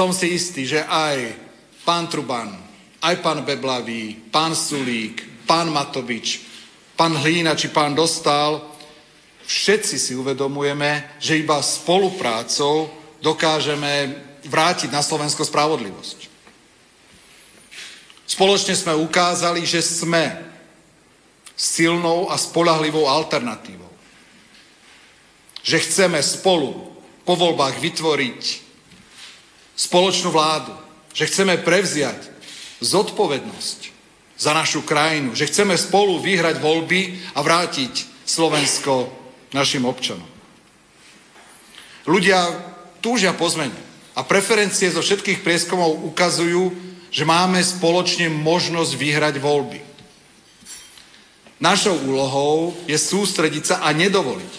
Som si istý, že aj pán Truban, aj pán Beblavý, pán Sulík, pán Matovič, pán Hlína či pán Dostal, všetci si uvedomujeme, že iba spoluprácou dokážeme vrátiť na Slovensko spravodlivosť. Spoločne sme ukázali, že sme silnou a spolahlivou alternatívou. Že chceme spolu po voľbách vytvoriť spoločnú vládu, že chceme prevziať zodpovednosť za našu krajinu, že chceme spolu vyhrať voľby a vrátiť Slovensko našim občanom. Ľudia túžia po zmene a preferencie zo všetkých prieskumov ukazujú, že máme spoločne možnosť vyhrať voľby. Našou úlohou je sústrediť sa a nedovoliť,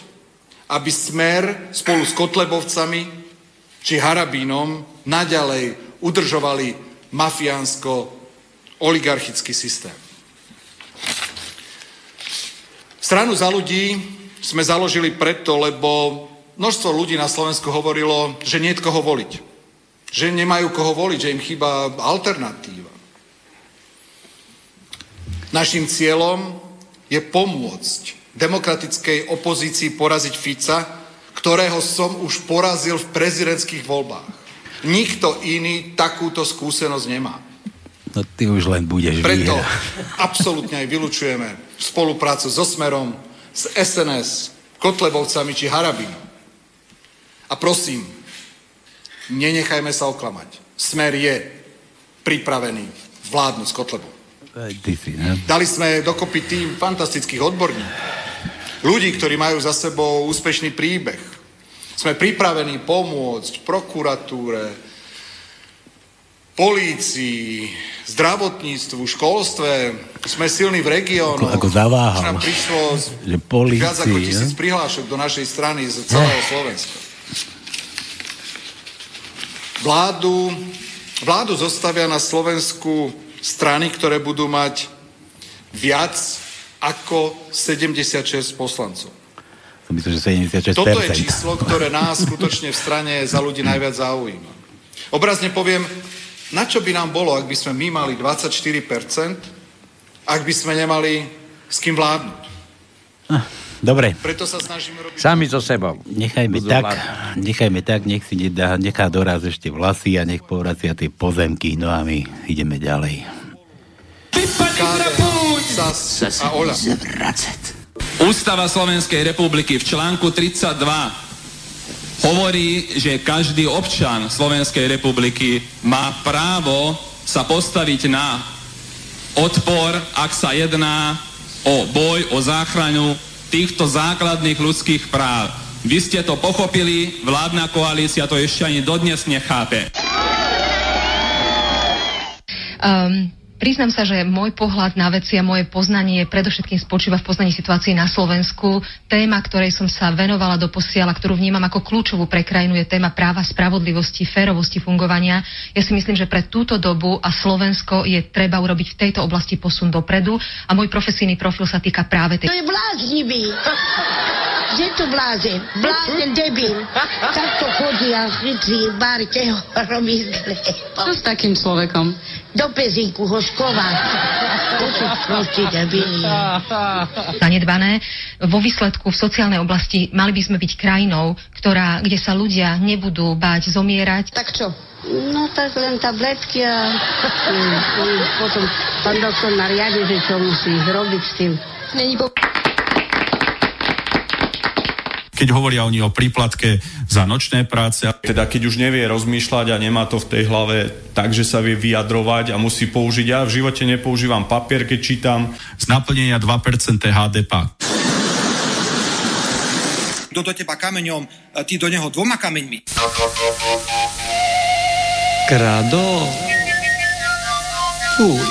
aby smer spolu s Kotlebovcami či Harabínom naďalej udržovali mafiánsko-oligarchický systém. Stranu za ľudí sme založili preto, lebo množstvo ľudí na Slovensku hovorilo, že nie koho voliť. Že nemajú koho voliť, že im chýba alternatíva. Našim cieľom je pomôcť demokratickej opozícii poraziť Fica, ktorého som už porazil v prezidentských voľbách. Nikto iný takúto skúsenosť nemá. No ty už len budeš Preto vyhrať. absolútne aj vylučujeme spoluprácu so Smerom, s SNS, Kotlebovcami či Harabinom. A prosím, nenechajme sa oklamať. Smer je pripravený vládnuť s Kotlebom. Dali sme dokopy tým fantastických odborníkov. Ľudí, ktorí majú za sebou úspešný príbeh. Sme pripravení pomôcť prokuratúre, polícii, zdravotníctvu, školstve. Sme silní v regiónoch. Ako- ako zaváhal. Nám prišlo z Že polícii, viac ako tisíc prihlášok do našej strany z celého Slovenska. Vládu, vládu zostavia na Slovensku strany, ktoré budú mať viac ako 76 poslancov. Som myslel, že 76%. Toto je číslo, ktoré nás skutočne v strane za ľudí najviac zaujíma. Obrazne poviem, na čo by nám bolo, ak by sme my mali 24%, ak by sme nemali s kým vládnuť. Dobre, Preto sa snažíme robiť... Sami so sebou. nechajme Budú tak, vládnuť. nechajme tak, nech si nedá, nechá doraz ešte vlasy a nech povracia tie pozemky, no a my ideme ďalej. SAS a Oľa. Ústava Slovenskej republiky v článku 32 hovorí, že každý občan Slovenskej republiky má právo sa postaviť na odpor, ak sa jedná o boj, o záchranu týchto základných ľudských práv. Vy ste to pochopili, vládna koalícia to ešte ani dodnes nechápe. Um, priznám sa, že môj pohľad na veci a moje poznanie predovšetkým spočíva v poznaní situácie na Slovensku. Téma, ktorej som sa venovala do posiela, ktorú vnímam ako kľúčovú pre krajinu, je téma práva, spravodlivosti, férovosti fungovania. Ja si myslím, že pre túto dobu a Slovensko je treba urobiť v tejto oblasti posun dopredu a môj profesijný profil sa týka práve tej... To je bláznivý. Kde to blázen? Blázen, debil. Takto chodí a všetci, bárte ho, robí zle. Čo s takým človekom? Do pezinku ho sková. To sú proste debili. zanedbané. Vo výsledku v sociálnej oblasti mali by sme byť krajinou, ktorá, kde sa ľudia nebudú báť zomierať. Tak čo? No tak len tabletky a mm, mm, potom pán doktor nariadi, že čo musí zrobiť s tým. Není po... keď hovoria oni o príplatke za nočné práce. Teda keď už nevie rozmýšľať a nemá to v tej hlave tak, že sa vie vyjadrovať a musí použiť. Ja v živote nepoužívam papier, keď čítam. Z naplnenia 2% HDP. Kto do teba kameňom, ty do neho dvoma kameňmi. Krado. Fuj.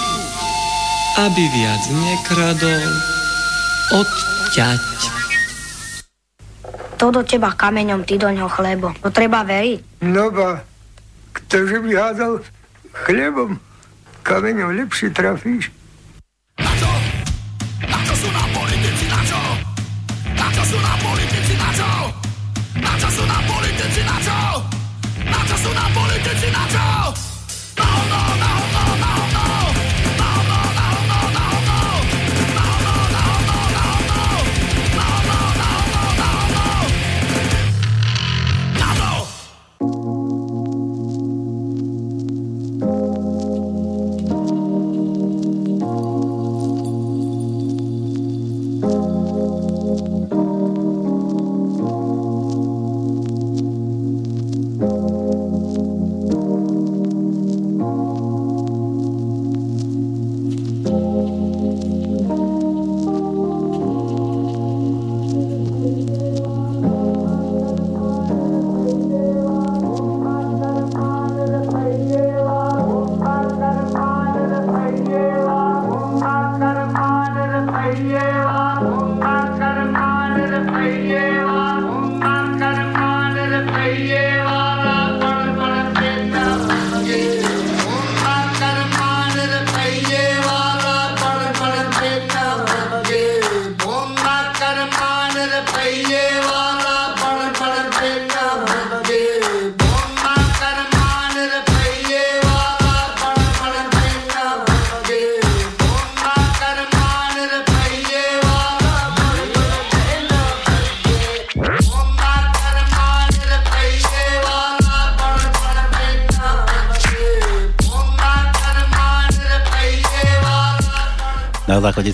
Aby viac nekradol, odťať. To do teba kameňom, ty do ňoho chlebo. To treba veriť. No ba, ktože by hádal chlebom, kameňom lepšie trafíš. Na čo sú nám politici, na čo? Na čo sú nám politici, na čo? Na čo sú nám politici, na čo? Na čo sú nám politici, na čo? No, no, no,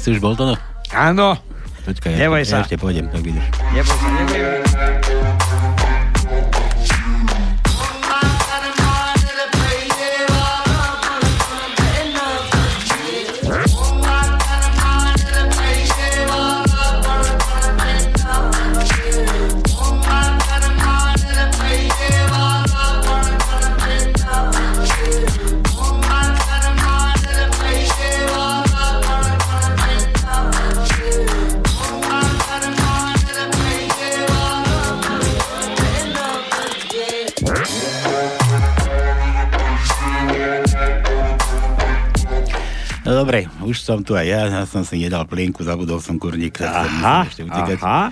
si už bol to, no? Áno. Počkaj, ja, ja ešte pôjdem, tak vydrž. Neboj sa, neboj už som tu aj ja, ja som si nedal plienku, zabudol som kurník. Aha, ešte utekať. aha.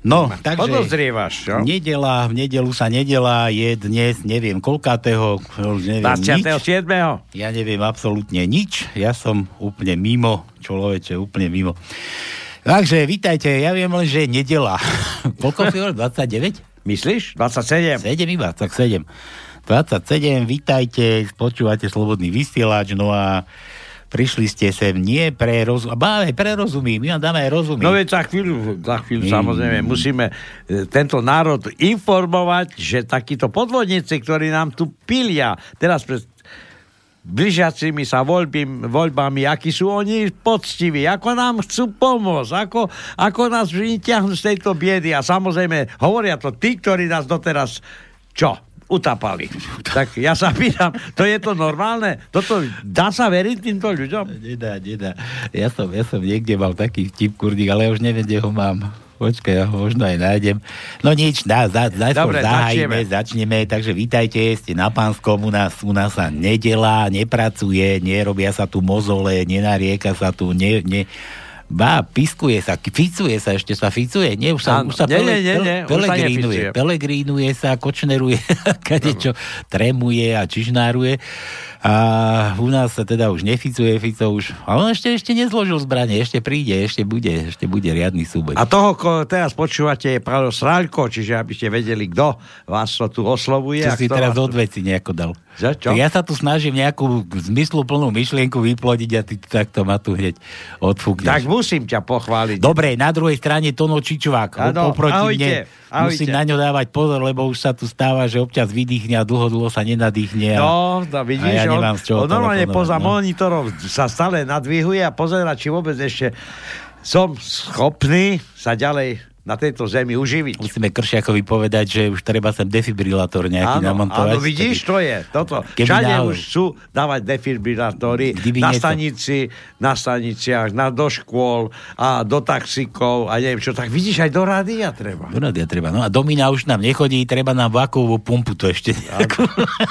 No, takže... Podozrievaš, čo? Nedela, v nedelu sa nedela, je dnes, neviem, koľkátého, už neviem, nič. 27. Ja neviem absolútne nič, ja som úplne mimo, človeče, úplne mimo. Takže, vítajte, ja viem len, že je nedela. Koľko si hovoril, 29? Myslíš? 27. 7 iba, tak 7. 27, vítajte, počúvate Slobodný vysielač, no a prišli ste sem nie pre rozum... Báve, pre rozumy, my vám dáme aj rozumy. No veď za chvíľu, za chvíľu Mm. samozrejme musíme e, tento národ informovať, že takíto podvodníci, ktorí nám tu pilia, teraz pred blížiacimi sa voľby, voľbami, akí sú oni poctiví, ako nám chcú pomôcť, ako, ako nás vyťahnú z tejto biedy a samozrejme hovoria to tí, ktorí nás doteraz čo? Utapali. Tak ja sa pýtam, to je to normálne? Toto, dá sa veriť týmto ľuďom? Nedá, nedá. Ja som, ja som niekde mal taký vtip, kurník, ale ja už neviem, kde ho mám. Počkaj, ja ho možno aj nájdem. No nič, dá, za, najskôr Dobre, zahájime, začneme. začneme. Takže vítajte, ste na Pánskom, u nás, u nás sa nedelá, nepracuje, nerobia sa tu mozole, nenarieka sa tu, ne, ne, Bá, piskuje sa, ficuje sa, ešte sa ficuje, nie? Už sa, Áno. už sa Nie, pele, nie, nie, nie, sa pelegrínuje, pelegrínuje sa, kočneruje, kadečo, tremuje a čižnáruje. A u nás sa teda už neficuje, Fico už, a on ešte, ešte nezložil zbranie, ešte príde, ešte bude, ešte bude riadny súboj. A toho, ko teraz počúvate, je Pavel Sráľko, čiže aby ste vedeli, kto vás to tu oslovuje. Čo si teraz vás tu- od veci nejako dal. Že, čo? Ja sa tu snažím nejakú zmysluplnú myšlienku vyplodiť a ty takto ma tu hneď odfúkneš. Tak musím ťa pochváliť. Dobre, na druhej strane Tono Čičovák. Áno, oproti ahojte, mne. ahojte. Musím na ňo dávať pozor, lebo už sa tu stáva, že občas vydýchne a dlho, dlho sa nenadýchne. A, No, no vidíš, a ja nemám z čoho on normálne poza no. monitorom sa stále nadvihuje a pozera, či vôbec ešte som schopný sa ďalej na tejto zemi uživiť. Musíme Kršiakovi povedať, že už treba sem defibrilátor nejaký Áno, namontovať. áno, vidíš, to je toto. Všade už sú dávať defibrilátory Kdyby na stanici, na staniciach, na do škôl a do taxikov a neviem čo. Tak vidíš, aj do rádia treba. Do rádia treba. No a Domina už nám nechodí, treba nám vakovú pumpu to ešte nejakú.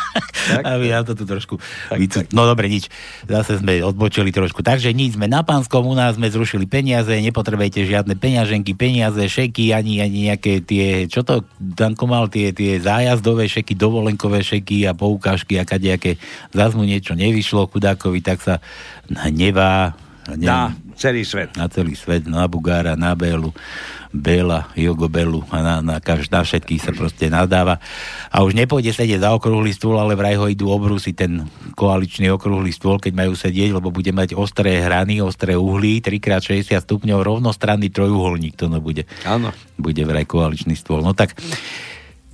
Aby nám to tu trošku... vycu- No dobre, nič. Zase sme odbočili trošku. Takže nič, sme na Pánskom, u nás sme zrušili peniaze, nepotrebujete žiadne peňaženky, peniaze, šeky, ani, ani nejaké tie, čo to Danko mal, tie, tie zájazdové šeky, dovolenkové šeky a poukážky a kadejaké. Zas mu niečo nevyšlo chudákovi, tak sa hnevá. Na celý svet. Na celý svet, na Bugára, na Bélu, Béla, Jogo Belu a na, na, kaž, na všetkých sa proste nadáva. A už nepôjde sedieť za okrúhly stôl, ale vraj ho idú obrúsiť ten koaličný okrúhly stôl, keď majú sedieť, lebo bude mať ostré hrany, ostré uhlí, 3x60 stupňov, rovnostranný trojuholník to no bude. Áno. Bude vraj koaličný stôl. No tak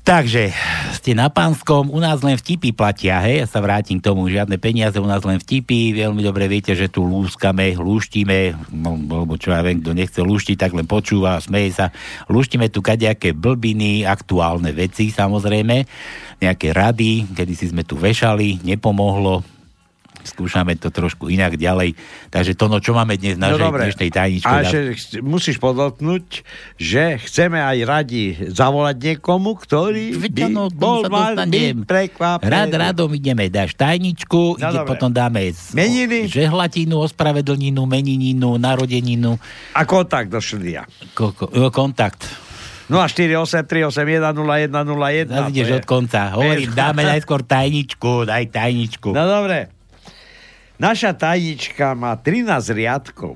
Takže, ste na pánskom, u nás len vtipy platia, hej, ja sa vrátim k tomu, žiadne peniaze, u nás len vtipy, veľmi dobre viete, že tu lúskame, lúštime, no, alebo čo ja viem, kto nechce lúštiť, tak len počúva, smeje sa, lúštime tu kadejaké blbiny, aktuálne veci, samozrejme, nejaké rady, kedy si sme tu vešali, nepomohlo, skúšame to trošku inak ďalej. Takže to, no čo máme dnes na No no, dobre. dnešnej tajničke? A ešte chc- musíš podotknúť, že chceme aj radi zavolať niekomu, ktorý by áno, k tomu bol prekvapený. Rád radom ideme, dáš tajničku, No ide, dobre. potom dáme z, Meniny? žehlatinu, ospravedlninu, menininu, narodeninu. A kontakt do štúdia. Ko, ko, jo, kontakt. 0483810101. Zase ideš od konca. Hovorím, dáme najskôr tajničku, daj tajničku. No dobre. Naša tajnička má 13 riadkov.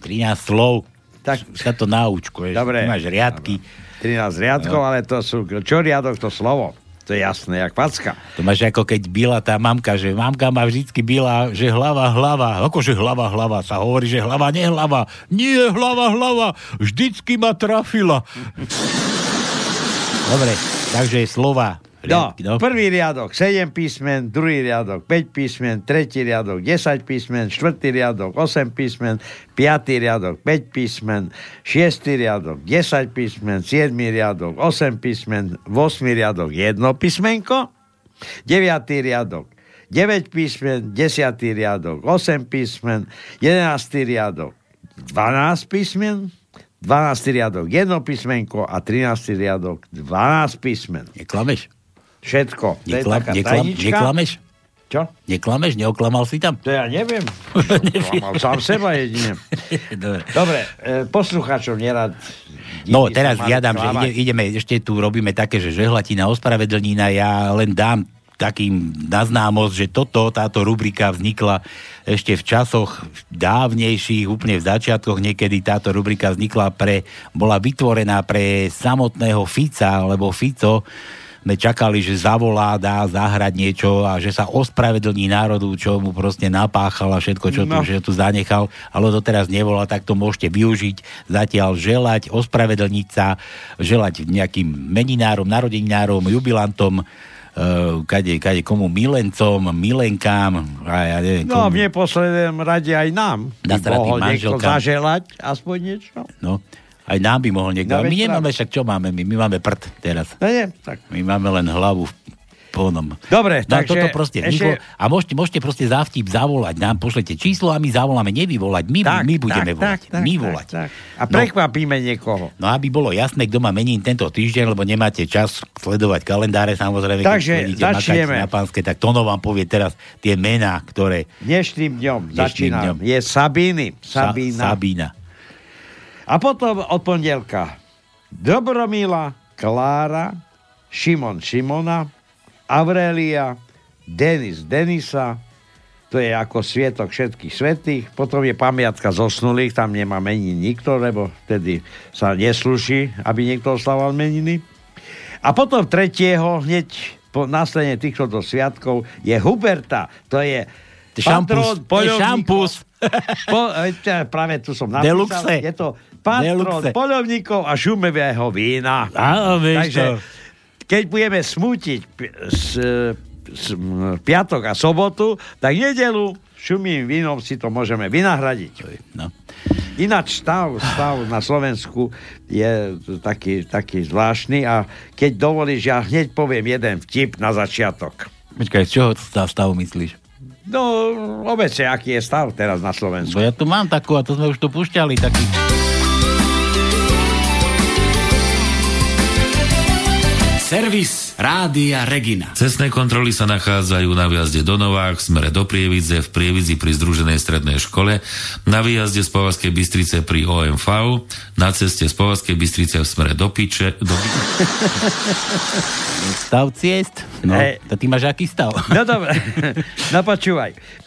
13 slov. Tak sa to nauč, vieš. Dobre. Ty máš riadky. 13 riadkov, No. ale to sú... Čo riadok, to slovo. To je jasné, jak packa. To máš ako keď byla tá mamka, že mamka ma vždycky byla, že hlava, hlava. Akože hlava, hlava. Sa hovorí, že hlava, nie hlava. Nie hlava, hlava. Vždycky ma trafila. Dobre, takže slova. No, Riadky, no. prvý riadok 7 písmen, druhý riadok 5 písmen, tretí riadok 10 písmen, štvrtý riadok 8 písmen, piatý riadok 5 písmen, šiestý riadok 10 písmen, 7 riadok 8 písmen, 8 riadok 1 písmenko, 9 riadok 9 písmen, 10 riadok 8 písmen, 11 riadok 12 písmen, 12 riadok 1 písmenko a 13 riadok 12 písmen. Neklameš? Všetko. To je Nekla, nekla, neklameš? Čo? Neklameš? Neoklamal si tam? To ja neviem. Klamal sám seba jedine. Dobre. Dobre, e, poslucháčov nerad... No, teraz ja dám, že ide, ideme, ešte tu robíme také, že žehlatina, ospravedlnina, ja len dám takým na známosť, že toto, táto rubrika vznikla ešte v časoch dávnejších, úplne v začiatkoch niekedy táto rubrika vznikla pre, bola vytvorená pre samotného Fica, lebo Fico sme čakali, že zavolá, dá zahrať niečo a že sa ospravedlní národu, čo mu proste napáchal a všetko, čo No. tu, že tu zanechal, ale doteraz nevolá, tak to môžete využiť, zatiaľ želať, ospravedlniť sa, želať nejakým meninárom, narodeninárom, jubilantom, uh, kade, kade komu milencom, milenkám, a ja neviem, No, komu. v neposlednom rade aj nám. By mohol niekto zaželať aspoň niečo. No, aj nám by mohol niekto. No, my nemáme však, čo máme my? My máme prd teraz. No nie, tak. My máme len hlavu v plnom. Dobre, no, takže toto proste ešte-. A môžete, môžete proste za vtip zavolať. Nám pošlete číslo a my zavoláme. Nevyvolať. My, Tak, my budeme tak, volať. tak, tak, my tak, volať. tak. A prekvapíme niekoho. No aby bolo jasné, kto má menín tento týždeň, lebo nemáte čas sledovať kalendáre, samozrejme. keď Takže makať začneme. Na pánske, tak Tono vám povie teraz tie mená, ktoré... Dnešným dňom Dnešným začínam. dňom. Je Sabíny. Sabína. Sa, Sabína. A potom od pondelka Dobromila, Klára, Šimon Šimona, Aurelia, Denis Denisa, to je ako sviatok všetkých svetých, potom je pamiatka zosnulých, tam nemá meniny nikto, lebo vtedy sa neslúši, aby niekto oslával meniny. A potom tretieho, hneď po následne týchto do sviatkov, je Huberta, to je šampus. šampus. Po, e, práve tu som napísal. Deluxe. Je to patrón Deluxe. poľovníkov a šumevého vína. Áno, Takže, to. Keď budeme smútiť s, s, piatok a sobotu, tak nedelu šumým vínom si to môžeme vynahradiť. No. Ináč stav, stav na Slovensku je taký, taký zvláštny a keď dovolíš, ja hneď poviem jeden vtip na začiatok. Počkaj, z čoho stav, myslíš? No, obecne, aký je stav teraz na Slovensku. Bo ja tu mám takú, a to sme už tu pušťali, taký... Servis Rádia Regina. Cestné kontroly sa nachádzajú na výjazde do Novák, v smere do Prievidze, v Prievidzi pri Združenej strednej škole, na výjazde z Povazkej Bystrice pri OMV, na ceste z Povazkej Bystrice v smere do Piče... Do... Stav ciest? No, Hej. to ty máš aký stav? No dobre, no počúvaj.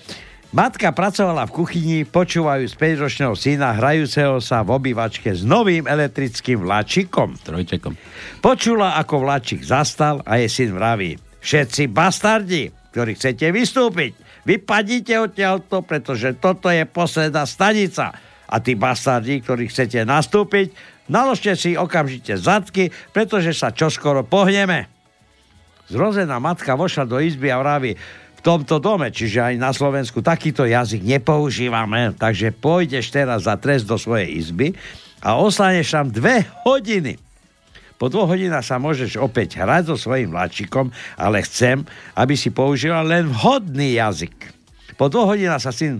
Matka pracovala v kuchyni, počúvajú z 5-ročného syna hrajúceho sa v obývačke s novým elektrickým vláčikom. Trojčekom. Počula, ako vláčik zastal a jej syn vraví. Všetci bastardi, ktorí chcete vystúpiť, vypadíte odtiaľto, pretože toto je posledná stanica. A tí bastardi, ktorí chcete nastúpiť, naložte si okamžite zadky, pretože sa čoskoro pohneme. Zrozená matka vošla do izby a vraví, v tomto dome, čiže aj na Slovensku, takýto jazyk nepoužívame, takže pôjdeš teraz za trest do svojej izby a ostaneš tam dve hodiny. Po dvoch hodinách sa môžeš opäť hrať so svojím vláčikom, ale chcem, aby si používal len vhodný jazyk. Po dvoch hodinách sa syn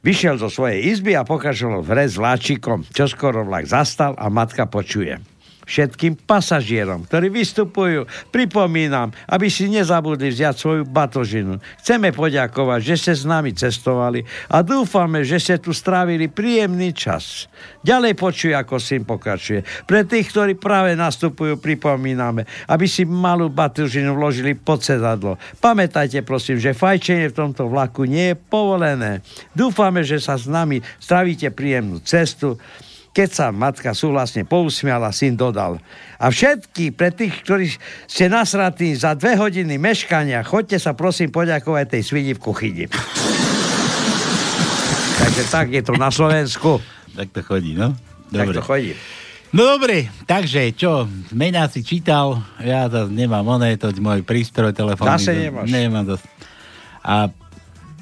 vyšiel zo svojej izby a pokračoval v s vláčikom. Čoskoro vlak zastal a matka počuje. Všetkým pasažierom, ktorí vystupujú, pripomínam, aby si nezabudli vziať svoju batožinu. Chceme poďakovať, že ste s nami cestovali a dúfame, že ste tu strávili príjemný čas. Ďalej počuj, ako syn pokračuje. Pre tých, ktorí práve nastupujú, pripomíname, aby si malú batožinu vložili pod sedadlo. Pamätajte prosím, že fajčenie v tomto vlaku nie je povolené. Dúfame, že sa s nami stravíte príjemnú cestu. Keď sa matka súhlasne pousmiala, syn dodal. A všetky, pre tých, ktorí ste nasratí za dve hodiny meškania, choďte sa prosím poďakovať tej svini v kuchyni. Takže tak je to na Slovensku. Tak to chodí, no? Tak Dobre. to chodí. No dobre, takže čo, mená si čítal, ja to nemám oné, to je môj prístroj telefónny. Zase nemáš. Nemám to. A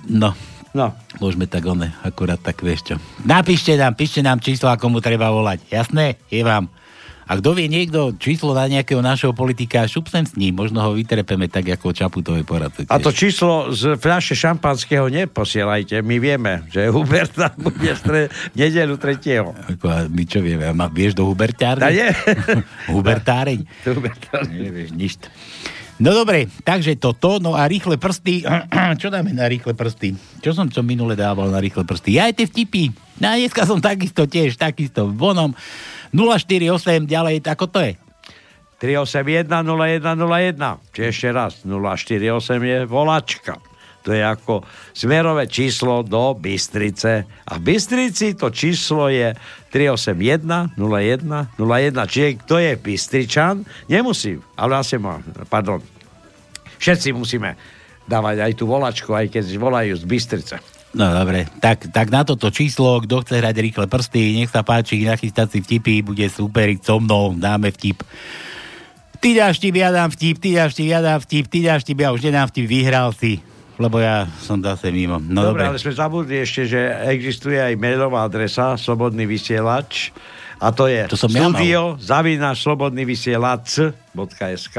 no, No. môžeme tak oné, akurát tak vieš čo. Napíšte nám, píšte nám číslo, ako mu treba volať. Jasné? Je vám. A kto vie niekto číslo na nejakého našeho politika, šupsem s ním, možno ho vytrepeme tak ako Čaputovej poradce. A to číslo z fľaše šampanského neposielajte. My vieme, že Huberta bude v v nedelu 3. Ako, a my čo vieme, a ma, vieš do Hubertárne? Hubertáreň? Hubertárne. Nevieš nič. No dobre, takže toto, no a rýchle prsty, čo dáme na rýchle prsty? Čo som čo minule dával na rýchle prsty? Ja aj tie vtipy. No a dneska som takisto tiež, takisto vonom. 048 ďalej, ako to je? 381 0101. Čiže ešte raz, 048 je volačka. To je ako smerové číslo do Bystrice. A v Bystrici to číslo je 381 01 01. Čiže kto je Bystričan, nemusí, ale asi má, pardon, všetci musíme dávať aj tú volačku, aj keď volajú z Bystrice. No dobre, tak, tak na toto číslo, kto chce hrať rýchle prsty, nech sa páči, nachystať si vtipy, bude superiť so mnou, dáme vtip. Ty dáš vtip, ja dám vtip, ty dáš vtip, ja dám vtip, ty dáš vtip, ja už nedám vtip, vyhral si. Lebo ja som zase mimo. No Dobre, dobre. ale sme zabudli ešte, že existuje aj mailová adresa Slobodný vysielač a to je To som ja studio zavináš slobodný vysielač.sk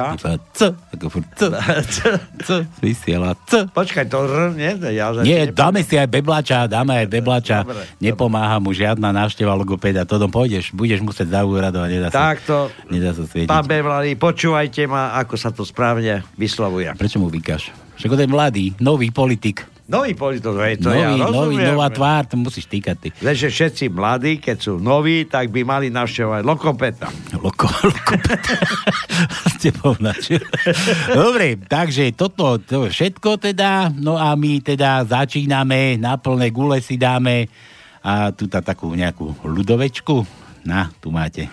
C, ako furt C, C, vysiela C. Počkaj, to R, nie? To Ja, Nie, dáme si aj beblača, dáme aj beblača. Dobre, Nepomáha mu žiadna návšteva logopéda. To pôjdeš, budeš musieť za úradu a nedá sa, Takto, nedá sa svietiť. pán Bevlady, počúvajte ma, ako sa to správne vyslovuje. Prečo mu vykáš? Však on je mladý, nový politik. Nový politik, hej, to nový, ja nový, nová tvár, to musíš týkať ty. Lenže všetci mladí, keď sú noví, tak by mali navštevovať Lokopeta. Loko, loko. S tebou načil. Dobre, takže toto to všetko teda, no a my teda začíname, na plné gule si dáme a tu tá takú nejakú ľudovečku. Na, tu máte.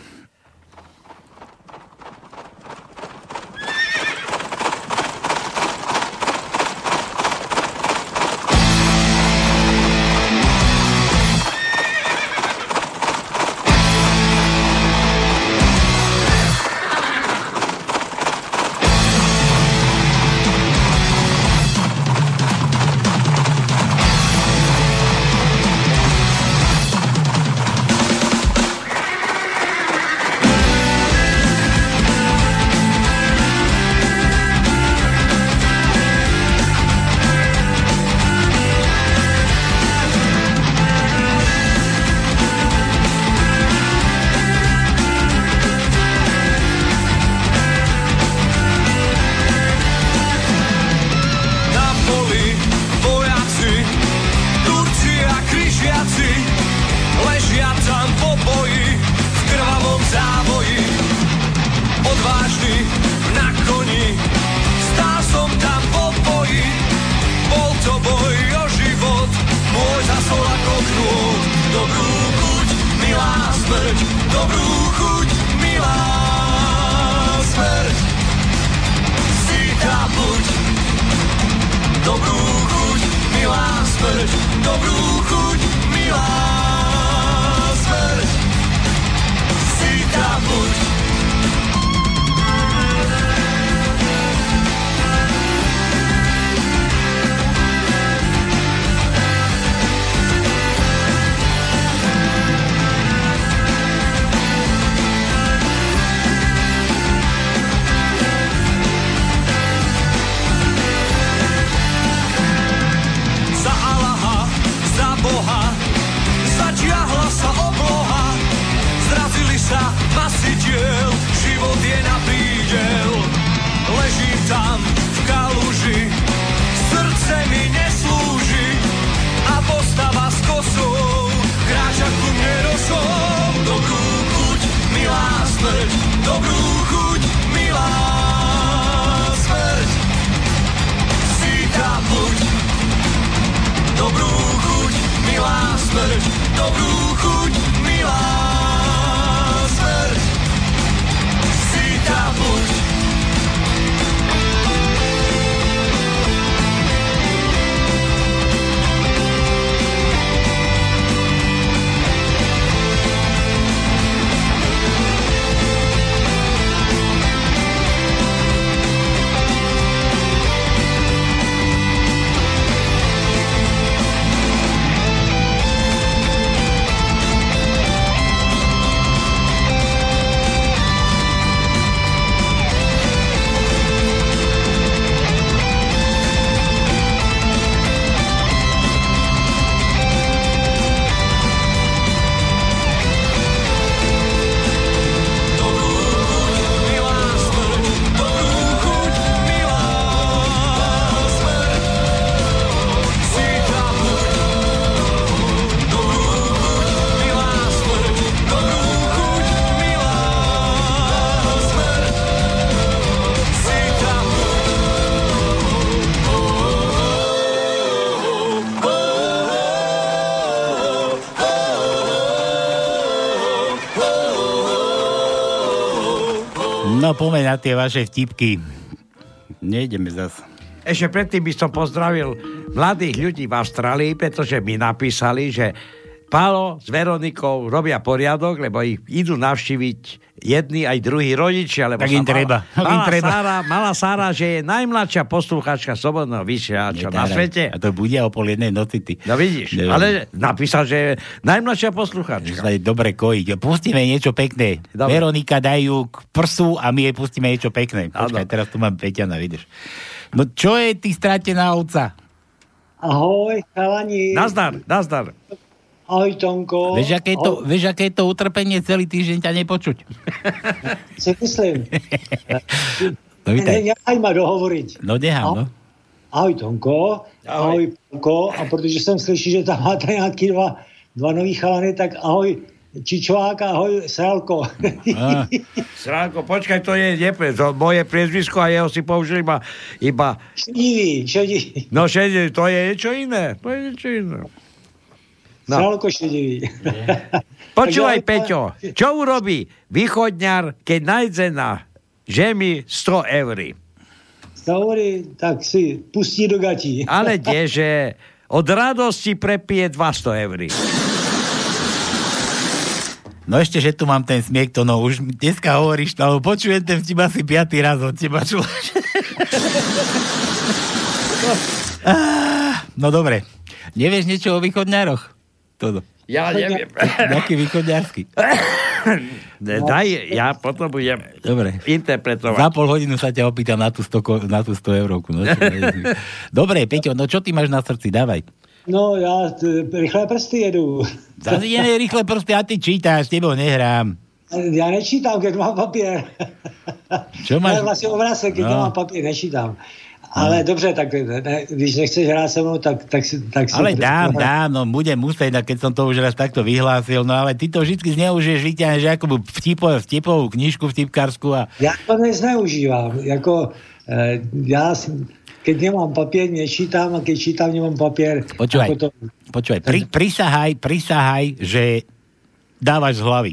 Diel, život je na prídel. Ležím tam pomeň na tie vaše vtipky. Nejdeme zase. Ešte predtým by som pozdravil mladých ľudí v Austrálii, pretože mi napísali, že Pálo s Veronikou robia poriadok, lebo ich idú navštíviť jedni aj druhí rodičia. Lebo Tak im treba, Mala, im malá, treba. Sára, malá Sára, že je najmladšia posluchačka Slobodného vysielača na svete. A to bude o pol jednej noci, ty. No vidíš, Ne- ale napísal, že je najmladšia posluchačka. Sa je dobre kojiť. Pustíme niečo pekné. Dobre. Veronika dajú k prsu a my jej pustíme niečo pekné. Počkaj, teraz tu mám Peťana, vidíš. No čo je ty stratená ovca? Ahoj, chalani. Nazdar, nazdar. Ahoj, Tonko. Vieš, aké je to, vieš, aké je to utrpenie celý týždeň ťa nepočuť? Si myslím. No, vítaj. Ne, nechaj ma dohovoriť. No nechám, no. Ahoj, Tonko. Ahoj, Tonko. A protože jsem slyší, že tam máte nějaký dva, dva nový chalany, tak ahoj, Čičovák, ahoj, Sralko. Sránko, počkaj, to je nepre, to moje priezvisko a jeho si použili iba, iba Šedivý, šedivý. no šedivý, to je niečo iné. To je niečo iné. No. Sralko šedivý. Počúvaj, Peťo, čo urobí východňar, keď nájde na žemi 100 eur? Stavori, tak si pustí do gatí. Ale kdeže od radosti prepije 200 eur. No ešte, že tu mám ten smiech, to no už dneska hovoríš, to, ale počujem ten vtip asi piatý raz od teba, čo? Ah, no dobre. Nevieš niečo o východňároch? Toto. Ja neviem. Nejaký východňársky. Daj, ja potom budem Dobre. interpretovať. Za pol hodinu sa ťa opýtam na tú 100, ko- na tú 100 eurovku. No, Dobre, Peťo, no čo ty máš na srdci? Dávaj. No, já t- rychlé prsty jedu. Zase ideme rýchle proste a ty čítáš, s tebou nehrám. Já nečítám, keď mám papír. Čo máš? vlastně obrázek, keď No. mám papír, nečítám. Ale dobře, tak ne, když nechceš hrát se mnou, tak, tak si... Tak si Ale dám, dám, no budem musieť, keď som to už raz takto vyhlásil, no ale ty to vždy zneužiješ, vyťahneš ako vtipo, vtipovú knižku vtipkarsku a... Já to nezneužívám, jako eh, já si- keď nemám papier, nečítam a keď čítam, nemám papier. Počúvaj, ako to, počúvaj, pri, prisahaj, prisahaj, že dávaš z hlavy.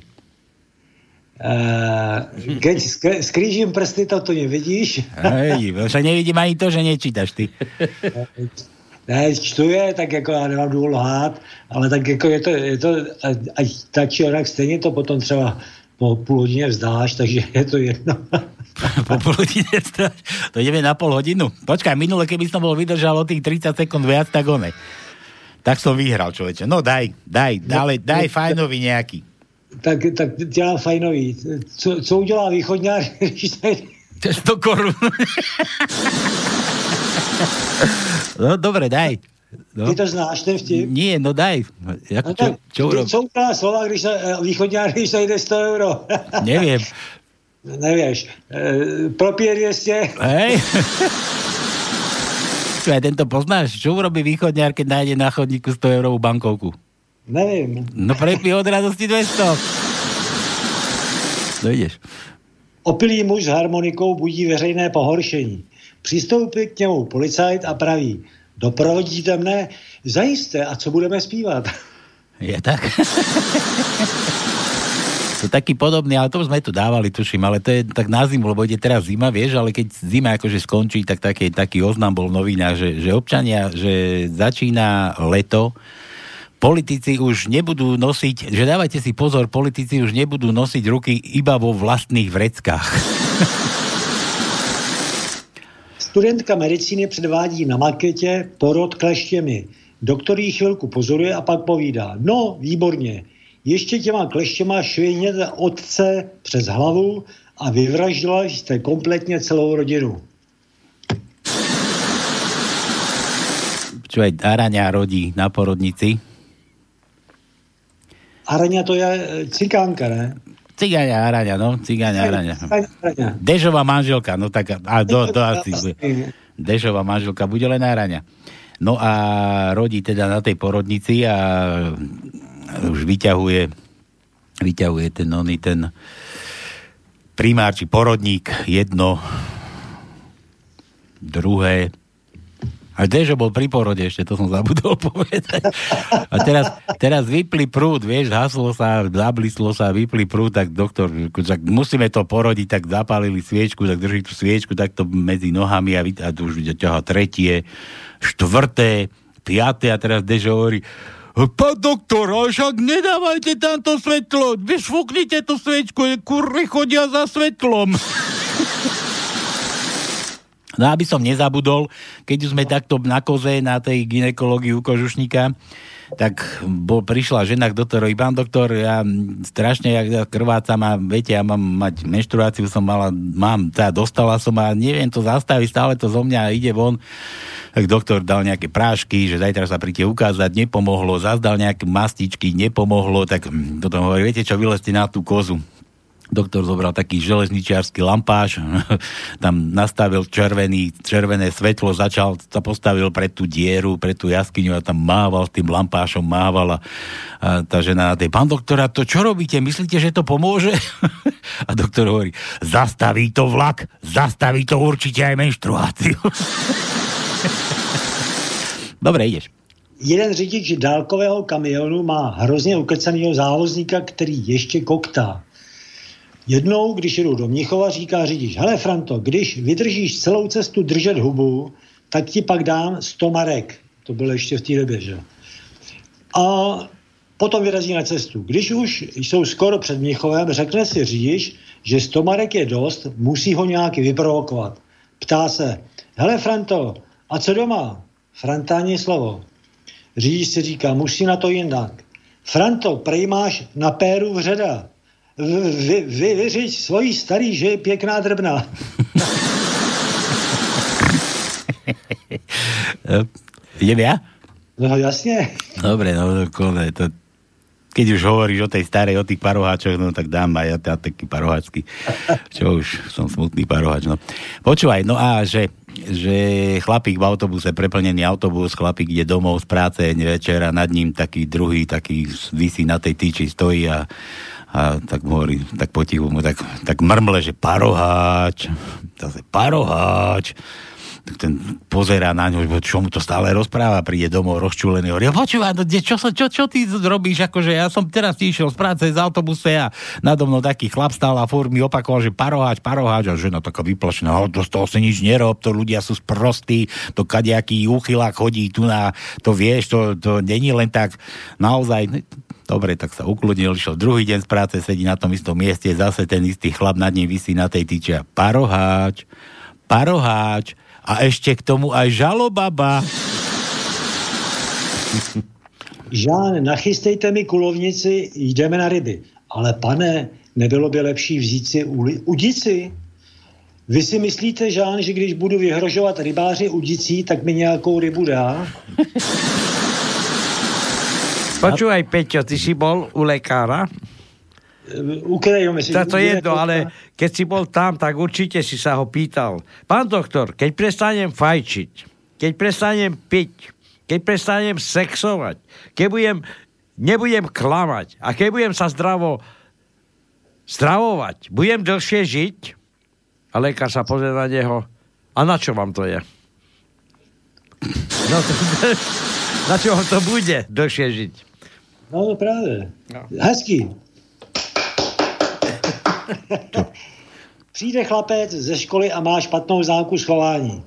Eh, keď sk- skrížím prsty, to tu nevidíš. Hej, však nevidím ani to, že nečítaš ty. Ne, čtu je, tak jako já nemám důvod lhát, ale tak jako je to, je to ať, tak či onak stejně to potom třeba po půl hodině vzdáš, takže je to jedno. po pol hodine stráž. To ideme na pol hodinu. Počkaj, minule, keby som bol vydržal o tých 30 sekúnd viac, tak one. Tak som vyhral, človeče. No daj, daj, daj, daj fajnovi nejaký. Tak, tak dělám fajnový. Co, co udělá východňár, když tady... 100 korun. no dobre, daj. No. Ty to znáš, ten vtip? Nie, no daj. Jak, No čo, čo urob... co udělá slova, když sa, eh, východňár, když najde 100 euro? Neviem. Nevieš. E, propie 200. Hej. Čo, aj tento poznáš? Čo urobí východňár, keď nájde na chodníku 100 eurovú bankovku? Nevím. No prepí od radosti 200. No ideš. Opilý muž s harmonikou budí veřejné pohoršení. Přistoupí k němu policajt a praví, doprovodíte mne? Zajisté, a co budeme zpívat? Je tak? to taký podobný, ale to sme tu dávali, tuším, ale to je tak na zimu, lebo ide teraz zima, vieš, ale keď zima akože skončí, tak taký, taký oznam bol v novinách, že, že občania, že začína leto, politici už nebudú nosiť, že dávajte si pozor, politici už nebudú nosiť ruky iba vo vlastných vreckách. Studentka medicíny předvádí na maketě porod kleštěmi. Doktor jí chvilku pozoruje a pak povídá, no, výborně, ještě těma kleštěma švihněte otce přes hlavu a vyvraždila jste kompletně celou rodinu. Čo aj Araňa rodí na porodnici. Araňa to je e, cikánka, ne? Cigáňa Araňa, no, cigáňa Araňa. Araňa. Dežová manželka, no tak, a do, do asi. Dežová manželka, bude len Araňa. No a rodí teda na tej porodnici a už vyťahuje vyťahuje ten oný, ten primár, či porodník, jedno, druhé, a Dežo bol pri porode ešte, to som zabudol povedať. A teraz, teraz vypli prúd, vieš, haslo sa, zablislo sa, vypli prúd, tak doktor, tak musíme to porodiť, tak zapálili sviečku, tak drží tú sviečku takto medzi nohami a, a tu už ťaha tretie, štvrté, piaté a teraz Dežo hovorí, Pán doktor, ale však nedávajte tamto svetlo, vyšfúknite tú sviečku, kurry chodia za svetlom. No aby som nezabudol, keď sme takto na koze na tej ginekológii u kožušníka, tak bol, prišla žena k doktorovi, pán doktor, ja strašne ja, ja krvácam a viete, ja mám mať menštruáciu, som mala, mám, teda dostala som a neviem to zastaviť, stále to zo mňa ide von. Tak doktor dal nejaké prášky, že zajtra sa príďte ukázať, nepomohlo, zazdal nejaké mastičky, nepomohlo, tak hm, potom hovorí, viete čo, vylezte na tú kozu. Doktor zobral taký železničiarsky lampáš, tam nastavil červený, červené svetlo, začal, sa postavil pred tú dieru, pred tú jaskyňu a tam mával s tým lampášom, mával a, a tá žena na tej, pán doktora, to čo robíte? Myslíte, že to pomôže? a doktor hovorí, zastaví to vlak, zastaví to určite aj menštruáciu. Dobre, ideš. Jeden řidič dálkového kamionu má hrozně ukecanýho závozníka, který ještě koktá. Jednou, když jedou do Mnichova, říká řidič, hele Franto, když vydržíš celou cestu držet hubu, tak ti pak dám 100 marek. To bylo ještě v té době, že? A potom vyrazí na cestu. Když už jsou skoro před Mnichovem, řekne si řidič, že 100 marek je dost, musí ho nějaký vyprovokovat. Ptá se, hele Franto, a co doma? Franta slovo. Řidič si říká, musí na to jinak. Franto, prej máš na péru vředa. Vy, vy, vyřiď svojí starý, že je pěkná drbna. Idem ja? No jasně. Dobre, no, kone, to... keď už hovoríš o tej starej, o tých paroháčoch, no tak dám aj ja taký paroháčky. Čo už, som smutný paroháč, no. Počúvaj, no a že, že chlapík v autobuse, preplnený autobus, chlapík ide domov z práce večer a nad ním taký druhý, taký vysí na tej tyči, stojí a, a tak mu hovorí, tak potichu mu tak, tak mrmle, že paroháč, zase paroháč ten pozerá na ňo, čo mu to stále rozpráva, príde domov rozčúlený, hovorí, počúva, no, čo, čo, čo, čo ty robíš, akože ja som teraz išiel z práce z autobuse a nado mnou taký chlap stál a furt mi opakoval, že paroháč, paroháč. A žena taká vyplašená, z toho si nič nerob, to ľudia sú sprostí, to kadejaký úchylák chodí tu na, to vieš, to, to není len tak naozaj, Dobre, tak sa ukludnil, išiel druhý deň z práce, sedí na tom istom mieste, zase ten istý chlap nad ním vysí na tej tyči a paroháč, paroháč, a ešte k tomu aj žalobaba. Žán, nachystejte mi kulovnici, jdeme na ryby. Ale pane, nebylo by lepší vzít si uli- udici? Vy si myslíte, Žán, že když budu vyhrožovat rybáři udicí, tak mi nějakou rybu dá? Počúvaj, Peťo, ty si bol u lekára? U ktorého myslíš? To je jedno, ale keď si bol tam, tak určite si sa ho pýtal. Pán doktor, keď prestanem fajčiť, keď prestanem piť, keď prestanem sexovať, keď budem, nebudem klamať a keď budem sa zdravo stravovať, budem dlhšie žiť? A lekár sa pozrie na neho. A na čo vám to je? No to, na čo to bude dlhšie žiť? No práve. No. Hezký. Přijde chlapec ze školy a má špatnou známku schování.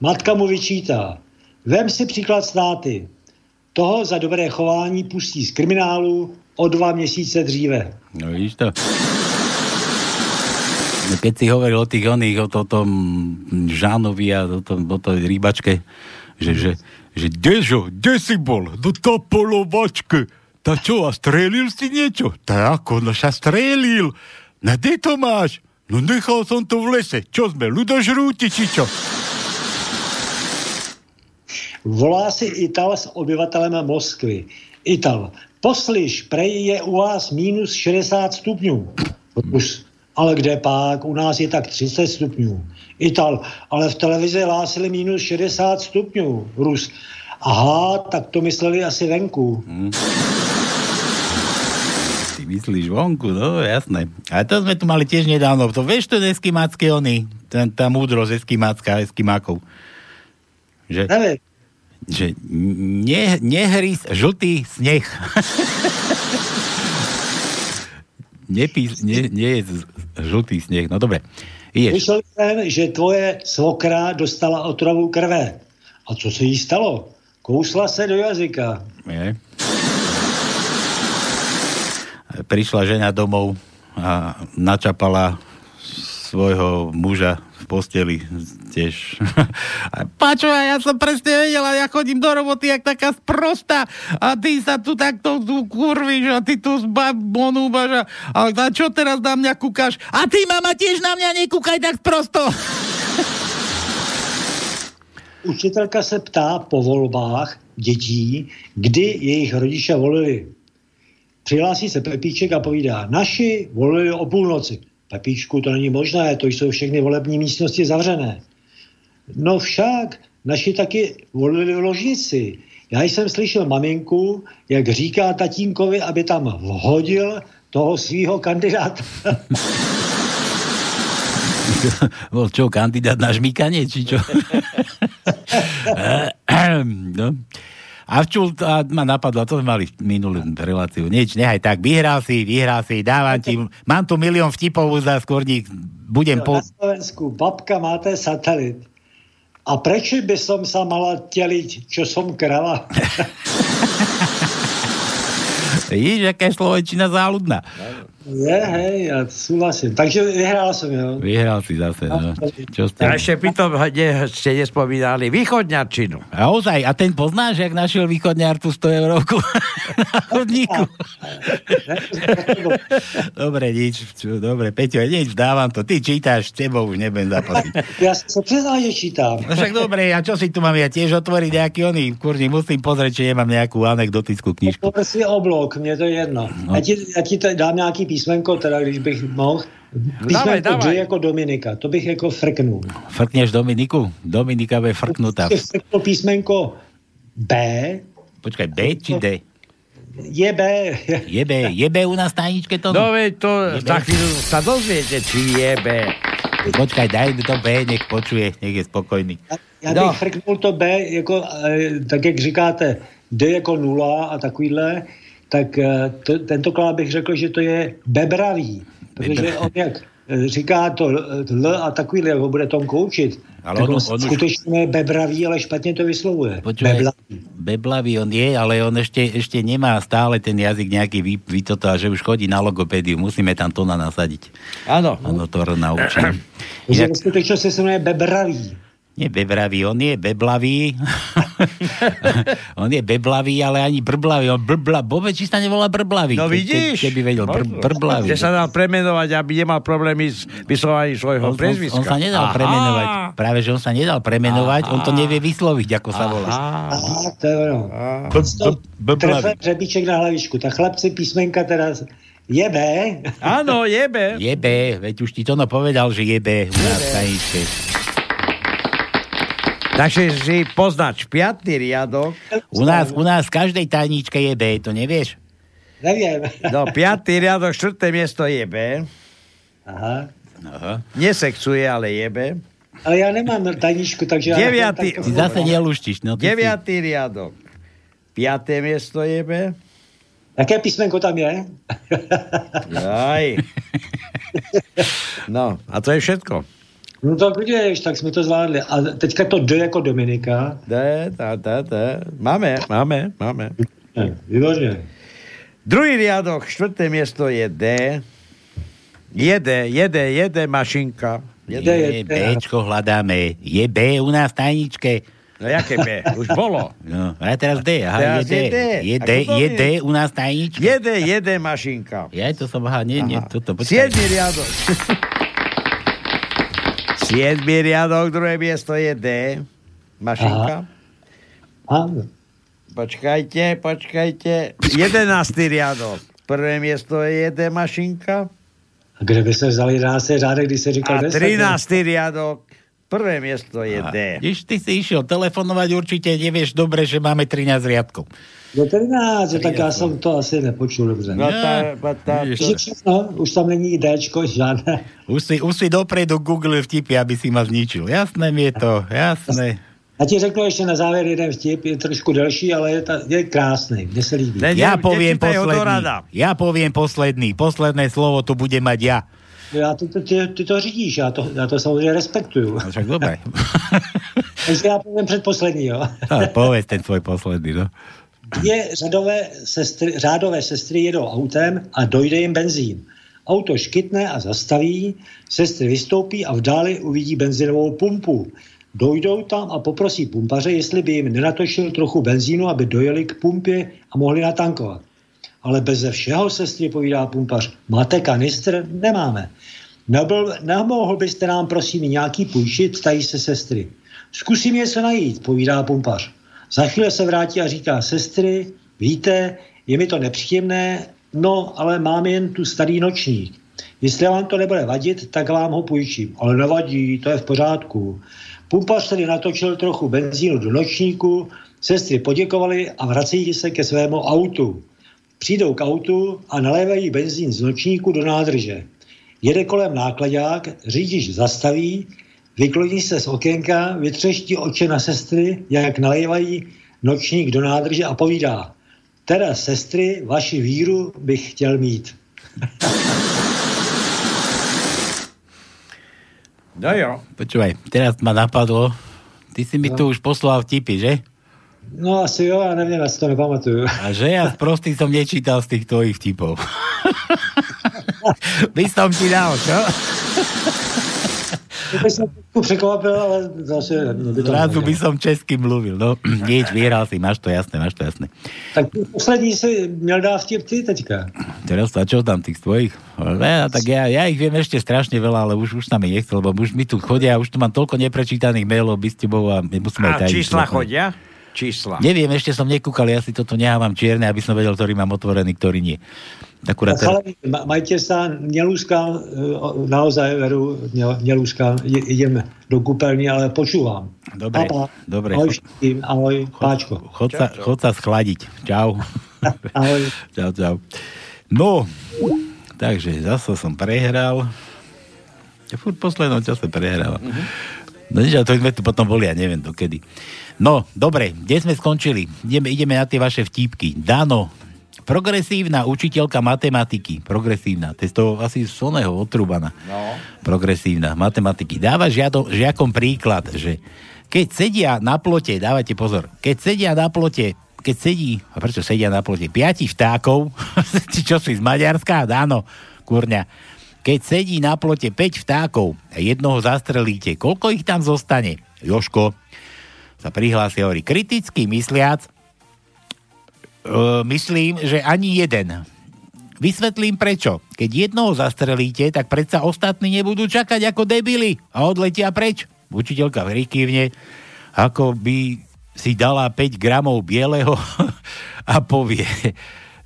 Matka mu vyčítá. Vem si příklad státy. Toho za dobré chování pustí z kriminálu o dva měsíce dříve. No vidíš to. No, keď si hovoril o tých oných, o, to, tom Žánovi a o, tom, o tej rýbačke, že, že, že Dežo, kde si bol? No tá polovačke. Tá čo, a strelil si niečo? Tá ako, no sa strelil. Na kde to máš? No nechal som to v lese. Čo sme, ľudožrúti, či čo? Volá si Ital s obyvatelem Moskvy. Ital, poslyš, prej je u vás minus 60 stupňů. Už, ale kde pak? U nás je tak 30 stupňů. Ital, ale v televizi hlásili minus 60 stupňů. Rus, aha, tak to mysleli asi venku. Hmm myslíš vonku, no jasné. A to sme tu mali tiež nedávno. To vieš, to je eskimácké ony, ten, tá múdrosť eskimácká, eskimákov. Že, Neviem. že ne, nehrys žltý sneh. Nepí, ne, nie je žltý sneh. No dobre. Ideš. Myslel jsem, že tvoje svokra dostala otravu krve. A co se jí stalo? Kousla se do jazyka. Je prišla žena domov a načapala svojho muža v posteli tiež. Pačo, ja som presne vedela, ja chodím do roboty, jak taká sprosta a ty sa tu takto tu kurvíš a ty tu bonúbaš a, a čo teraz na mňa kúkaš? A ty, mama, tiež na mňa nekúkaj tak sprosto. Učitelka se ptá po volbách dětí, kdy jejich rodiče volili. Přihlásí se Pepíček a povídá, naši volili o půlnoci. Pepíčku, to není možné, to jsou všechny volební místnosti zavřené. No však, naši taky volili v ložnici. Já jsem slyšel maminku, jak říká tatínkovi, aby tam vhodil toho svého kandidáta. Bol čo, kandidát na žmýkanie, či čo? no. A včul, a ma napadlo, to sme mali minulú reláciu. Nič, nechaj tak, vyhral si, vyhral si, dávam ti, mám tu milión vtipov za skôrník, budem po... Na Slovensku, babka, máte satelit. A prečo by som sa mala teliť, čo som krava? Vidíš, aká je Slovenčina záľudná. Je, hej, ja súhlasím. Takže vyhral som, jo. Vyhral si zase, no. Čo ste? A ešte pritom ne, ste nespomínali východňarčinu. A ozaj, a ten poznáš, jak našiel východňár tú 100 eurovku na chodníku? dobre, nič. Čo, dobre, Peťo, nič, dávam to. Ty čítaš, s tebou už nebudem zapasiť. Ja sa priznal, že čítam. No však dobre, a čo si tu mám ja tiež otvoriť nejaký oný, kurni, musím pozrieť, či nemám nejakú anekdotickú knižku. Povedzme si oblok, mne to je jedno. No. Ja ti, ja ti t- dám nějaký písmenko, teda když bych mohl. Písmenko dávaj. J jako Dominika, to bych jako frknul. Frkneš Dominiku? Dominika bude frknutá. Když frknul písmenko B, Počkaj, B či D? je B. Je B, je B u nás tajničke to? No veď to za chvíľu sa dozviete, či je B. Počkaj, daj mi to B, nech počuje, nech je spokojný. Já bych frknul to B, jako, eh, tak jak říkáte, D jako nula a takovýhle, tak eh, to, tentokrát bych řekl, že to je bebravý. Protože on jak eh, říká to L a takovýhle, jak ho bude Tom koučit, Ale tak on- on, on už- skutečně je bebravý, ale špatně to vyslovuje. Počúvaj, Beblavý. Beblavý on je, ale on ešte, ešte nemá stále ten jazyk nejaký vy, vy toto, a že už chodí na logopédiu. Musíme tam to na nasadiť. Áno. Áno, to naučím. Inak, ve skutečnosti se jmenuje bebravý. Nie bebravý, on je beblavý. on je beblavý, ale ani brblavý. On brbla, vôbec či sa nevolá brblavý. No Ke- ke- vidíš? Keby vedel, br, brblavý. Že sa dal premenovať, aby nemal problémy s vyslovaním svojho On, on, prezviska. on sa nedal Aha. premenovať. Práve, že on sa nedal premenovať, on to nevie vysloviť, ako sa volá. Aha, to je ono. B- b- Trefe řebíček na hlavičku. Tak chlapci písmenka teraz je B. Áno, je B. Je B, veď už ti to no povedal, že je B u nás. Takže si poznač piatý riadok. U nás, u nás v každej tajničke je B, to nevieš? Neviem. No, piatý riadok, štvrté miesto je B. Aha. Aha. Nesexuje, ale je B. Ale ja nemám tajničku, takže... ja Deviatý, neviem, Ty zase neluštiš. No, si- deviatý riadok. Piaté miesto je B. Jaké písmenko tam je? Aj. No, a to je všetko. No tak vidíš, tak jsme to zvládli. A teďka to D jako Dominika. D, D, D, D. Máme, máme, máme. Výborně. Druhý riadok, štvrté miesto je D. Jede, jede, jede mašinka. Jede, Je Bčko hľadáme. Je B u nás v tajničke. No jaké B? Už bolo. No, a teraz D. Aha, Teraz je D. je D. Je D, to je je? D u nás v tajničke. Jede, jede mašinka. Ja to som, aha, nie, nie, toto, počkaj. Siedmy riadok. Siedmy riadok, druhé miesto je D. Mašinka. Áno. Počkajte, počkajte. Jedenáctý riadok. Prvé miesto je D mašinka. A kde by se vzal 11. řádek, když se říkal A 10? 13. riadok. Prvé miesto je D. Když ty si išiel telefonovať, určite nevieš dobre, že máme 13 riadkov. Do 13, tak já jsem to asi nepočul dobře. No tá, tá, všechno, už tam není Dčko, žádné. Už si, už si dopredu Google vtipy, aby si ma zničil. Jasné mi je to, jasné. Já ti řeknu ještě na závěr jeden vtip, je trošku delší, ale je, ta, je krásný, mně se líbí. Ja poviem posledný. Ja poviem posledný. Posledné slovo tu bude mať ja. Já ty, ty, ty, to řídíš, já to, já to samozřejmě respektuju. No však dobre. Takže já povím předposlední, jo. No, povedz ten svoj posledný, no. Dvě řadové sestry, řádové sestry jedou autem a dojde jim benzín. Auto škytne a zastaví, sestry vystoupí a v dáli uvidí benzinovou pumpu. Dojdou tam a poprosí pumpaře, jestli by jim nenatočil trochu benzínu, aby dojeli k pumpě a mohli natankovat. Ale beze všeho, sestry, povídá pumpař. Máte kanistr? Nemáme. Nebyl, nemohl byste nám prosím nějaký půjčit, tají se sestry. Zkusím něco najít, povídá pumpař. Za chvíli se vrátí a říká, sestry, víte, je mi to nepříjemné, no, ale mám jen tu starý nočník. Jestli vám to nebude vadit, tak vám ho půjčím. Ale nevadí, to je v pořádku. Pumpař tedy natočil trochu benzínu do nočníku, sestry poděkovali a vrací se ke svému autu. Přijdou k autu a nalévají benzín z nočníku do nádrže. Jede kolem nákladák, řidič zastaví, vykloní se z okénka, vytřeští oči na sestry, jak nalévají nočník do nádrže a povídá, teda sestry, vaši víru bych chtěl mít. No jo. Počúvaj, teraz ma napadlo, ty si mi No. tu už poslal vtipy, že? No asi jo, já nevím, já si to nepamatuju. A že ja prostý som nečítal z tých tvojich vtipov. by som ti dal, čo? By som trošku překvapil, ale zase by to Zrazu by som česky mluvil, no. Nič, vyhral si, máš to jasné, máš to jasné. Tak poslední si měl dát vtip ty teďka. Teraz a čo tam tých tvojich? Ne, tak ja, ja ich viem ešte strašne veľa, ale už, už sa mi nechce, lebo už mi tu chodia, už tu mám toľko neprečítaných mailov by s tebou a musíme A aj tajiť. čísla chodia? Čísla. Neviem, ešte som nekúkal, ja si toto nehávam čierne, aby som vedel, ktorý mám otvorený, ktorý nie. Akurát ma- majte sa, nelúskam, e, naozaj veru, ne- nelúskam, idem do kúpeľny, ale počúvam. Dobre, Papa, dobre. Ahoj všetkým, ahoj, páčko. Chod sa, chod sa schladiť. Čau. Ahoj. čau, čau. No, takže zase som prehral. Ja furt poslednom čase prehrávam. No nič, to sme tu potom boli, ja neviem dokedy. No, dobre, kde sme skončili? Ideme, ideme na tie vaše vtípky. Dano, progresívna učiteľka matematiky. Progresívna. To je z toho asi z oného otrúbaná. No. Progresívna matematiky. Dáva žiado, žiakom príklad, že keď sedia na plote, dávajte pozor, keď sedia na plote, keď sedí, a prečo sedia na plote, piati vtákov, čo si z Maďarska? Áno, kurňa. Keď sedí na plote 5 vtákov a jednoho zastrelíte, koľko ich tam zostane? Joško sa prihlási a hovorí, kriticky mysliac, Uh, myslím, že ani jeden. Vysvetlím prečo. Keď jednoho zastrelíte, tak predsa ostatní nebudú čakať ako debili a odletia preč. Učiteľka vrikývne, ako by si dala 5 gramov bieleho a povie,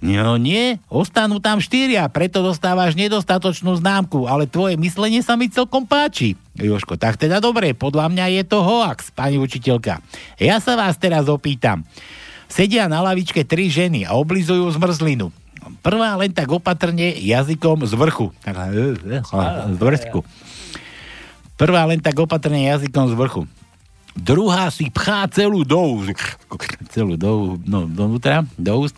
no nie, ostanú tam štyria, preto dostávaš nedostatočnú známku, ale tvoje myslenie sa mi celkom páči. Joško, tak teda dobre, podľa mňa je to hoax, pani učiteľka. Ja sa vás teraz opýtam. Sedia na lavičke tri ženy a oblizujú zmrzlinu. Prvá len tak opatrne jazykom z vrchu. Takhle, e, Z vršku. Prvá len tak opatrne jazykom z vrchu. Druhá si pchá celú do úst. Celú do, no, donútra, do úst.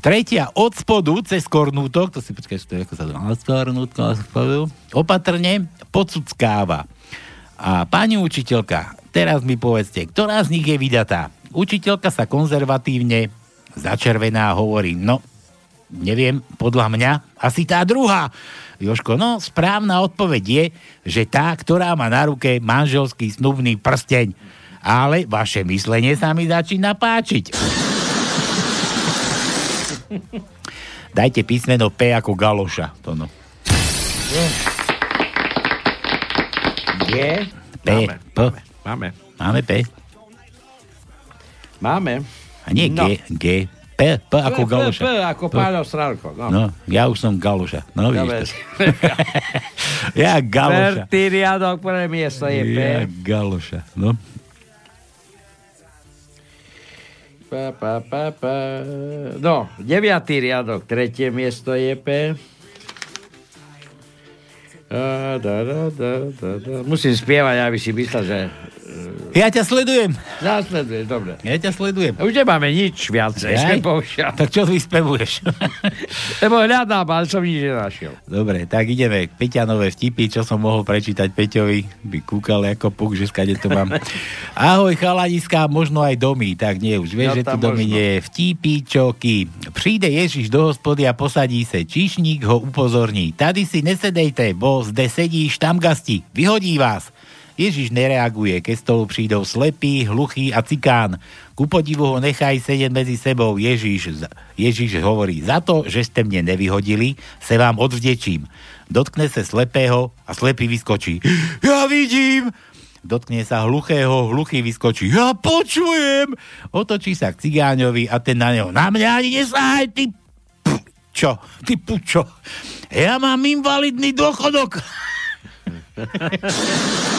Tretia od spodu cez kornútok, to si počkaj, to je, ako sa to spodu, opatrne podsuckáva. A pani učiteľka, teraz mi povedzte, ktorá z nich je vydatá? Učiteľka sa konzervatívne začervená hovorí, no, neviem, podľa mňa, asi tá druhá. Joško, no, správna odpoveď je, že tá, ktorá má na ruke manželský snubný prsteň. Ale vaše myslenie sa mi začína páčiť. Dajte písmeno P ako galoša. To no. Je? P. Máme, P. Máme. Máme P. Máme. A nie No. G. G. P. P ako P, P, galoša. P, ako Páľo Strálko. No. No, ja už som galoša. No, vidíš to. Ja galoša. Pertý riadok, prvé miesto je P. Ja galoša. No. Pa, pa, pa, pa. No, deviatý riadok, tretie miesto je P. Da, da, da, da, da. Musím spievať, aby si myslel, že... Ja ťa sledujem. Následuje, dobre. Ja ťa sledujem. Už nemáme nič viacej. Tak čo vyspevuješ? Lebo hľadám, ale som nič nenašiel. Dobre, tak ideme. Peťanové vtipy, čo som mohol prečítať Peťovi. By kúkal ako puk, že skade to mám. Ahoj chalaniska, možno aj domy. Tak nie, už vieš, No, že tu tam domy nie je. Vtipy, čoky. Príde Ježiš do hospody a posadí sa. Číšník ho upozorní. Tady si nesedejte, bo zde sedí štamgasti. Vyhodí vás. Ježiš nereaguje, keď stolu prídou slepý, hluchý a cikán. Ku podivu ho nechaj sedieť medzi sebou. Ježiš, Ježiš hovorí, za to, že ste mne nevyhodili, se vám odvdečím. Dotkne sa slepého a slepý vyskočí. Ja vidím! Dotkne sa hluchého, hluchý vyskočí. Ja počujem! Otočí sa k cigáňovi a ten na neho. Na mňa ani nesahaj, ty čo? Ty pučo. Ja mám invalidný dôchodok.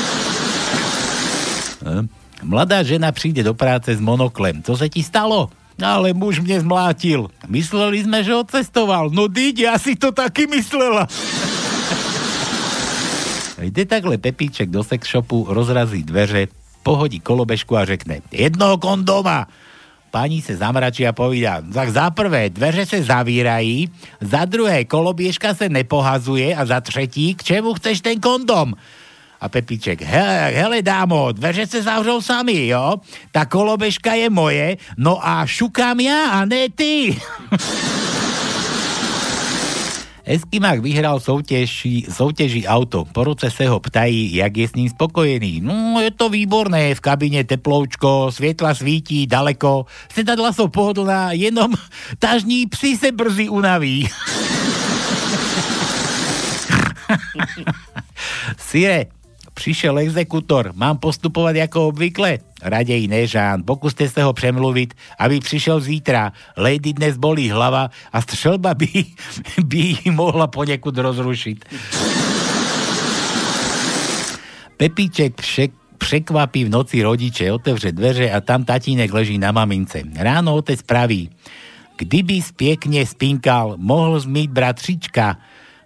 Mladá žena príde do práce s monoklem. Co sa ti stalo? Ale muž mne zmlátil. Mysleli sme, že odcestoval. No díď, ja si to taky myslela. Ide takhle Pepíček do sex shopu, rozrazí dveře, pohodí kolobežku a řekne jednoho kondoma. Pani sa zamračí a povída, tak za prvé dveře se zavírají, za druhé kolobiežka se nepohazuje a za třetí, k čemu chceš ten kondom? A Pepíček, hele, hele dámo, dveře se zavřou sami, jo? Ta kolobežka je moje, no a šukám ja a ne ty. Eskimák vyhral soutěži, soutěži auto. Po roce se ho ptají, jak je s ním spokojený. No, je to výborné, v kabine teploučko, světla svítí daleko, sedadla jsou pohodlná, jenom tažní psi se brzy unaví. Sire, přišel exekutor, mám postupovat jako obvykle? Raději ne, Žán, pokuste se ho přemluvit, aby přišel zítra. Lady dnes bolí hlava a střelba by, by mohla poněkud rozrušit. Pepíček však překvapí v noci rodiče, otevře dveře a tam tatínek leží na mamince. Ráno otec praví, kdyby pěkne spinkal, mohl zmít bratřička.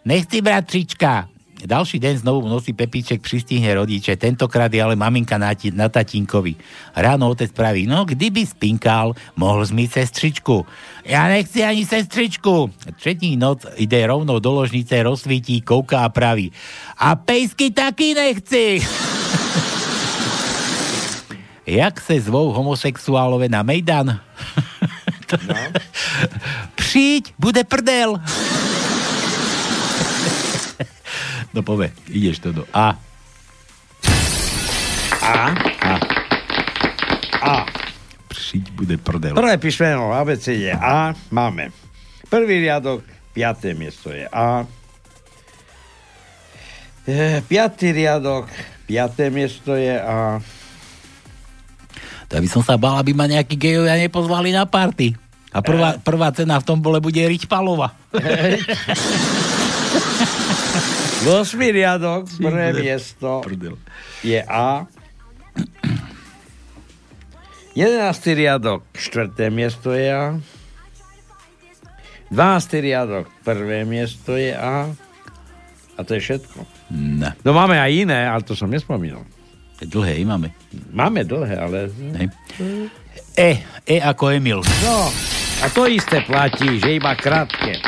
Nechci bratřička, ďalší deň znovu v noci Pepíček pristihne rodiče, tentokrát je ale maminka na, ti- na tatínkovi. Ráno otec praví, no kdyby spinkal, mohol zmyť sestričku. Ja nechci ani sestričku. Tretí noc ide rovno do ložnice, rozsvítí, kouká a praví. A pejsky taky nechci. Jak se zvou homosexuálové na Mejdan? no. Přijď, bude prdel. No pove, ideš to do A. A? A. A. Přijď, bude prdel. Prvé písmeno ABC je A, máme. Prvý riadok, piaté miesto je A. E, piatý riadok, piaté miesto je A. To by som sa bál, aby ma nejakí gejovia nepozvali na party. A prvá, prvá cena v tom bole bude Riť Palova. Osmý riadok, prvé miesto prdel. je A. Jedenáctý riadok, štvrté miesto je A. Dvanáctý riadok, prvé miesto je A. A to je všetko. Ne. No máme aj iné, ale to som nespomínal. Dlhé máme. Máme dlhé, ale... Hej. E, E ako Emil. No, a to isté platí, že iba krátke.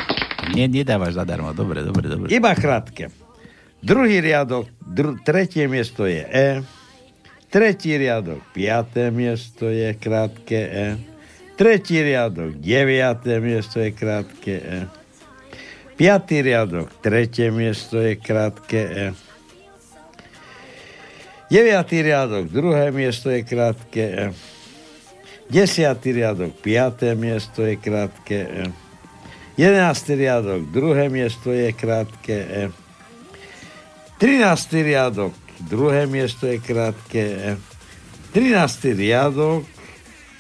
Nie, nedávaš zadarmo. Dobre, dobre, dobre. Iba krátke. Druhý riadok, dru, tretie miesto je E. Tretí riadok, piaté miesto je krátke E. Tretí riadok, deviaté miesto je krátke E. Piatý riadok, tretie miesto je krátke E. Deviatý riadok, druhé miesto je krátke E. Desiatý riadok, piaté miesto je krátke E. Jedenáctý riadok, druhé miesto je krátke E. 13. riadok, druhé miesto je krátke E. 13. riadok,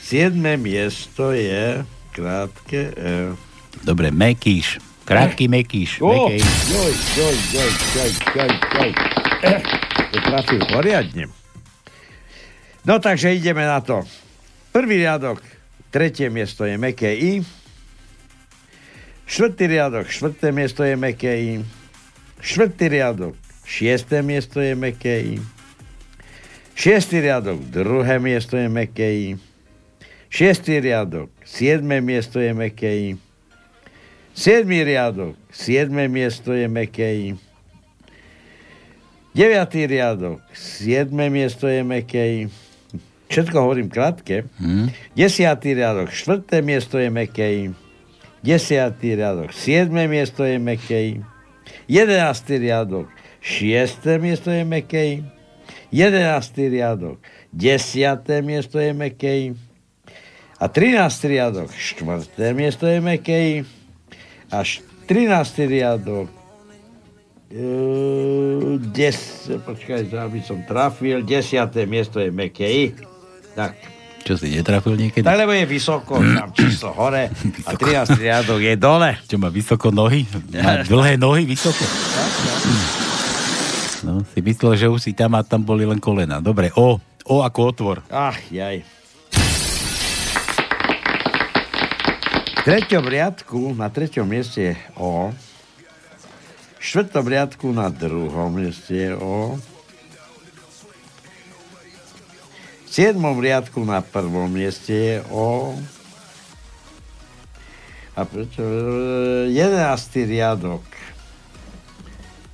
7. miesto je krátke. Dobre, Mekíš. Krátky Mekíš. O, Mekej. joj, joj, joj, joj, joj, joj. Eh, To trafil poriadne. No takže ideme na to. Prvý riadok, tretie miesto je meké I. Štvrtý riadok, štvrté miesto je meké I. Štvrtý riadok, šiesté miesto je meké I. Šiestý riadok, druhé miesto je meké I. Šiestý riadok, siedme miesto je meké I. Siedmý riadok, siedme miesto je meké I. Deviatý riadok, siedme miesto je meké I. Všetko hovorím krátke. Hm? Desiatý riadok, štvrté miesto je meké I. Desiatý riadok, siedme miesto je meké I. Jedenáctý riadok, šiesté miesto je meké I. Jedenáctý riadok, desiaté miesto je meké I. A 13. riadok, štvrté miesto je meké I. A š- 13. riadok, e, des, počkaj, aby som trafil, desiaté miesto je meké I. Tak. Čo si netrafil niekedy? Tak lebo je vysoko, tam číslo hore a 13. riadok je dole. Čo má vysoko nohy? Má dlhé nohy vysoko. No, si myslel, že už si tam a tam boli len kolena. Dobre, O. O ako otvor. Ach, jaj. V treťom riadku, na treťom mieste je O. V štvrtom riadku na druhom mieste je O. V siedmom riadku na prvom mieste je O. A prečo? Jedenáctý riadok.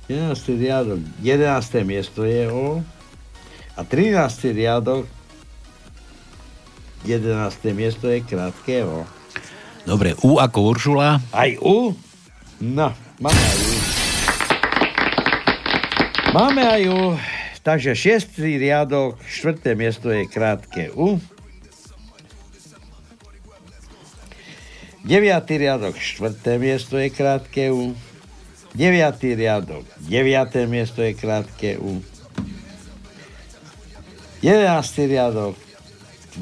Jedenáctý riadok. Jedenácté miesto je O. A 13. riadok, 11. miesto je krátke O. Dobre, U ako Uršula. Aj U? No, Máme aj ju. Máme aj ju. Takže šiestý riadok, štvrté miesto je krátke U. Deviatý riadok, štvrté miesto je krátke U. Deviatý riadok, deviaté miesto je krátke U. Jedenáctý riadok,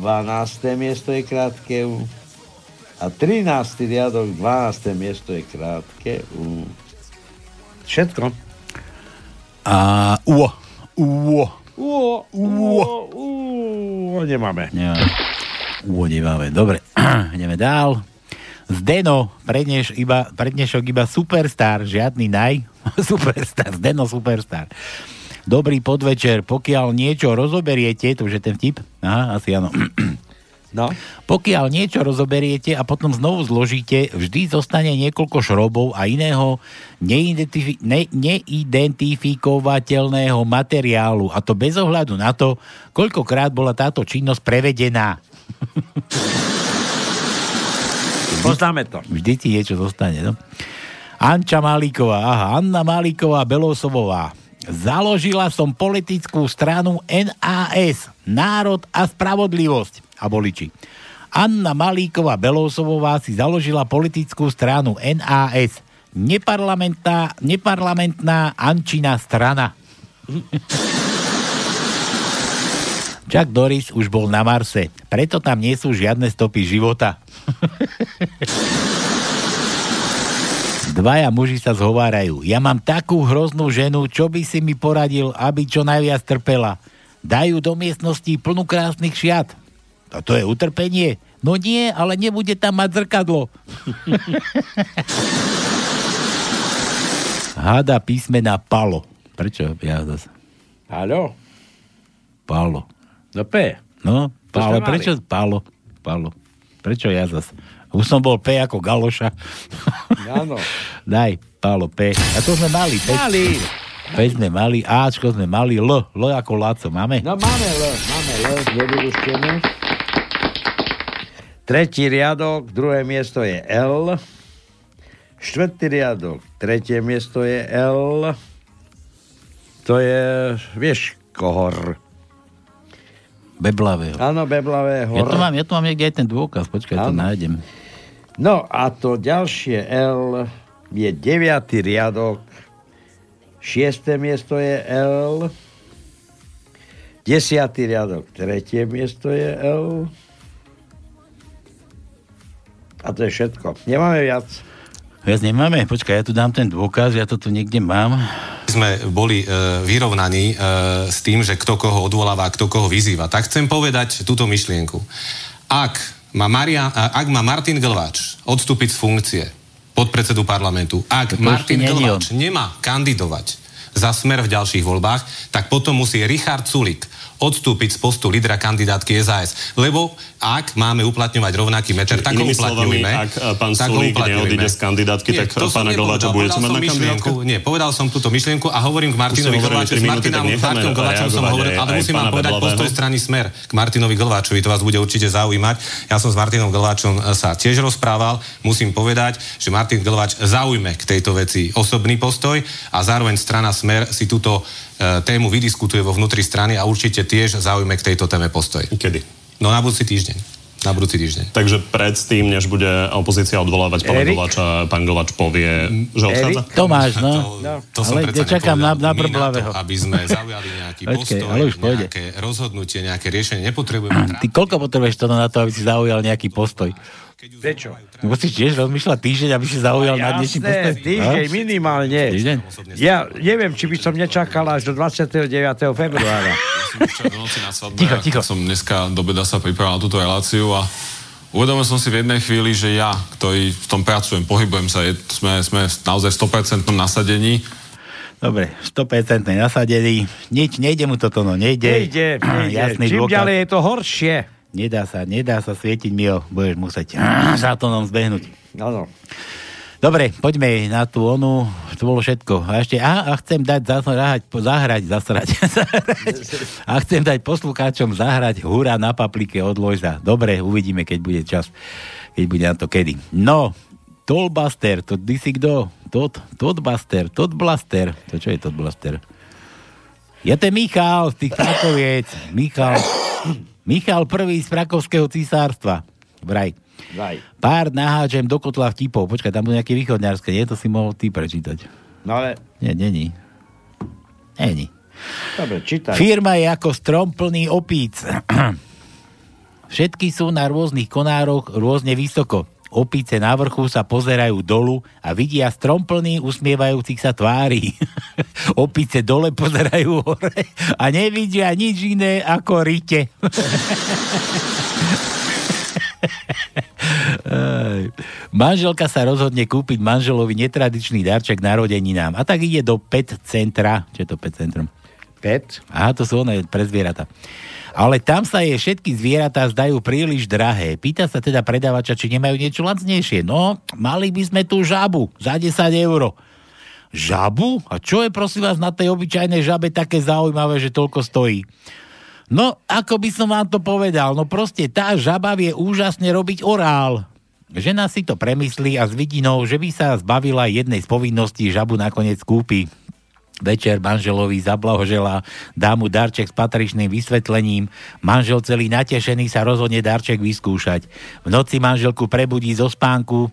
12. miesto je krátke U. A 13. riadok, 12. miesto je krátke U. Všetko. A uo. Uo. Uo, uo, uo, nemáme. Nemáme. Uo nemáme. Dobre, ideme dál. Zdeno, predneš iba, prednešok iba superstar, žiadny naj. superstar, Zdeno superstar. Dobrý podvečer, pokiaľ niečo rozoberiete, to už je ten vtip? Aha, asi áno. No. Pokiaľ niečo rozoberiete a potom znovu zložíte, vždy zostane niekoľko šrobov a iného neidentifi- ne- neidentifikovateľného materiálu. A to bez ohľadu na to, koľkokrát bola táto činnosť prevedená. Poznáme to. Vždy ti niečo zostane, no. Anča Malíková, aha, Anna Malíková Belosovová. Založila som politickú stranu NAS, Národ a spravodlivosť a voliči. Anna Malíková Belosovová si založila politickú stranu NAS, neparlamentná, neparlamentná Ančina strana. Chuck Doris už bol na Marse, preto tam nie sú žiadne stopy života. Dvaja muži sa zhovárajú. Ja mám takú hroznú ženu, čo by si mi poradil, aby čo najviac trpela. Dajú do miestnosti plnú krásnych šiat. A to je utrpenie? No nie, ale nebude tam mať zrkadlo. Hada písmena Palo. Prečo? Ja zase. Haló? Palo. No P. No, mali. Prečo Palo? Palo. Prečo ja zase? Už som bol P ako Galoša. Áno. Daj, Pálo, P. A to sme mali. P. Mali. P sme mali, Ačko sme mali, L. L ako Laco. Máme? No máme L, máme L, nevyluštené. Tretí riadok, druhé miesto je L. Štvrtý riadok, tretie miesto je L. To je, vieš, kohor. Beblavého. Áno, beblavé hor. Ja to mám, ja to mám niekde aj ten dôkaz. Počkaj, to Áno. nájdem. No a to ďalšie L je deviatý riadok, šiesté miesto je L, desiatý riadok, tretie miesto je L. A to je všetko. Nemáme viac. Viac nemáme? Počkaj, ja tu dám ten dôkaz, ja to tu niekde mám. sme boli e, vyrovnaní e, s tým, že kto koho odvoláva, kto koho vyzýva. Tak chcem povedať túto myšlienku. Ak má, Maria, a- ak má Martin Glváč odstúpiť z funkcie podpredsedu parlamentu, ak To Martin Glváč nemá kandidovať za smer v ďalších voľbách, tak potom musí Richard Sulik odstúpiť z postu lídra kandidátky SAS. Lebo ak máme uplatňovať rovnaký meter, tak ho Inými slovami, uplatňujme. ak, e, pán tak Sulík uplatňujme. neodíde z kandidátky, tak to som pána. Glváča budete mať na kandidátke? Nie, povedal som túto myšlienku a hovorím k Martinovi tri S tak Martinom, Glváčom som hovoril, ale musím vám povedať postoj strany Smer k Martinovi Glváčovi, to vás bude určite zaujímať. Ja som s Martinom Glváčom e, sa tiež rozprával, musím povedať, že Martin Glváč zaujme k tejto veci osobný postoj a zároveň strana Smer si túto tému vydiskutuje vo vnútri strany a určite tiež zaujme k tejto téme postoj. Kedy? No na budúci týždeň. Na budúci týždeň. Takže predtým, než bude opozícia odvolávať pána? Glváča, pán Glváč povie, že odchádza? Tomáš, no. To som ale predsa čakám na, na My to, brblavého. aby sme zaujali nejaký Počkej, postoj, ale už pôjde. nejaké rozhodnutie, nejaké riešenie. Nepotrebujeme Ty koľko potrebuješ to na to, aby si zaujal nejaký postoj? Prečo? Musíš tiež rozmýšľať týždeň, aby si zaujal na dnešný postoj. Týždeň minimálne. Týždeň? Ja neviem, či by som nečakal až do 29. februára. Ticho, ticho. Som dneska do beda sa pripravil na túto reláciu a uvedomil som si v jednej chvíli, že ja, ktorý v tom pracujem, pohybujem sa, je, sme, sme naozaj v 100% nasadení. Dobre, 100% nasadený. Nič, nejde mu toto, no, nejde. Nejde, nejde. Jasný Čím dôkaz. ďalej je to horšie. Nedá sa, nedá sa svietiť, Mio. Budeš musieť za to nám zbehnúť. Áno. Dobre, poďme na tú onu. To bolo všetko. A ešte, a, a chcem dať zahrať, zahrať, zasrať. zahrať. a chcem dať poslucháčom zahrať Hurá na paplike od Lojza. Dobre, uvidíme, keď bude čas. Keď bude na to kedy. No, Tollbuster, to ty si kto? Todd, Toddbuster, Toddblaster. To čo je Toddblaster? Je to Michal z tých. Michal. Michal prvý z Prakovského císárstva. Vraj. Vraj. Pár naháčem do kotla vtipov. Počkaj, tam budú nejaké východňarské. Nie, to si mohol ty prečítať. No ale... Nie, není. Není. Dobre, čítaj. Firma je ako strom plný opíc. Všetky sú na rôznych konároch rôzne vysoko. Opice na vrchu sa pozerajú dolu a vidia strom plný usmievajúcich sa tvári. Opice dole pozerajú hore a nevidia nič iné ako rite. Manželka sa rozhodne kúpiť manželovi netradičný darček narodeninám a tak ide do pet centra. Čo je to pet centrum? Pet? Aha, to sú one pre zvieratá. Ale tam sa jej všetky zvieratá zdajú príliš drahé. Pýta sa teda predávača, či nemajú niečo lacnejšie. No, mali by sme tú žabu za 10 eur. Žabu? A čo je prosím vás na tej obyčajnej žabe také zaujímavé, že toľko stojí? No, ako by som vám to povedal, no proste tá žaba vie úžasne robiť orál. Žena si to premyslí a s vidinou, že by sa zbavila jednej z povinností, žabu nakoniec kúpi. Večer manželovi zablahoželá, dá mu darček s patričným vysvetlením. Manžel celý natešený sa rozhodne darček vyskúšať. V noci manželku prebudí zo spánku,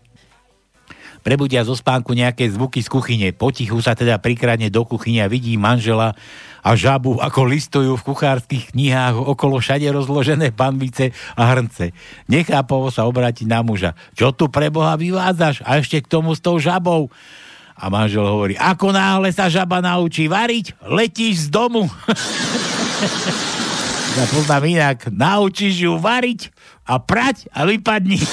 prebudia zo spánku nejaké zvuky z kuchyne. Potichu sa teda prikradne do kuchyne a vidí manžela a žabu, ako listujú v kuchárskych knihách okolo všade rozložené panvice a hrnce. Nechápovo sa obráti na muža. Čo tu pre Boha vyvádzaš? A ešte k tomu s tou žabou. A manžel hovorí, ako náhle sa žaba naučí variť, letíš z domu. ja poznám inak, naučíš ju variť a prať a vypadni.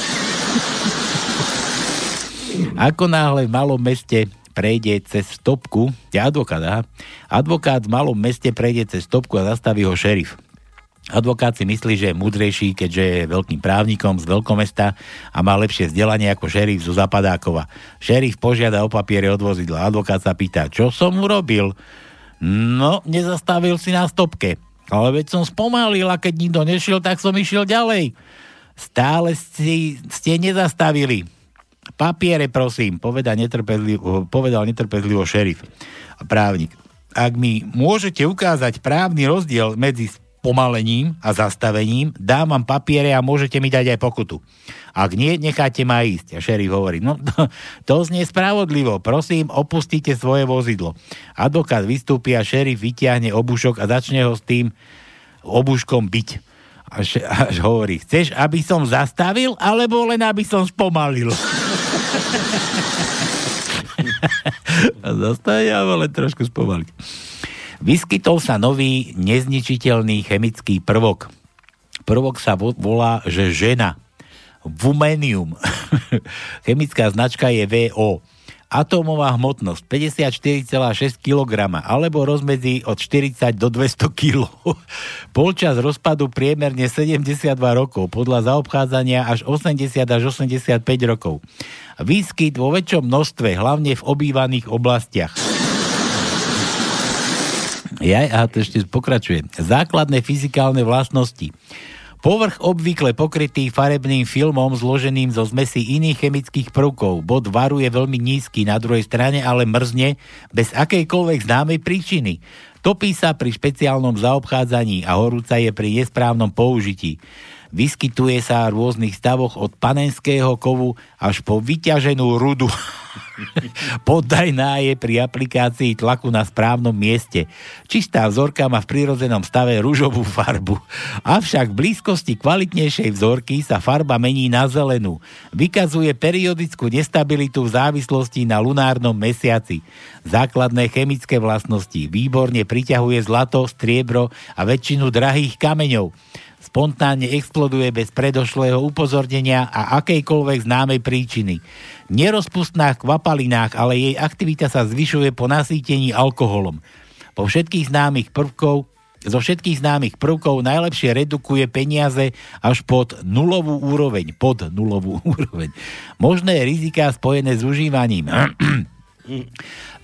ako náhle v malom meste prejde cez stopku, je advokát, aha? advokát v malom meste prejde cez stopku a zastaví ho šerif. Advokát si myslí, že je mudrejší, keďže je veľkým právnikom z veľkomesta a má lepšie vzdelanie ako šerif zo Zapadákova. Šerif požiada o papiere od vozidla. Advokát sa pýta, čo som urobil? No, nezastavil si na stopke. Ale veď som spomalil a keď nikto nešiel, tak som išiel ďalej. Stále si, ste nezastavili. Papiere, prosím, povedal netrpezlivo, povedal netrpezlivo šerif a právnik. Ak mi môžete ukázať právny rozdiel medzi pomalením a zastavením, dám vám papiere a môžete mi dať aj pokutu. Ak nie, necháte ma ísť. A šerif hovorí, no to, to znie spravodlivo, prosím, opustite svoje vozidlo. Advokát vystúpi a šerif vyťahne obušok a začne ho s tým obuškom byť. Až, až hovorí, chceš, aby som zastavil, alebo len aby som spomalil? zastavil, ale trošku spomaliť. Vyskytol sa nový nezničiteľný chemický prvok. Prvok sa volá, že žena. Vumenium. Chemická značka je VO. Atómová hmotnosť 54,6 kg alebo rozmedzi od 40 do 200 kg. Polčas rozpadu priemerne 72 rokov, podľa zaobchádzania až 80 až 85 rokov. Výskyt vo väčšom množstve, hlavne v obývaných oblastiach. Ja, a to ešte pokračuje. Základné fyzikálne vlastnosti. Povrch obvykle pokrytý farebným filmom zloženým zo zmesí iných chemických prvkov. Bod varu je veľmi nízky, na druhej strane ale mrzne bez akejkoľvek známej príčiny. Topí sa pri špeciálnom zaobchádzaní a horúca je pri nesprávnom použití. Vyskytuje sa v rôznych stavoch od panenského kovu až po vyťaženú rudu. Poddajná je pri aplikácii tlaku na správnom mieste. Čistá vzorka má v prírodzenom stave rúžovú farbu. Avšak v blízkosti kvalitnejšej vzorky sa farba mení na zelenú. Vykazuje periodickú nestabilitu v závislosti na lunárnom mesiaci. Základné chemické vlastnosti. Výborne priťahuje zlato, striebro a väčšinu drahých kameňov spontánne exploduje bez predošlého upozornenia a akejkoľvek známej príčiny. Nerozpustná v kvapalinách, ale jej aktivita sa zvyšuje po nasýtení alkoholom. Po všetkých známych prvkov zo všetkých známych prvkov najlepšie redukuje peniaze až pod nulovú úroveň. Pod nulovú úroveň. Možné rizika spojené s užívaním.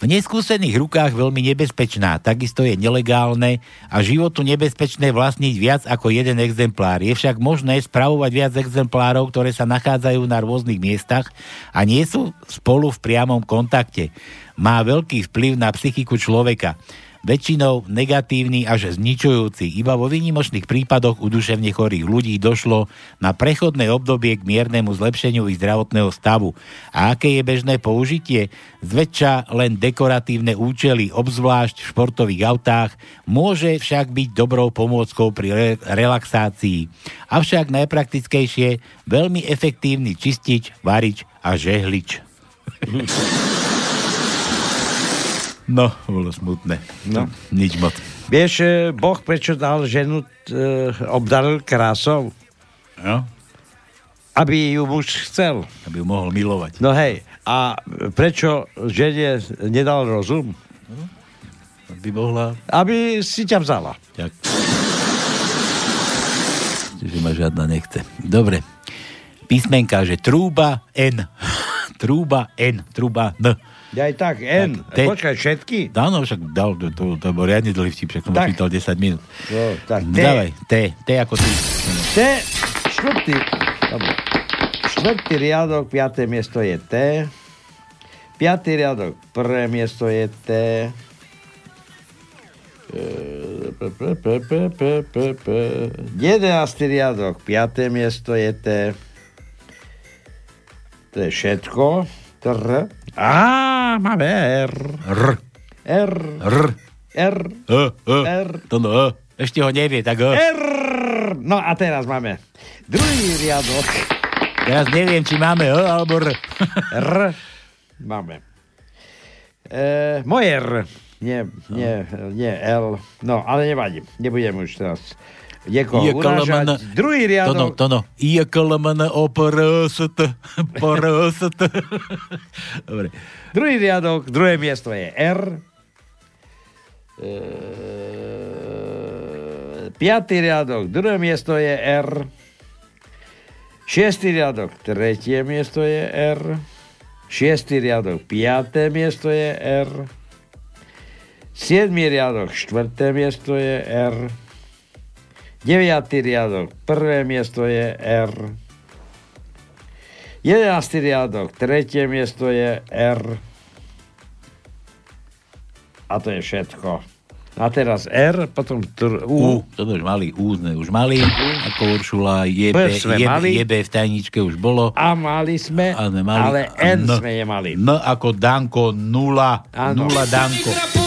V neskúsených rukách veľmi nebezpečná, takisto je nelegálne a životu nebezpečné vlastniť viac ako jeden exemplár. Je však možné spravovať viac exemplárov, ktoré sa nachádzajú na rôznych miestach a nie sú spolu v priamom kontakte. Má veľký vplyv na psychiku človeka väčšinou negatívny až zničujúci. Iba vo výnimočných prípadoch u duševne chorých ľudí došlo na prechodné obdobie k miernemu zlepšeniu ich zdravotného stavu. A aké je bežné použitie? Zväčša len dekoratívne účely, obzvlášť v športových autách, môže však byť dobrou pomôckou pri re- relaxácii. Avšak najpraktickejšie, veľmi efektívny čistič, varič a žehlič. No, bolo smutné. No. Nič moc. Vieš, e, Boh prečo dal ženu, e, obdaril krásou? No. Aby ju muž chcel. Aby ju mohol milovať. No hej, a prečo žene nedal rozum? Aby mohla... Aby si ťa vzala. Tak. Čiže ma žiadna nechce. Dobre. Písmenka, že trúba N. trúba N. Trúba N. Ja aj tak, N. Tak, te- Počkaj, všetky? Áno, však dal, to, to, to bol riadne dlhý vtip, však som Tak. čítal 10 minút. No, tak, T. Dávaj, T. T ako ty. T, štvrtý, štvrtý riadok, piaté miesto je T. Piatý riadok, prvé miesto je T. Jedenáctý riadok, piaté miesto je T. To je všetko. Tr. Á, máme R. R. R. R. R. E, e. R. To no, e. Ešte ho nevie, tak e. R. No a teraz máme druhý riadok. Teraz neviem, či máme E alebo R. R. Máme. E, moje R. Nie, nie, nie L. No, ale nevadí. Nebudem už teraz niekoho urážať. Druhý riadok. to no. Je kalamana o PRST. PRST. Dobre. Druhý riadok, druhé miesto je R. E, piatý riadok, druhé miesto je R. Šiestý riadok, tretie miesto je R. Šiestý riadok, piaté miesto je R. Siedmý riadok, štvrté miesto je R. Deviatý riadok, prvé miesto je R. Jedenáctý riadok, tretie miesto je R. A to je všetko. A teraz R, potom tr- U, U. to už mali, U sme už mali, ako Uršula, JB, JB, mali. JB v tajničke už bolo. A mali sme, A mali ale N N. sme nemali. N ako Danko, nula. Áno. Nula Danko.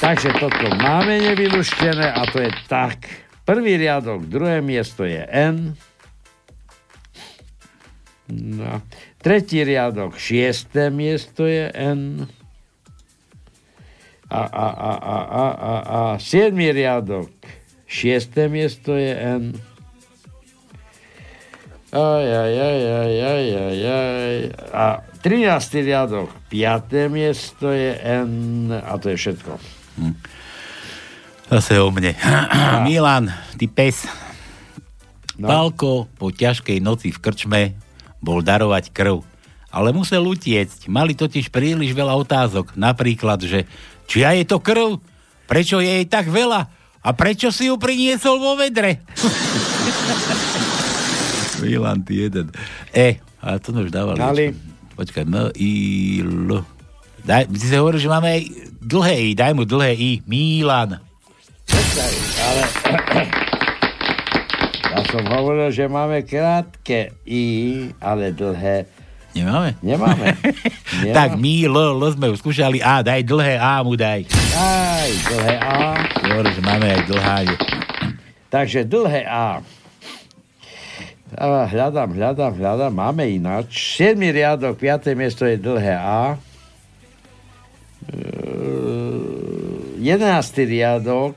Takže toto máme nevyluštené a to je tak. Prvý riadok, druhé miesto je N. No. Tretí riadok, šiesté miesto je N. A, a, a, a, a, a, a siedmý riadok, šiesté miesto je N. Aj, aj, aj, aj, aj, aj, aj. A 13. riadok, 5. miesto je N a to je všetko. Zase o mne. Milan, ty pes. No. Pálko po ťažkej noci v krčme bol darovať krv. Ale musel utiecť. Mali totiž príliš veľa otázok. Napríklad, že čia je to krv? Prečo je jej tak veľa? A prečo si ju priniesol vo vedre? Milan, ty jeden. E, a to už dávali. Dali. Počkaj, M, I, L. Daj, ty si hovoril, že máme aj dlhé I. Daj mu dlhé I. Milan. Počkaj, ale... Ja som hovoril, že máme krátke I, ale dlhé Nemáme? nemáme. Nemáme. Tak my, L, L sme už skúšali A, daj dlhé A mu daj. Aj, dlhé A. Hovorí, že máme aj dlhá. Takže dlhé A. A hľadám, hľadám, hľadám, máme ináč. 7. riadok, 5. miesto je dlhé A. E, 11. riadok,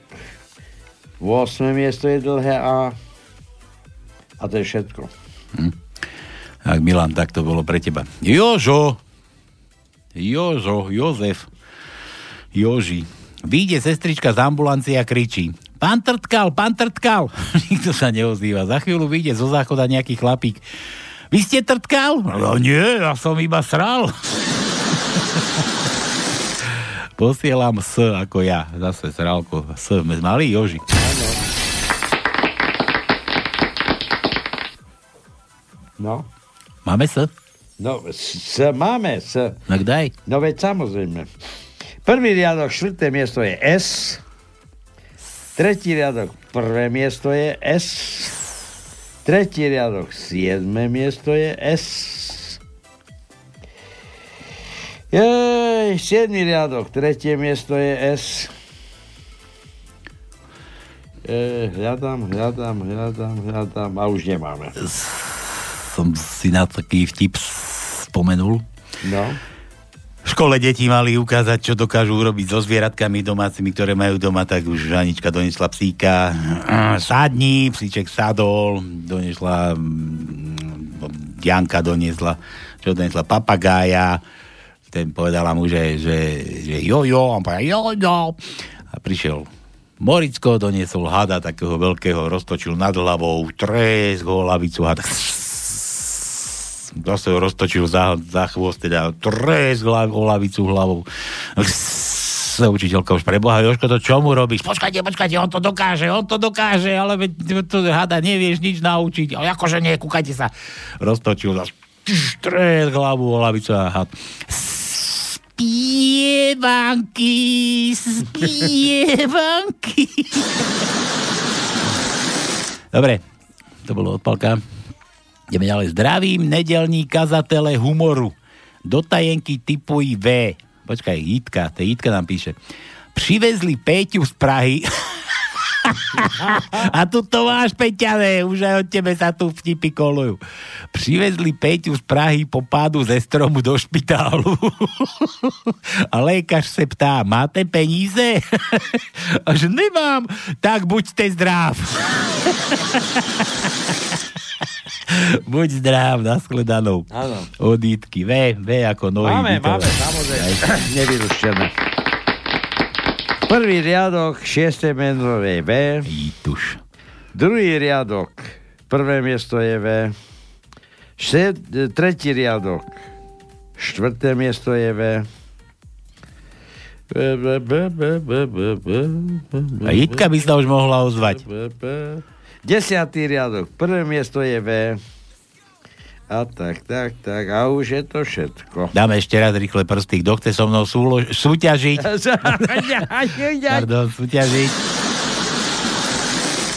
8. miesto je dlhé A. A to je všetko. Tak Milan, tak to bolo pre teba. Jožo. Jožo, Jozef. Joži. Výjde sestrička z ambulancie a kričí. Pán Trtkal, pán Trtkal. Nikto sa neozýva. Za chvíľu vyjde zo záchoda nejaký chlapík. Vy ste Trtkal? No nie, ja som iba sral. Posielam S ako ja. Zase sralko. S mali, Joži. No. Máme S? No, s, máme, s. Tak daj. No veď samozrejme. Prvý riadok, štvrté miesto je S. Tretí riadok, prvé miesto je S. Tretí riadok, siedme miesto je S. Jej, siedmý riadok, tretie miesto je S. E, hľadám, hľadám, hľadám, hľadám a už nemáme. Som si na taký vtip spomenul. No. V škole deti mali ukázať, čo dokážu urobiť so zvieratkami domácimi, ktoré majú doma, tak už Anička donesla psíka. Sádni, psíček sadol, donesla mm, Janka doniesla, čo donesla papagája, ten povedala mu, že, že, že jo, jo, on povedal jo, jo. A prišiel Moricko, doniesol hada takého veľkého, roztočil nad hlavou, tresk ho hlavicu a tak zase ho roztočil za, za chvost, teda tresk hlav, o hlavou. sa učiteľka už preboha, Jožko, to čo mu robíš? Počkajte, počkajte, on to dokáže, on to dokáže, ale veď to hada nevieš nič naučiť. Ale akože nie, kúkajte sa. Roztočil zase tresk hlavu o hlavicu a had spievanky, spievanky. Dobre, to bolo odpalka. Ideme ďalej. Zdravím nedelní kazatele humoru. Do tajenky typuj V. Počkaj, Jitka, to Jitka nám píše. Přivezli Péťu z Prahy a tu to máš, Peťané, už aj od tebe sa tu vtipy kolujú. Privezli Peťu z Prahy po pádu ze stromu do špitálu. a lékař se ptá, máte peníze? a že nemám, tak buďte zdrav. Buď zdrav, nashledanou. Áno. Odítky, V, V ako nohy. Máme, máme, samozrejme. Nevyrušené. Prvý riadok, šiesté meno je V. Jítuš. Druhý riadok, prvé miesto je V. Šed, tretí riadok, štvrté miesto je V. A Jitka by sa už mohla ozvať. Desiatý riadok, prvé miesto je V. A tak, tak, tak. A už je to všetko. Dáme ešte raz rýchle prsty. Kto chce so mnou súlo- súťažiť? Pardon, súťažiť.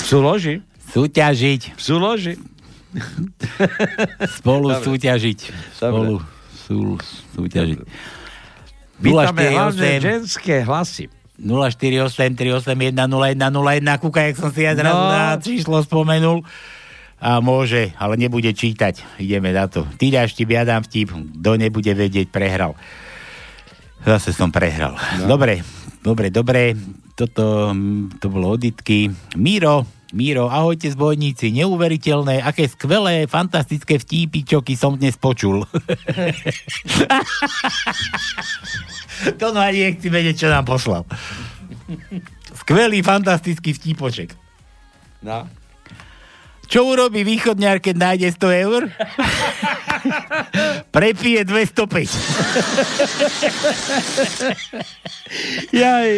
Súloži? Súťažiť. Súloži. Spolu Dobre. súťažiť. Spolu sú, súťažiť. Vítame hlavne ženské hlasy. 048 381 0101 Kúka, jak som si ja zrazu No. na číslo spomenul. A môže, ale nebude čítať. Ideme na to. Ty dáš vtip, ja dám vtip. Kto nebude vedieť, prehral. Zase som prehral. No. Dobre, dobre, dobre. Toto, mm, to bolo oditky. Míro, Míro, ahojte zbojníci, neuveriteľné, aké skvelé, fantastické vtípičoky som dnes počul. to no ani nechci vedieť, čo nám poslal. Skvelý, fantastický vtípoček. No. Čo urobí východňar, keď nájde 100 eur? Prepije 205. Jaj,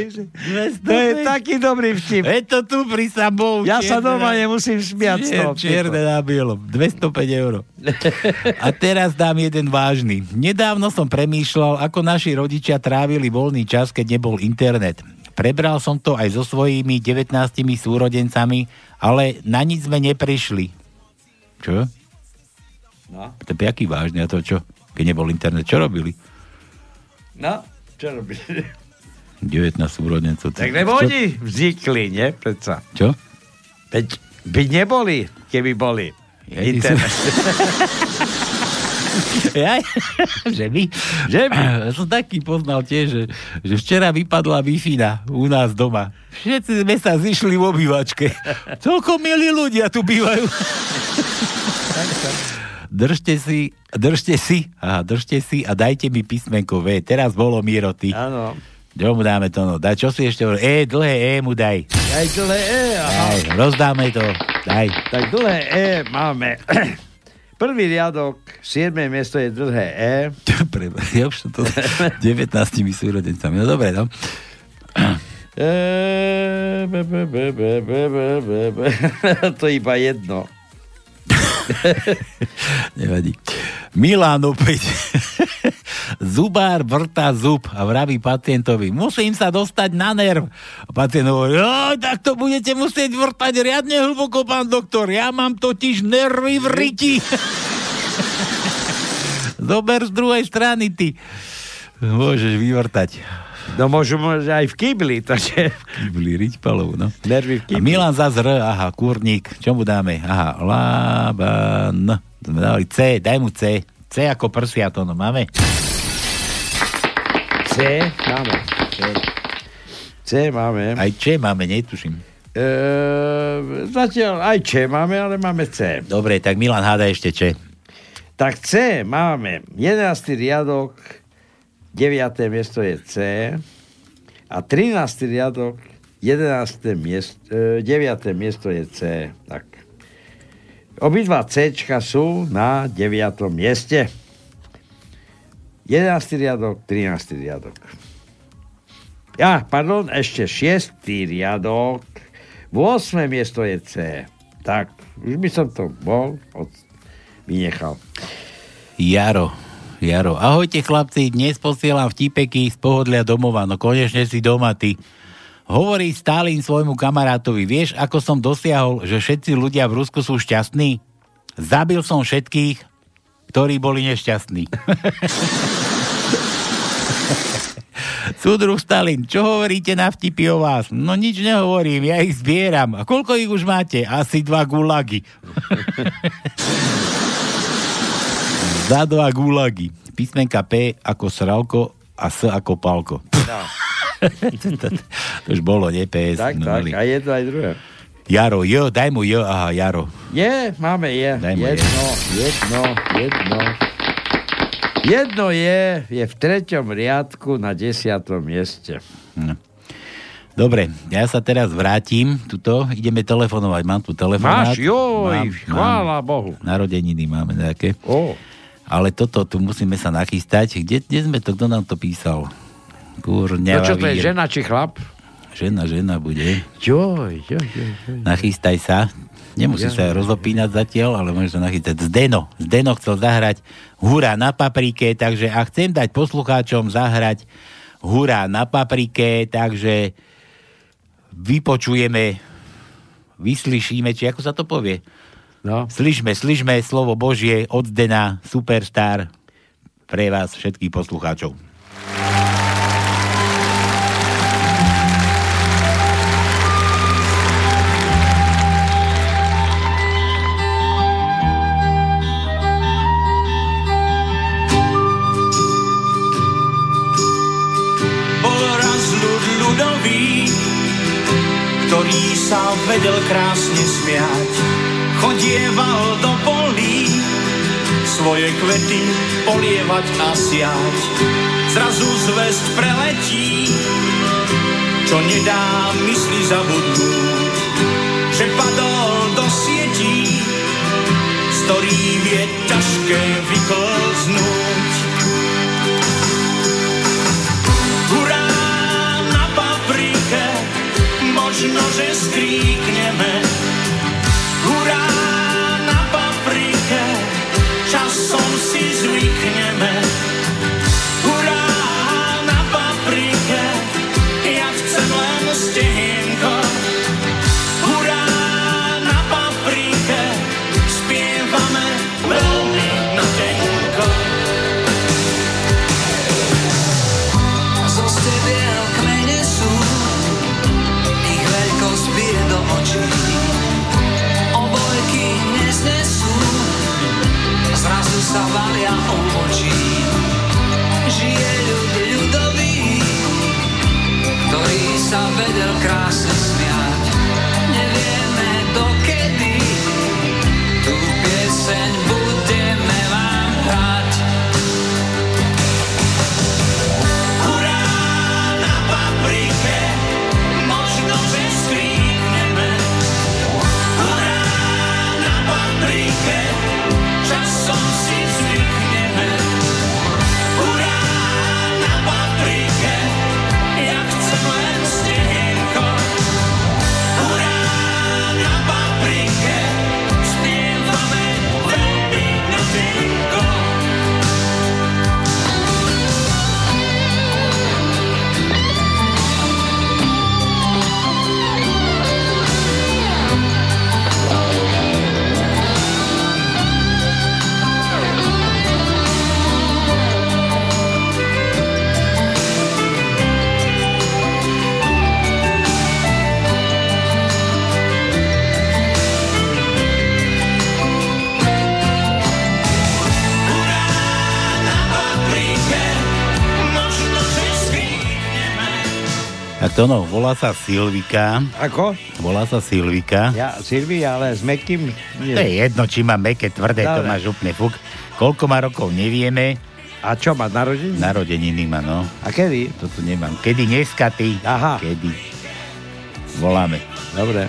to je taký dobrý vtip. Je to tu pri samou. Ja sa doma nemusím smiať z toho. Čierne na bielom. 205 eur. A teraz dám jeden vážny. Nedávno som premýšľal, ako naši rodičia trávili voľný čas, keď nebol internet. Prebral som to aj so svojimi 19 súrodencami, ale na nič sme neprišli. Čo? No. To je aký vážny, a to čo? Keď nebol internet, čo robili? No, čo robíš? 19 súrodencov. Tak lebo oni vznikli, nie? Predsa. Čo? Veď by neboli, keby boli. Ja, Internet. Ja, že my, že som taký poznal tiež, že, že včera vypadla wi u nás doma. Všetci sme sa zišli v obývačke. Celkom milí ľudia tu bývajú. Držte si, držte si, aha, držte si a dajte mi písmenko V. Teraz bolo Miro, ty. Áno. Čo mu dáme to? No? Daj, čo si ešte hovorí? E, dlhé E mu daj. Aj dlhé E, aha. Daj, rozdáme to. Daj. Tak dlhé E máme. Prvý riadok, 7. miesto je dlhé E. Dobre, ja už to 19 súrodencami. No dobre, no. E, be, be, be, to iba jedno. Nevadí. Milan opäť. Zubár vrtá zub a vraví pacientovi, musím sa dostať na nerv. A pacient hovorí, tak to budete musieť vrtať riadne hlboko, pán doktor. Ja mám totiž nervy v riti. Zober z druhej strany, ty. Môžeš vyvrtať. No môžu môže aj v kybli, takže... Kybli, riť palov, no. Nervy v A kybli. Milan zas R, aha, kurník. Čo mu dáme? Aha, Laban. Sme dali C, daj mu C. C ako prsia to, no máme? C máme. C máme. Aj Č máme, netuším. E, zatiaľ aj Č máme, ale máme C. Dobre, tak Milan háda ešte Č. Tak C máme 11. riadok, 9. miesto je C a 13. riadok, 11. Miesto, e, 9. miesto je C. Tak. Obidva C sú na 9. mieste. 11. riadok, 13. riadok. Ja, pardon, ešte 6. riadok, 8. miesto je C. Tak, už by som to bol od... vynechal. Jaro. Jaro. Ahojte chlapci, dnes posielam vtipeky z pohodlia domova, no konečne si doma ty. Hovorí Stalin svojmu kamarátovi, vieš, ako som dosiahol, že všetci ľudia v Rusku sú šťastní? Zabil som všetkých, ktorí boli nešťastní. Súdruh Stalin, čo hovoríte na vtipy o vás? No nič nehovorím, ja ich zbieram. A koľko ich už máte? Asi dva gulagy. Za dva gulagy. Písmenka P ako sralko a S ako palko. No. to, to už bolo, nie PS. Tak, tak, mali. a jedno aj druhé. Jaro, jo, daj mu jo, aha, Jaro. Je, máme je. Daj mu jedno, jedno, jedno. Jedno je, je v treťom riadku na desiatom mieste. No. Dobre, ja sa teraz vrátim, tuto, ideme telefonovať, mám tu telefonát. Máš, joj, chvála Bohu. Narodeniny máme nejaké. O. Ale toto, tu musíme sa nachystať. Kde, kde sme to, kto nám to písal? Kurňa. No čo to je, žena či chlap? Žena, žena bude. Joj, joj, joj, joj. Nachystaj sa. Nemusí sa rozopínať zatiaľ, ale môžeš sa nachystať. Zdeno. Zdeno chcel zahrať Hurá na paprike, takže a chcem dať poslucháčom zahrať Hurá na paprike, takže vypočujeme, vyslyšíme, či ako sa to povie? No. Slyšme, slyšme slovo Božie od Zdena, superstar pre vás všetkých poslucháčov. Sa vedel krásne smiať. Chodieval do polí, svoje kvety polievať a siať. Zrazu zväzť preletí, čo nedá mysli zabudnúť, že padol do sietí, z ktorých je ťažké vyklznúť. Že skríkneme. Hurá na paprike, časom si zvykneme. Hurá na paprike, ja chcem len stehienko. Sa valia obočí. Žije ľud ľudový, ktorý sa vedel krásne Tak to no, volá sa Silvika. Ako? Volá sa Silvika. Ja, Silvia, ale s mekým... To je jedno, či má meké, tvrdé, to Dobre. máš úplne fuk. Koľko má rokov, nevieme. A čo má, narodeniny? Narodeniny má, no. A kedy? To tu nemám. Kedy dneska ty? Aha. Kedy? Voláme. Dobre.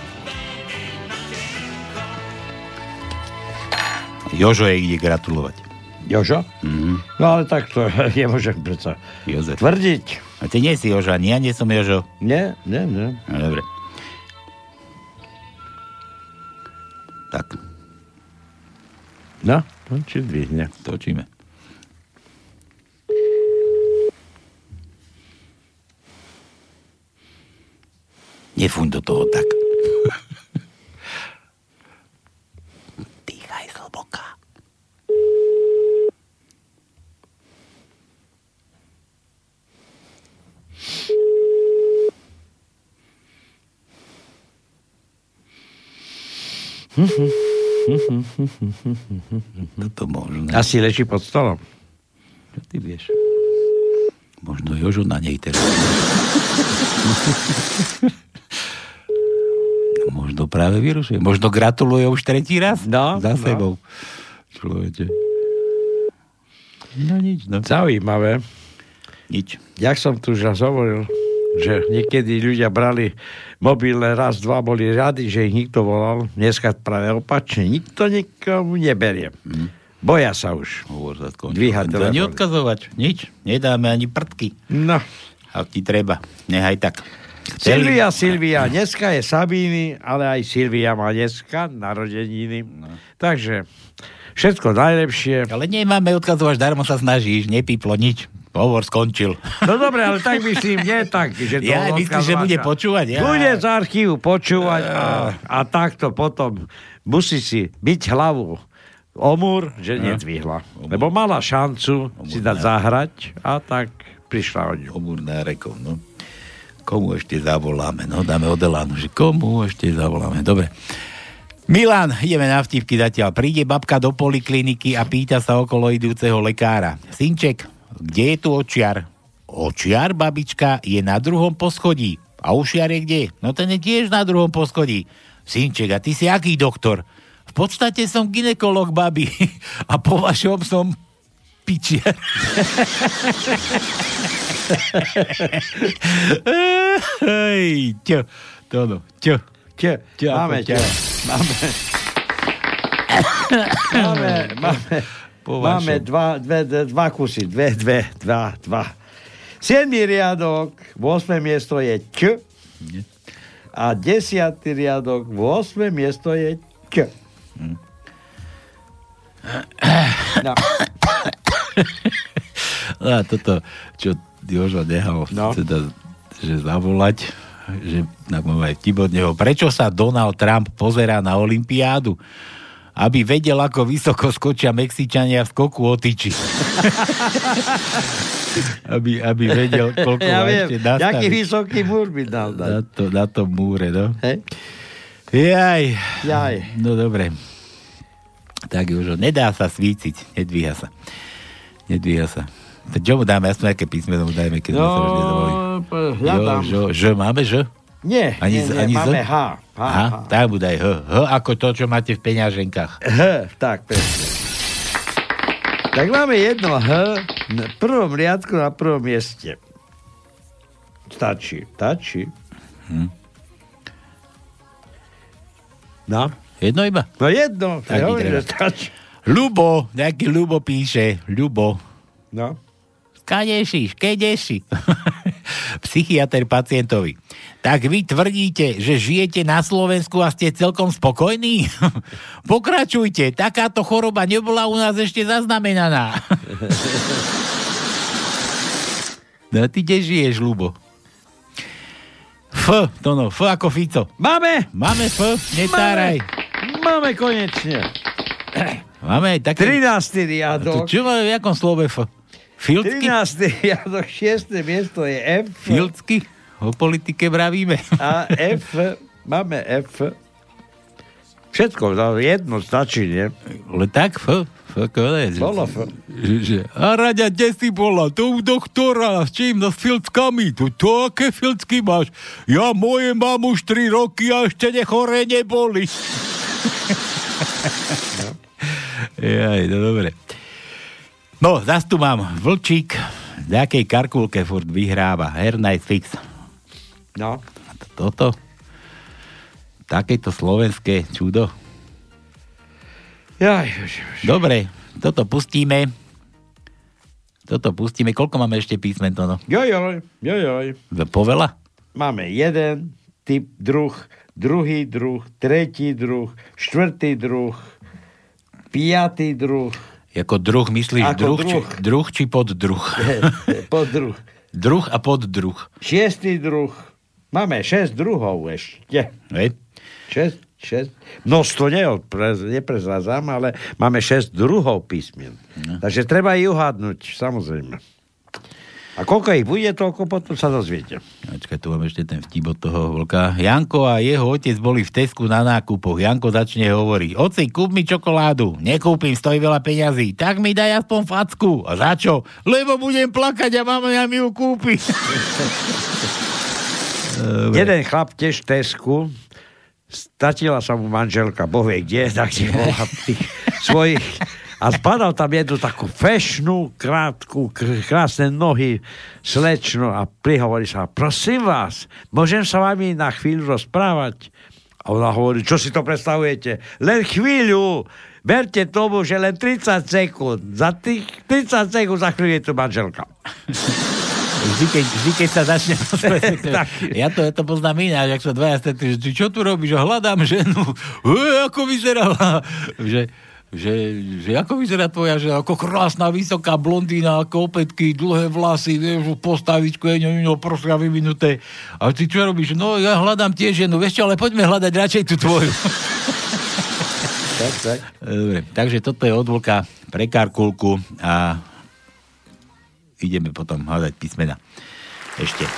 Jožo jej ide gratulovať. Jožo? Mhm. No ale tak to nemôžem predsa Jozef. tvrdiť. A ty nie si Jožo, ani ja nie som Jožo. Nie, nie, nie. No, dobre. Tak, No, to či dvihne. točíme. Nefuň do toho tak. Dýchaj zhlboka. Toto možno. Asi leží pod stolom. Čo ty vieš? Možno Jožo na nej teraz. Možno práve vyrušuje. Možno gratuluje už tretí raz. No, Za no. sebou. Človeče. No nič, no. Zaujímavé. Nič. Jak som tu už hovoril, že niekedy ľudia brali mobilné raz, dva, boli radi, že ich nikto volal. Dneska práve opačne. Nikto nikomu neberie. Boja sa už. Hovor. Dvíhať To telefón. neodkazovať. Nič. Nedáme ani prdky. No. Ak ti treba. Nehaj tak. Silvia, Silvia, dneska je Sabíny, ale aj Silvia má dneska narodeniny. No. Takže všetko najlepšie. Ale nemáme odkazovať, darmo sa snažíš. Nepíplo nič. Hovor skončil. No dobre, ale tak myslím, nie tak, že to Ja, myslíš, že bude počúvať? Ja. Bude z archívu počúvať a, a takto potom musí si byť hlavu omúr, že No. nedvihla. Lebo mala šancu si dať zahrať a tak prišla o ňu. Omúr nárekov, no. Komu ešte zavoláme? No, dáme odelánu, že komu ešte zavoláme. Dobre. Milan, ideme na vtipky zatiaľ. Príde babka do polikliniky a pýta sa okolo idúceho lekára. Synček, kde je tu očiar? Očiar, babička, je na druhom poschodí. A ušiar je kde? No ten je tiež na druhom poschodí. Synček, a ty si aký doktor? V podstate som ginekolog, babi. A po vašom som pičiar. Hej, čo? To no, čo? Čo? Čo, Máme ťa. Máme. máme, máme, Po máme dva, dve, dve, dva kusy. Dve, dve, dva, dva. Siedmý riadok, 8. miesto je Č. A desiatý riadok, 8. miesto je Č. No. A toto, čo Jožo nehal, no. teda, že zavolať, že na môj vtip od neho, prečo sa Donald Trump pozerá na Olympiádu? Aby vedel, ako vysoko skočia Mexičania v skoku o tyči. aby, aby vedel, koľko Ja viem, ešte jaký nastaviť. vysoký múr by dal dať. Na, to, na tom múre, no. Hej. Jaj. Jaj. No dobre. Tak už nedá sa svíciť, nedvíha sa. Nedvíha sa. Tak čo mu dáme? Aspoň nejaké písmeno mu dajme, keď no, sa už nedovolí. p- ja Jo, žo, ž, máme ž? Nie, Ani nie, z- nie, ani z? máme H. H, Aha, H. tak mu daj H. H ako to, čo máte v peňaženkách. H, tak, presne. Tak máme jedno H na prvom riadku na prvom mieste. Stačí, stačí. Hm. No? Jedno iba? No jedno, Tak hovorím, že stačí. Ľubo, nejaký Ľubo píše. Ľubo. No. Kadeši, škedeši. Psychiatr pacientovi. Tak vy tvrdíte, že žijete na Slovensku a ste celkom spokojní? Pokračujte, takáto choroba nebola u nás ešte zaznamenaná. no ty kde žiješ, Ľubo? F, to no, F ako Fico. Máme! Máme F, netáraj. Máme konečne. Máme také... 13. A to riadok. čo má v jakom slove F? Filcky? 13. riadok, 6. miesto je F. Filcky? O politike bravíme. A F, máme F. Všetko, no, jedno stačí, nie? Ale tak, F, F, konec. Bolo F. že, a Raďa, kde si bola? To u doktora, s čím? No s filckami. To, to aké filcky máš? Ja moje mám už 3 roky a ešte nechore neboli. Jaj, no dobre. No, zas tu mám Vlčík, nejakej karkulke furt vyhráva. Air Night Fix. No. Toto. Takéto slovenské čudo. Jaj, Dobre, toto pustíme. Toto pustíme. Koľko máme ešte písmen to, no? Jojoj, jojoj. Povela? Máme jeden typ druh, druhý druh, tretí druh, štvrtý druh, piatý druh. Ako druh myslíš Ako druh, druh. Či, druh či poddruh? Poddruh. druh a poddruh. Šiestý druh. Máme šesť druhov ešte. Hej. Šesť, šesť. Množstvo neodprez, neprezrazám, ale máme šesť druhov písmen. No. Takže treba ich uhádnuť, samozrejme. A koľko ich bude, toľko potom sa dozviete. Počkaj, tu mám ešte ten vtip od toho vlka. Janko a jeho otec boli v Tesku na nákupoch. Janko začne hovoriť, oci, kúp mi čokoládu. Nekúpim, stojí veľa peňazí. Tak mi daj aspoň facku. A za čo? Lebo budem plakať a mama mi ju kúpi. Jeden chlap tiež v Tesku, statila sa mu manželka, boh vie kde, tak si tých svojich a spadal tam jednu takú fešnú, krátku, kr- krásne nohy, slečnu a prihovorí sa, prosím vás, môžem sa vami na chvíľu rozprávať? A ona hovorí, čo si to predstavujete? Len chvíľu, verte tomu, že len 30 sekúnd. Za tých 30 sekúnd za chvíľu je tu manželka. Vždy, keď, vždy, keď sa začne ja to, ja to poznám ináč, ak sa dvaja stretli, že ty čo tu robíš? Hľadám ženu. E, ako vyzerala? Že, že, že ako vyzerá tvoja žena? Ako krásna, vysoká blondína, ako opätky, dlhé vlasy, vieš, postavičku, je ňo, prosia vyvinuté. A ty čo robíš? No, ja hľadám tiež ženu. Vieš čo, ale poďme hľadať radšej tú tvoju. tak, tak. Dobre, takže toto je odvolka pre Karkulku a ideme potom hľadať písmena. Ešte.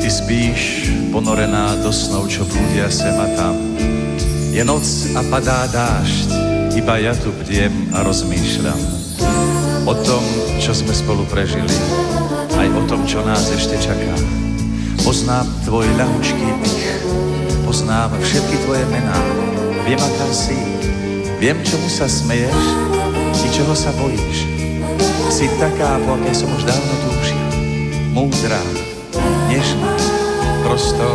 Ty spíš, ponorená do snov, čo blúdia sem a tam. Je noc a padá dážď, iba ja tu bdiem a rozmýšľam. O tom, čo sme spolu prežili, aj o tom, čo nás ešte čaká. Poznám tvoj ľahučký dých, poznám všetky tvoje mená. Viem, aká si, viem, čomu sa smeješ i čoho sa bojíš. Si taká, po akej som už dávno túžil. Múdra, nežná, prosto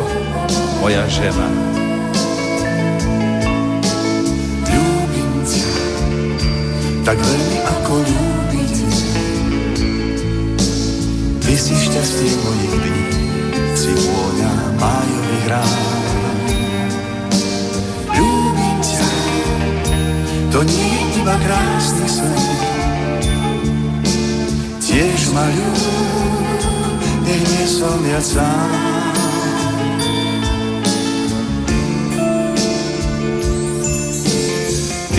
moja žena. Ľúbim ťa tak veľmi ako ľúbiť Ty si šťastie mojich dní, si vôňa májových rán. Ľúbim ťa, to nie je iba krásny sen. Tiež ma ľúb, nech nie som ja sám.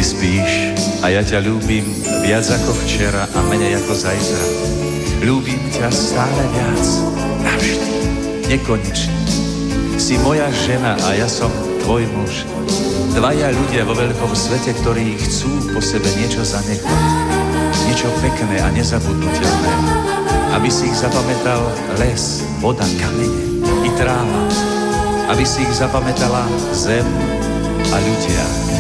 Ty spíš a ja ťa ľúbim viac ako včera a menej ako zajtra. Ľúbim ťa stále viac, navždy, nekonečne. Si moja žena a ja som tvoj muž. Dvaja ľudia vo veľkom svete, ktorí chcú po sebe niečo zanechať. Niečo pekné a nezabudnutelné. Aby si ich zapamätal les, voda, kamene i tráva. Aby si ich zapamätala zem a ľudia.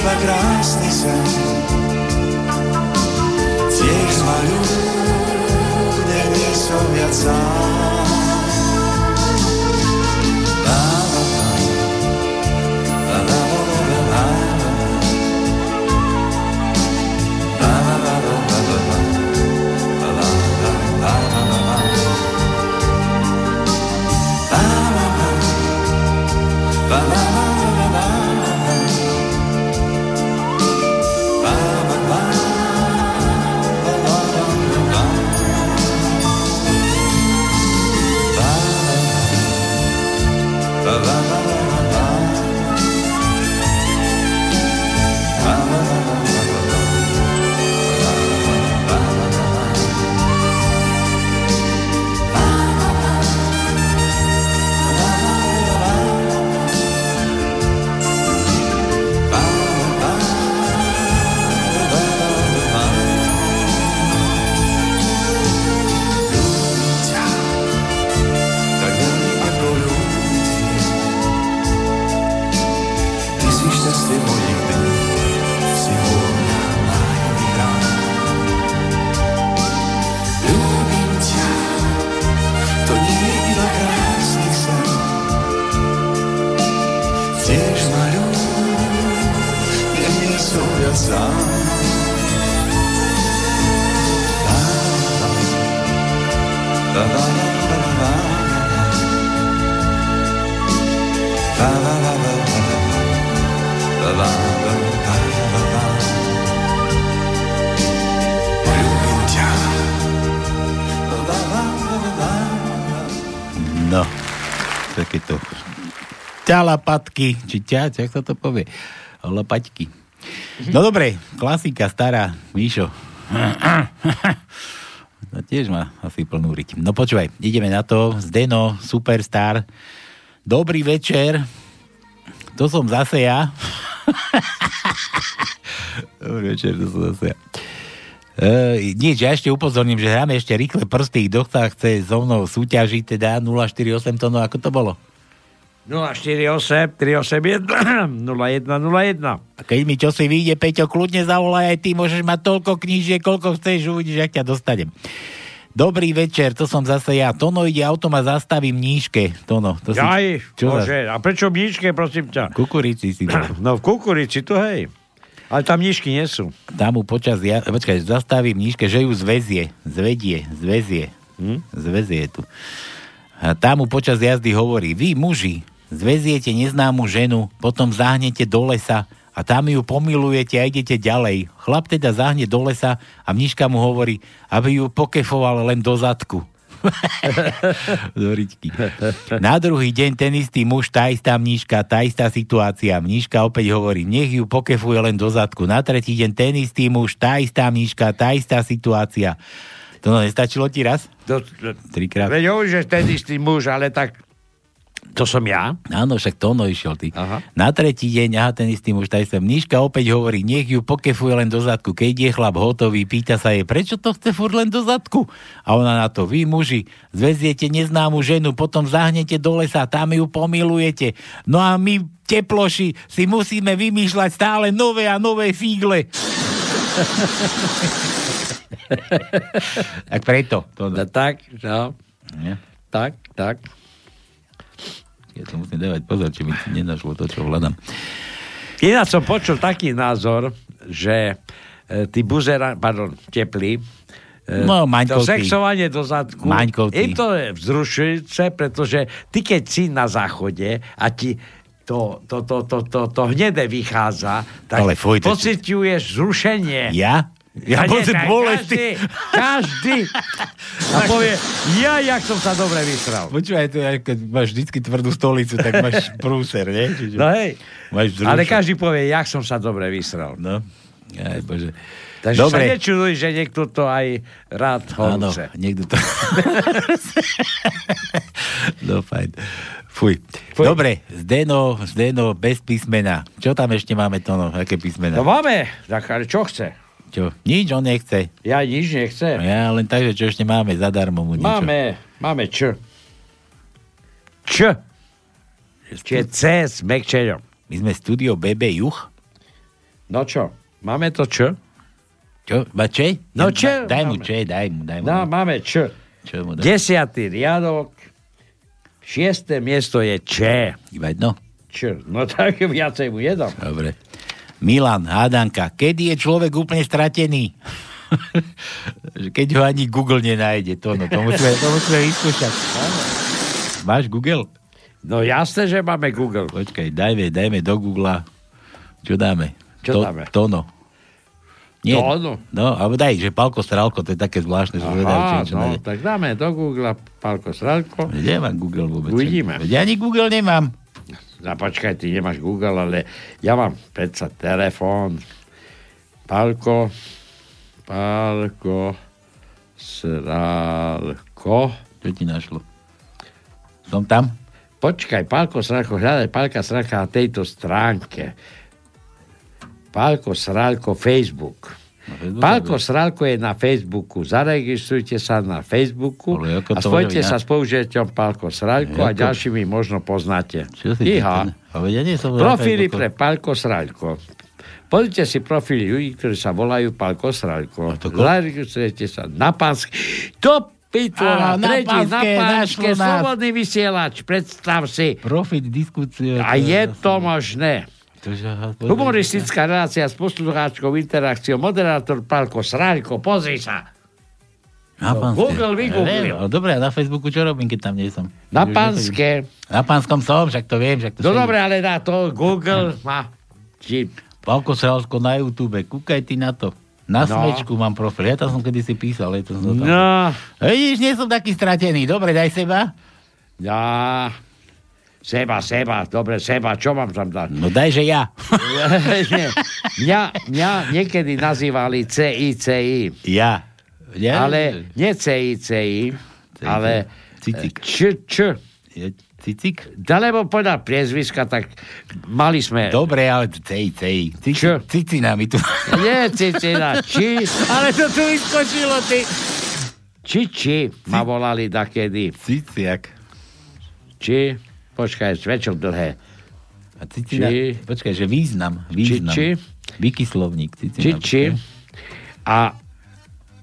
Iba krásny sen. Tiež ma nech nie som viac. No, takéto ťalapatky, či ťa, jak sa to povie? Lapaťky. No dobre, klasika stará, Míšo. No tiež má asi plnú riť. No počúvaj, ideme na to. Zdeno, superstar. Dobrý večer. To som zase ja. Dobrý večer, to som zase ja. Uh, nič, ja ešte upozorním, že hráme ešte rýchle prsty, kto chce so mnou súťažiť, teda 048 tónov, ako to bolo? 048 381 0101. A keď mi čo si vyjde, Peťo, kľudne zavolaj aj ty, môžeš mať toľko knížiek, koľko chceš, uvidíš, jak ťa dostanem. Dobrý večer, to som zase ja. Tono ide auto, ma zastavím nížke. Tono, to si... Aj, čo bože, a prečo mníške, prosím ťa? Kukurici si dal. No v kukurici, to hej. Ale tam nížky nie sú. Tam mu počas, ja, počkaj, zastavím nížke, že ju zväzie, zvedie, zväzie, hm? zväzie tu. Tam mu počas jazdy hovorí, vy muži, zväziete neznámu ženu, potom zahnete do lesa a tam ju pomilujete a idete ďalej. Chlap teda zahne do lesa a mníška mu hovorí, aby ju pokefoval len do zadku. Na druhý deň ten istý muž, tá istá mníška, tá istá situácia. Mníška opäť hovorí, nech ju pokefuje len do zadku. Na tretí deň ten istý muž, tá istá mníška, tá istá situácia. To no, nestačilo ti raz? To, Trikrát. Veď hovorí, že ten istý muž, ale tak to som ja. Áno, však to ono išiel ty. Aha. Na tretí deň, aha, ten istý muž, tá istá mníška opäť hovorí, nech ju pokefuje len do zadku. Keď je chlap hotový, pýta sa jej, prečo to chce furt len do zadku? A ona na to, vy muži, zväziete neznámu ženu, potom zahnete do lesa, tam ju pomilujete. No a my, teploši, si musíme vymýšľať stále nové a nové fígle. tak preto. To, no, tak, no. Nie? Tak, tak. Ja to musím dávať pozor, či mi nenašlo to, čo hľadám. Ináč som počul taký názor, že e, tí buzera, pardon, teplí, e, No, to Maňkovci. sexovanie do zadku, Maňkovci. im to je vzrušujúce, pretože ty keď si na záchode a ti to, to, to, to, to, to hnedé vychádza, tak Ale fuj, to- pociťuješ zrušenie. Ja? Ja tak bolesti. Každý, každý. A povie, ja, jak som sa dobre vysral. Počúvaj, to je, keď máš vždy tvrdú stolicu, tak máš prúser, nie? Čiže No hej, Máš ale každý povie, jak som sa dobre vysral. No, aj bože. Takže Dobre. sa nečuduj, že niekto to aj rád Áno, horúce. niekto to... no fajn. Fuj. Dobre, Zdeno, Zdeno bez písmena. Čo tam ešte máme to, no? Aké písmena? No máme, tak ale čo chce? Čo? Nič on nechce. Ja nič nechcem. Ja len tak, že čo ešte máme zadarmo mu niečo. Máme, máme Č. Č. Čiže C s mekčeňom. My sme studio BB Juch. No čo, máme to Č? Čo? Ma Č? No Ja- Č Daj mu máme. Č, daj mu, daj mu. No, máme Č. Čo mu daj? Desiatý riadok, šiesté miesto je Č. Iba jedno? Č. No tak viacej mu jedom. Dobre. Milan, hádanka. Kedy je človek úplne stratený? Keď ho ani Google nenájde. To, no, to, musíme, to musíme vyskúšať. Máš Google? No jasné, že máme Google. Počkaj, dajme, dajme do Google. Čo dáme? Čo dáme? Tono. Tono? No, alebo daj, že Palko Strálko, to je také zvláštne, že Aha, či, čo no, nájde. tak dáme do Google Pálko Sralko. Nemám Google vôbec. Uvidíme. Ja ani Google nemám. No počkaj, ty nemáš Google, ale ja mám predsa telefón. Pálko, Pálko, Sralko. Čo ti našlo? Som tam? Počkaj, Pálko Sralko, hľadaj Pálka Sralka na tejto stránke. Pálko Sralko Facebook. Pálko Sralko je na Facebooku. Zaregistrujte sa na Facebooku a spojte sa s použiteľom Pálko Sralko a ďalšími možno poznáte. Iha. Profily pre Pálko Sralko. Pozrite si profily ľudí, ktorí sa volajú Pálko Sralko. Zaregistrujete sa na Pánske. To pitvola, tretí, na Pánske, slobodný vysielač, predstav si. Profit diskusie. A je to možné. Humoristická relácia s poslucháčkou, interakciou, moderátor Palko Sráľko, pozri sa. Na No, pánske. Google, vygooglil. Dobre, na Facebooku čo robím, keď tam nie som? Na Už pánske. nechodím. Na pánskom som, však to viem. Však to No dobre, ale na to Google má... Či... Pálko Sralsko na YouTube, kúkaj ty na to. Na No. smečku mám profil, ja tam som kedysi písal. Je to. No. Vidíš, nie som taký stratený. Dobre, daj seba. Ja... Seba, seba, dobre, seba, čo mám tam dať? No daj, že ja. Nie, mňa, mňa niekedy nazývali CICI. Ja. ja Ale nie CICI, ale Cicik. Č, Č. Je Cicik? Lebo povedal priezviska, tak mali sme... Dobre, ale cej, cej. Cici, cicina mi tu. Nie, cicina, či... Ale to tu vyskočilo, ty. Či, či, ma volali dakedy. Ciciak. Či, počkaj, väčšou dlhé. A cicina, Či- počkaj, že význam. význam. či? Vykyslovník. Či, či. A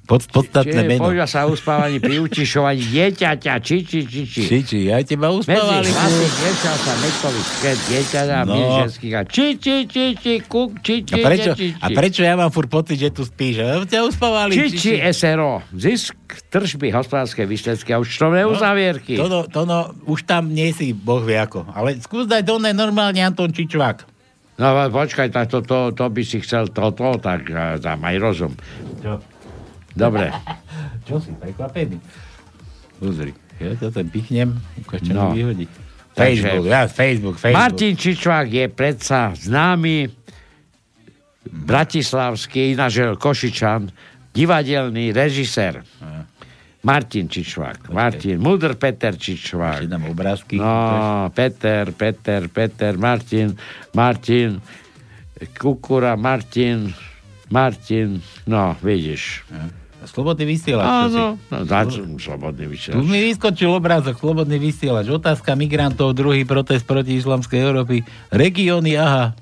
Pod, podstatné či, meno. používa sa uspávaní pri utišovaní dieťaťa, či, či, či, či. Či, či, aj teba uspávali. Medzi hlasy dievča sa metový sket dieťaťa a No. my ženských a či, či, či, či, kuk, či, A či, prečo, či, či. a prečo ja mám furt pocit, že tu spíš? A ťa uspávali. Či, či, SRO. Zisk, tržby, hospodárske výsledky a účtovné uzavierky. To, no, to no, už tam nie si, boh vie ako. Ale skús dať doné normálne Anton Čičvák. No počkaj, tak to, to, to by si chcel toto, tak eh, tam aj rozum. Čo? Dobre. Čo si, prekvapený? Pozri, ja ťa sem pichnem, ukáž, No. mi vyhodí. Takže- Facebook, ja, Facebook, Facebook. Martin Čičvák je predsa známy bratislavský, ináč Košičan, divadelný režisér. Martin Čičvák. Martin, Mudr Peter Čičvák. Dám obrázky. No, Peter, Peter, Peter, Martin, Martin, Kukura, Martin, Martin, no, vidíš. Slobodný vysielač. Áno, no, slobodný Tu vysielač. mi vyskočil obrázok, slobodný vysielač. Otázka migrantov, druhý protest proti islamskej Európy. Regióny, aha.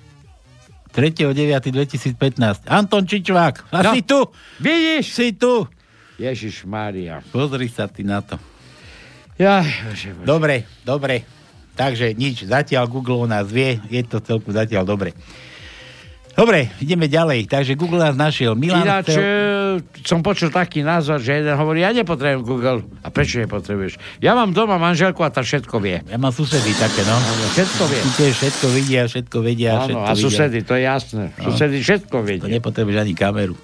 3.9.2015. Anton Čičvák. A No. si tu? Vidíš? Si tu? Ježiš Mária. Pozri sa ty na to. Ja, bože, bože. Dobre, dobre. Takže nič, zatiaľ Google o nás vie, je to celku zatiaľ dobre. Dobre, ideme ďalej. Takže Google nás našiel. Milan Ináč chcel... som počul taký názor, že jeden hovorí, ja nepotrebujem Google. A prečo nepotrebuješ? Ja mám doma manželku a tá všetko vie. Ja mám susedy také, no. Všetko vie. Tí tiež všetko vidia, všetko vedia, Áno, všetko a vidia. susedy, to je jasné. No. Susedy všetko To vedia. nepotrebuješ ani kameru.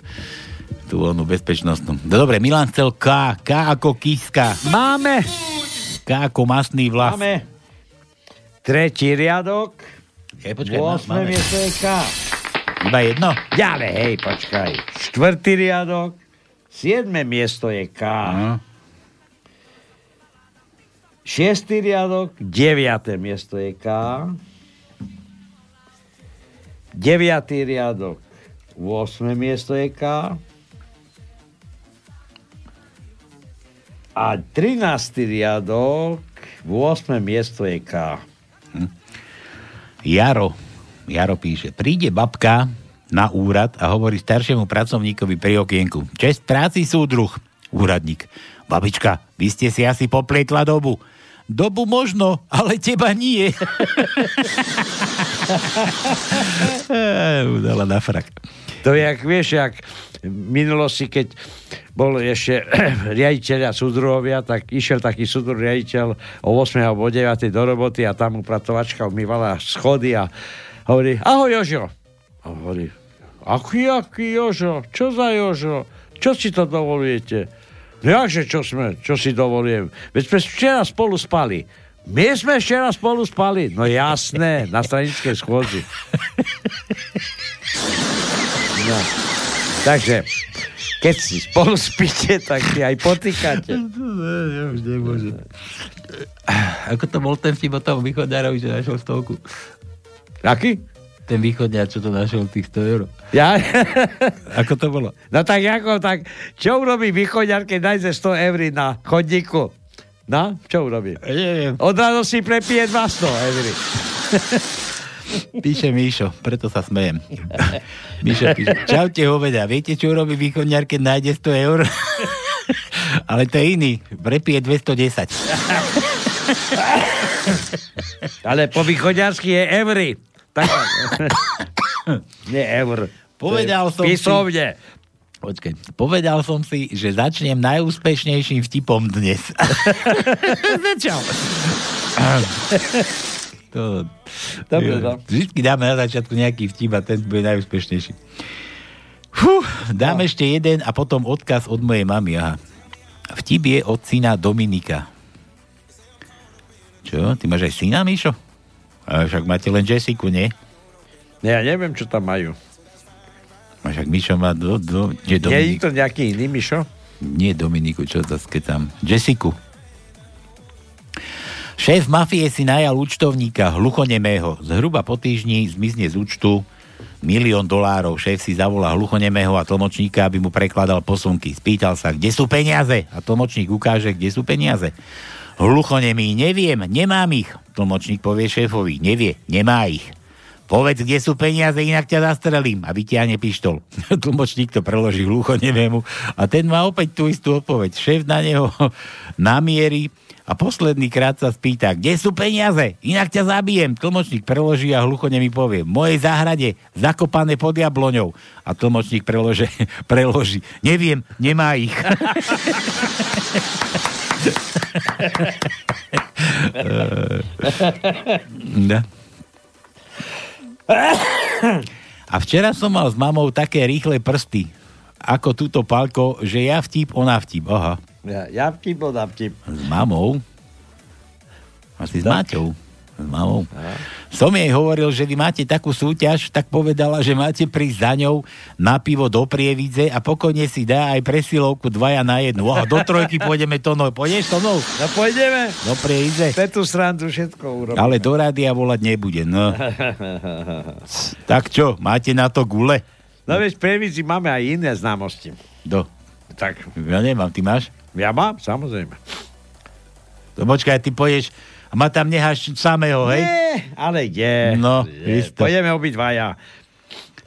Tú onú bezpečnostnú. No dobre, Milan chcel K. K ako kiska. Máme. K ako masný vlas. Máme. Tretí riadok. Hej, počkaj, má- 8 máme. miesto je K. Iba jedno? Ďalej, hej, počkaj. Štvrtý riadok. Siedme miesto je K. No. Šiestý riadok. Deviaté miesto je K. Deviatý riadok. 8 miesto je K. A 13. riadok, 8 miesto je K. Jaro. Jaro píše, príde babka na úrad a hovorí staršiemu pracovníkovi pri okienku. Čest práci súdruh. Úradník. Babička, vy ste si asi poplietla dobu. Dobu možno, ale teba nie. Udala na frak. To jak vieš, jak minulosti, keď bol ešte riaditeľ a súdruhovia, tak išiel taký súdruh riaditeľ o 8 alebo o 9 do roboty a tam mu pratovačka umývala schody a hovorí, ahoj Jožo. A hovorí, aký, aký Jožo? Čo za Jožo? Čo si to dovolujete? No jakže, čo sme, čo si dovolujem? Veď sme včera spolu spali. My sme včera spolu spali. No jasné, na stranickej schôdzi. No. Takže, keď si spolu spíte, tak si aj potýkate. Ja už nemôžem. Ako to bol ten vtip o tom východňárovi, že našiel stovku? Aký? Ten východňár, čo to našiel tých 100 eur. Ja? Ako to bolo? No tak ako, tak čo urobí východňar, keď nájde 100 eur na chodníku? No, čo urobí? Neviem. Od si prepije 200 eur. Píše Míšo, preto sa smejem. Míšo píše, čaute hoveda, viete, čo robí východňar, keď nájde 100 eur? Ale to je iný, prepije 210. Ale po východňarsky je eury. Tak, nie eur. Povedal som je si- Písovne. Počkaj, povedal som si, že začnem najúspešnejším vtipom dnes. Začal. to, Dobre, no. Vždycky dáme na začiatku nejaký vtip a ten bude najúspešnejší. Fú, dám No. ešte jeden a potom odkaz od mojej mamy. Aha. Vtip je od syna Dominika. Čo? Ty máš aj syna, Mišo? A však máte len Jessiku, nie? Ja neviem, čo tam majú. A však Mišo má do, do, Nie nie, je to nejaký iný, Mišo? nie Dominiku, čo to tam? Jessiku. Šéf mafie si najal účtovníka hluchonemého. Zhruba po týždni zmizne z účtu milión dolárov. Šéf si zavolá hluchonemého a tlmočníka, aby mu prekladal posunky. Spýtal sa, kde sú peniaze? A tlmočník ukáže, kde sú peniaze. Hluchonemý, neviem, nemám ich. Tlmočník povie šéfovi, nevie, nemá ich. Povedz, kde sú peniaze, inak ťa zastrelím a vytiahne pištol. Tlmočník to preloží hlucho nevému a ten má opäť tú istú odpoveď. Šéf na neho namierí a posledný krát sa spýta, kde sú peniaze, inak ťa zabijem. Tlmočník preloží a hlucho mi povie, v mojej záhrade, zakopané pod jabloňou. A tlmočník prelože, preloží, neviem, nemá ich. Da. A včera som mal s mamou také rýchle prsty, ako túto palko, že ja vtip, ona vtip. Aha. Ja, ja vtip, ona vtip. S mamou? Asi s Máťou. S mamou. Som jej hovoril, že vy máte takú súťaž, tak povedala, že máte prísť za ňou na pivo do Prievidze a pokojne si dá aj presilovku dvaja na jednu. Aha, do trojky pôjdeme to mnou. Pôjdeš to mnou? No pôjdeme. Do Prievidze. Petu srandu všetko urobíme. Ale do rádia volať nebude. No. Tak čo, máte na to gule? No vieš, Prievidzi máme aj iné známosti. Do. Tak. Ja nemám, ty máš? Ja mám, samozrejme. To počkaj, ty poješ a ma tam necháš samého, hej? Nie, ale je. No, je. Pôjdeme obidvaja.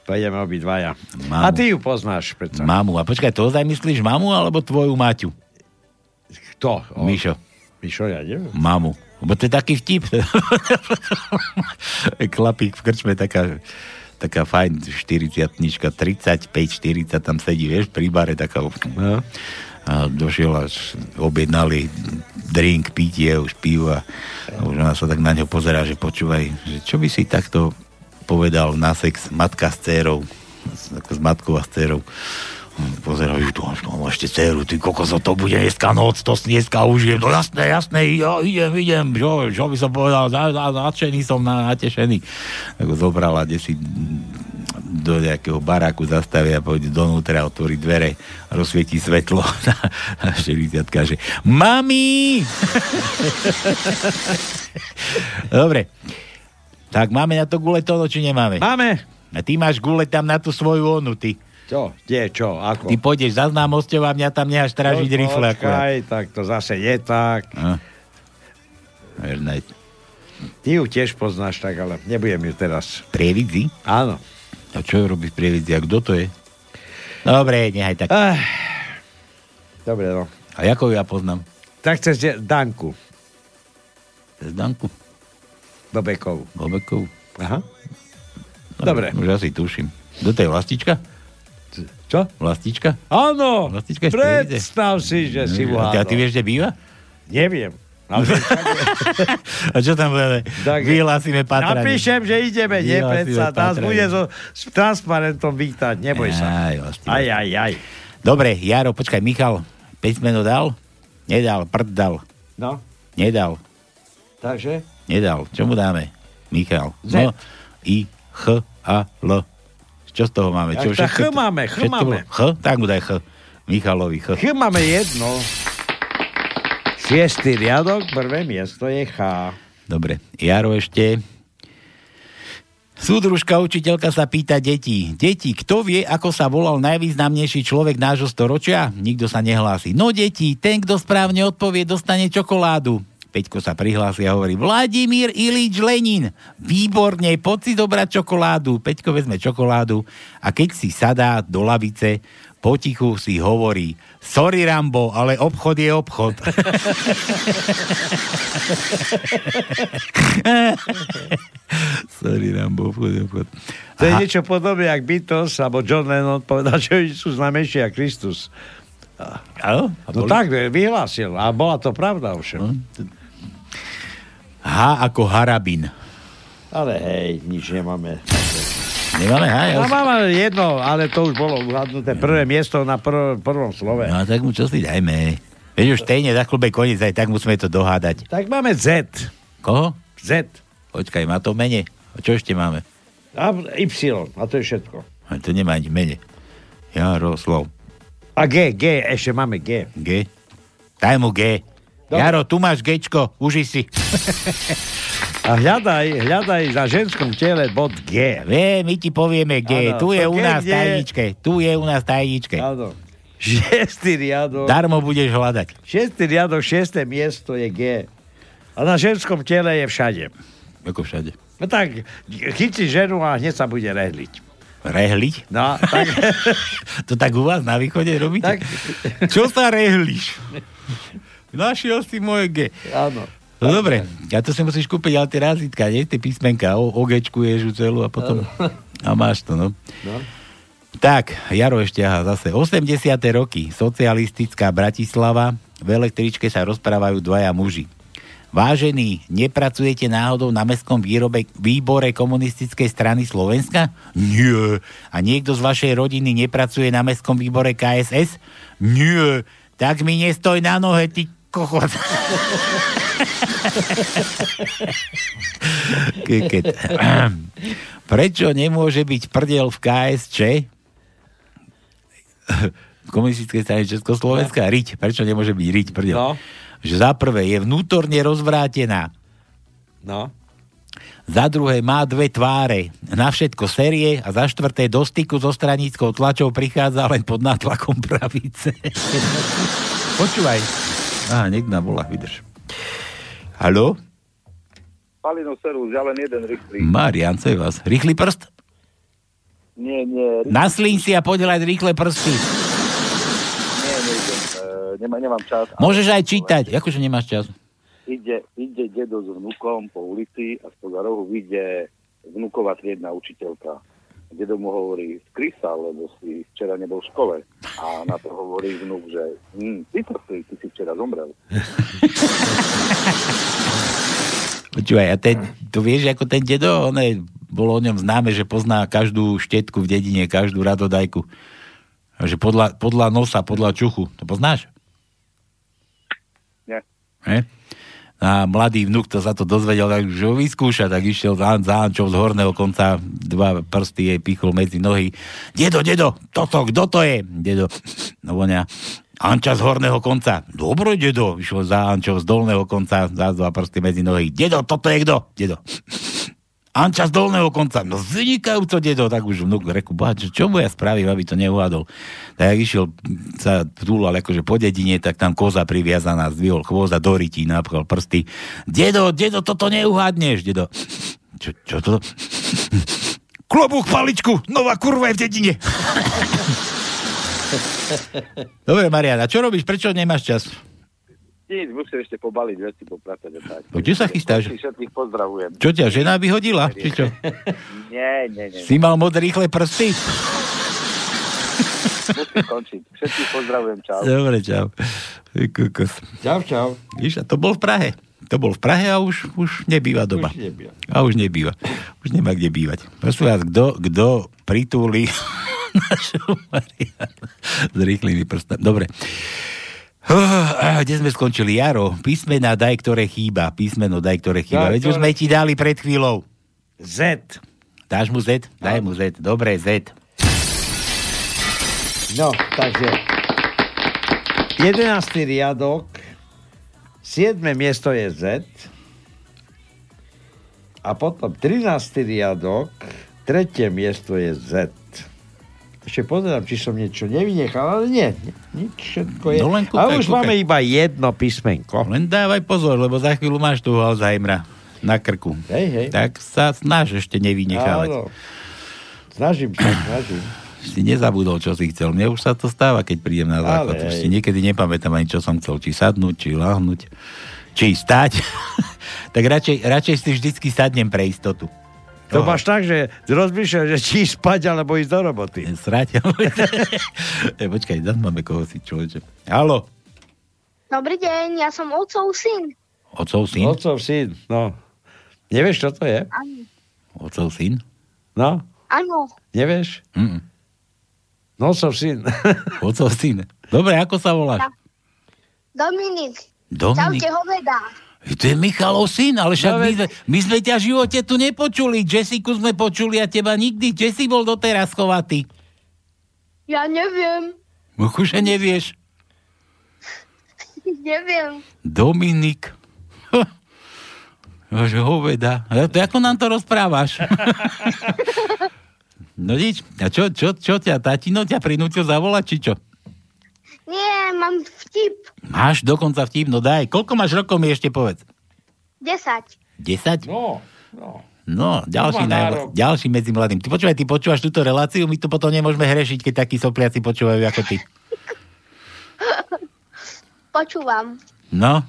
Pôjdeme obidvaja. A Mamu. ty ju poznáš, predsa. Mamu. A počkaj, to ozaj myslíš mamu alebo tvoju Maťu? Kto? O, Mišo. Mišo, ja neviem. Mamu. Lebo to je taký vtip. Chlapík v krčme, taká, taká fajn 40 35, 40 tam sedí, vieš, pri bare taká... No. A došiel až objednali drink, pitie, už pivo a, už ona sa tak na ňo pozerá, že počúvaj, že čo by si takto povedal na sex matka s dcerou, s, ako s matkou a s dcerou. Pozerá, tu mám, ešte dceru, ty kokos, to bude dneska noc, to dneska užijem, no jasné, jasné, ja idem, idem, čo, čo by som povedal, nadšený som, na, natešený. Tak ho zobrala, kde si do nejakého baráku zastavia, pôjde donútra, otvorí dvere, rozsvietí svetlo a 40 že Mami! Dobre. Tak máme na to guletono, či nemáme? Máme. A ty máš gule tam na tú svoju onu, ty. Čo? Kde? Čo? Ako? Ty pôjdeš za známosťou a mňa tam necháš stražiť No, akurát. počkaj, tak to zase je tak. No. Ty ju tiež poznáš tak, ale nebudem ju teraz. Prievidzi? Áno. A čo robí v Prievidzi? A kto to je? Dobre, nechaj tak. Ah. Dobre, no. A ako ju ja poznám? Tak cez Danku. Cez Danku? Bobekovú. Bobekovú. Aha. Dobre. Už asi tuším. To je Vlastička? Čo? Vlastička? Áno. Vlastička. Predstav si, že si A ty, a ty vieš, kde býva? Neviem. Ale A čo tam budeme? Tak- Vyhlásime patranie. Napíšem, že ideme, nie predsa. Nás bude so, s transparentom vítať, neboj sa. Aj, vlastne. Aj, aj, aj. Dobre, Jaro, počkaj, Michal, písmeno dal? Nedal, prd dal. No, Nedal, takže? nedal. Čo mu dáme? Michal. Z. No, I, H, A, L. Čo z toho máme? Čo, tá Ch máme, Ch všetko máme. Ch? Tak mu daj Ch. Michalovi Ch. Ch máme jedno. Šiestý riadok, prvé miesto je H. Dobre, Jaro ešte. Súdružka učiteľka sa pýta detí. Deti, kto vie, ako sa volal najvýznamnejší človek nášho storočia? Nikto sa nehlási. No deti, ten, kto správne odpovie, dostane čokoládu. Peťko sa prihlási a hovorí, Vladimír Ilič Lenin, výborne, poď si dobrať čokoládu. Peťko vezme čokoládu a keď si sadá do lavice, potichu si hovorí, sorry Rambo, ale obchod je obchod. sorry Rambo, obchod je obchod. To je niečo podobné, jak Beatles, alebo John Lennon povedal, že sú známejší ako Kristus. Áno? No tak, vyhlásil. A bola to pravda ovšem. H ako harabin. Ale hej, nič nemáme. Nemáme H? Ja No, máme jedno, ale to už bolo uhadnuté. Prvé miesto na prv, prvom slove. No tak mu čo si dajme. Veď už stejne za klube koniec, aj tak musíme to dohádať. Tak máme Z. Koho? Z. Počkaj, má to mene. A čo ešte máme? A Y. A to je všetko. A to nemá ani mene. Jaroslav. A G, G, ešte máme G. G? Daj mu G. Dobre. Jaro, tu máš Gčko, uži si. A hľadaj, hľadaj za ženskom tele bod G. Vie, my ti povieme G. Áno, tu je u nás kde? tajničke. Tu je u nás tajničke. Áno. Šiestý riadok. Darmo budeš hľadať. Šiestý riadok, šiesté miesto je G. A na ženskom tele je všade. Ako všade. No tak, chytí ženu a hneď sa bude rehliť. Rehliť? No, tak... To tak u vás na východe robíte? Tak. Čo sa rehliš? Našiel si moje G. Áno. No dobre, a to si musíš kúpiť, ale tie razítka, nie? Tie písmenka, o, ogečkuješ ju celú a potom... A máš to, no. No. Tak, Jaro ešte, aha, zase. 80. roky, socialistická Bratislava, v električke sa rozprávajú dvaja muži. Vážení, nepracujete náhodou na mestskom výrobe, výbore komunistickej strany Slovenska? Nie. A niekto z vašej rodiny nepracuje na mestskom výbore KSS? Nie. Tak mi nestoj na nohe, ty Keket. Prečo nemôže byť prdel v KSČ? V komunistickej strane Československa? Riť. Prečo nemôže byť riť prdel? No. Že za prvé je vnútorne rozvrátená. No. Za druhé má dve tváre. Na všetko série a za štvrté do styku so stranickou tlačou prichádza len pod nátlakom pravice. Počúvaj. Á, niekto na volách, vydrž. Haló? Palino Servus, ja len jeden rýchly. Marian, co je vás? Rýchly prst? Nie, nie, rýchly, Naslín si a podelaj rýchle prsty. nie, nejdem. E, nemá, nemám čas. Môžeš aj čítať. Akože nemáš čas? Ide, ide dedo s vnukom po ulici a spoza rohu vyjde vnuková triedna učiteľka. Dedo mu hovorí, skrysa, lebo si včera nebol v škole. A na to hovorí vnuk, že hm, ty to si, ty si včera zomrel. Počúvaj, a ten, to vieš, ako ten dedo, on je, bolo o ňom známe, že pozná každú štetku v dedine, každú radodajku. Že podľa, podľa nosa, podľa čuchu. To poznáš? Nie. He? A mladý vnuk to sa to dozvedel, tak že ho vyskúša, tak išiel za, za Ančou z horného konca, dva prsty jej pichol medzi nohy. Dedo, dedo, toto, kto to je? Dedo, no voňa, Anča z horného konca. Dobre, dedo, išiel za Ančou z dolného konca, za dva prsty medzi nohy. Dedo, toto je kto? Dedo. Anča z dolného konca. No vynikajúco, dedo. Tak už vnúk reku, boha, čo, mu ja spravím, aby to neuhádol. Tak išiel, sa túlal akože po dedine, tak tam koza priviazaná, zdvihol chvost a do rytí napchal prsty. Dedo, dedo, toto neuhádneš, dedo. Čo, čo to? Klobúk, paličku, nová kurva je v dedine. Dobre, Mariana, čo robíš? Prečo nemáš čas? Nic, musím ešte pobaliť veci, popratať a tak. No, kde sa chystáš? Všetkých pozdravujem. Čo ťa žena vyhodila? Či čo? Nie, nie, nie. Si mal moc rýchle prsty? Musím končiť. Všetkých pozdravujem, čau. Dobre, čau. Ty Kokos. Čau, čau. Víš, a to bol v Prahe. To bol v Prahe a už, už nebýva doma. Už nebýva. A už nebýva. Už nemá kde bývať. Prosím vás, kto, kto pritúli našu Marianu s rýchlymi prstami. Dobre. Uh, kde sme skončili? Jaro, písmena daj, ktoré chýba. Písmeno daj, ktoré chýba. Daj, Veď už sme ti dali pred chvíľou. Z. Dáš mu Z? Daj mu Z. Dobre, Z. No, takže 11. riadok, 7. miesto je Z a potom 13. riadok, 3. miesto je Z. Ešte pozerám, či som niečo nevynechal, ale nie. nič všetko je. No len a kúkaj, už kúkaj. máme iba jedno písmenko. Len dávaj pozor, lebo za chvíľu máš tu Alzheimera na krku. Hej, hej. Tak sa snaž ešte nevynechávať. Áno. Snažím sa, snažím. Si nezabudol, čo si chcel. Mne už sa to stáva, keď prídem na záchod. Ale Už si niekedy nepamätám ani, čo som chcel. Či sadnúť, či lahnúť, či stať. tak radšej, radšej si vždycky sadnem pre istotu. To máš tak, že rozmýšľaš, že či spať, alebo ísť do roboty. Srať. e, počkaj, tam máme koho si človeče. Halo, Dobrý deň, ja som otcov syn. otcov syn? Otcov syn, no. Nevieš, čo to je? Áno. Otcov syn? No, Áno. nevieš? Mm. No, otcov syn. Otcov syn. Dobre, ako sa voláš? Dominik. Dominik. Čaute hoveda. To je Michalov syn, ale však my, sme, my sme ťa v živote tu nepočuli. Jessiku sme počuli a teba nikdy. Kde si bol doteraz chovatý? Ja neviem. Už nevieš. neviem. Dominik. Že hoveda. To ako nám to rozprávaš? no nič. A čo, čo, čo ťa, tatino ťa prinútil zavolať, či čo? Nie, mám vtip. Máš dokonca vtip, no daj. Koľko máš rokov mi ešte povedz? 10. 10? No, no. No, ďalší, nárok. ďalší medzi mladým. Ty počúvaj, ty počúvaš túto reláciu, my tu potom nemôžeme hrešiť, keď takí sopliaci počúvajú ako ty. Počúvam. No,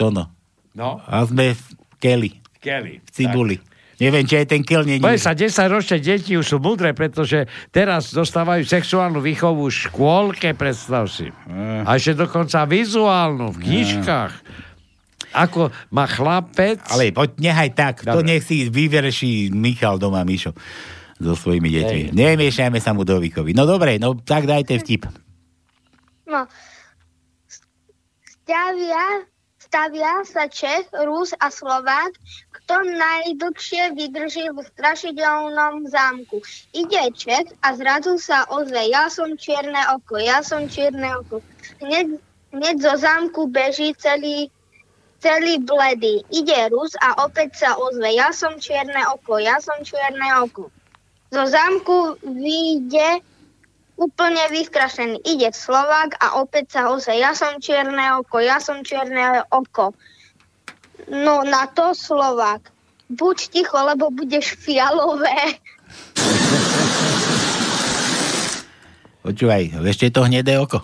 to no. No. A sme v Keli, Kelly. v Cibuli. Neviem, či aj ten Kel nie Boje sa, 10 ročné deti už sú múdre, pretože teraz dostávajú sexuálnu výchovu v škôlke, predstav si. A ešte dokonca vizuálnu, v knižkách. Ako má chlapec... Ale poď, nehaj tak. To Dobre. nech si vyverší Michal doma, Mišo. So svojimi deťmi. Hej. Nemiešajme sa mu do výchovy. No dobre, no tak dajte vtip. No. Stavia, stavia sa Čech, Rus a Slovák, kto najdlhšie vydrží v strašidelnom zámku. Ide Čech a zrazu sa ozve, ja som čierne oko, ja som čierne oko. Hneď, hneď zo zámku beží celý celý bledý. Ide Rus a opäť sa ozve, ja som čierne oko, ja som čierne oko. Zo zámku vyjde úplne vystrašený. Ide Slovák a opäť sa ozve, ja som čierne oko, ja som čierne oko. No na to Slovák. Buď ticho, lebo budeš fialové. Počúvaj, ešte to hnedé oko.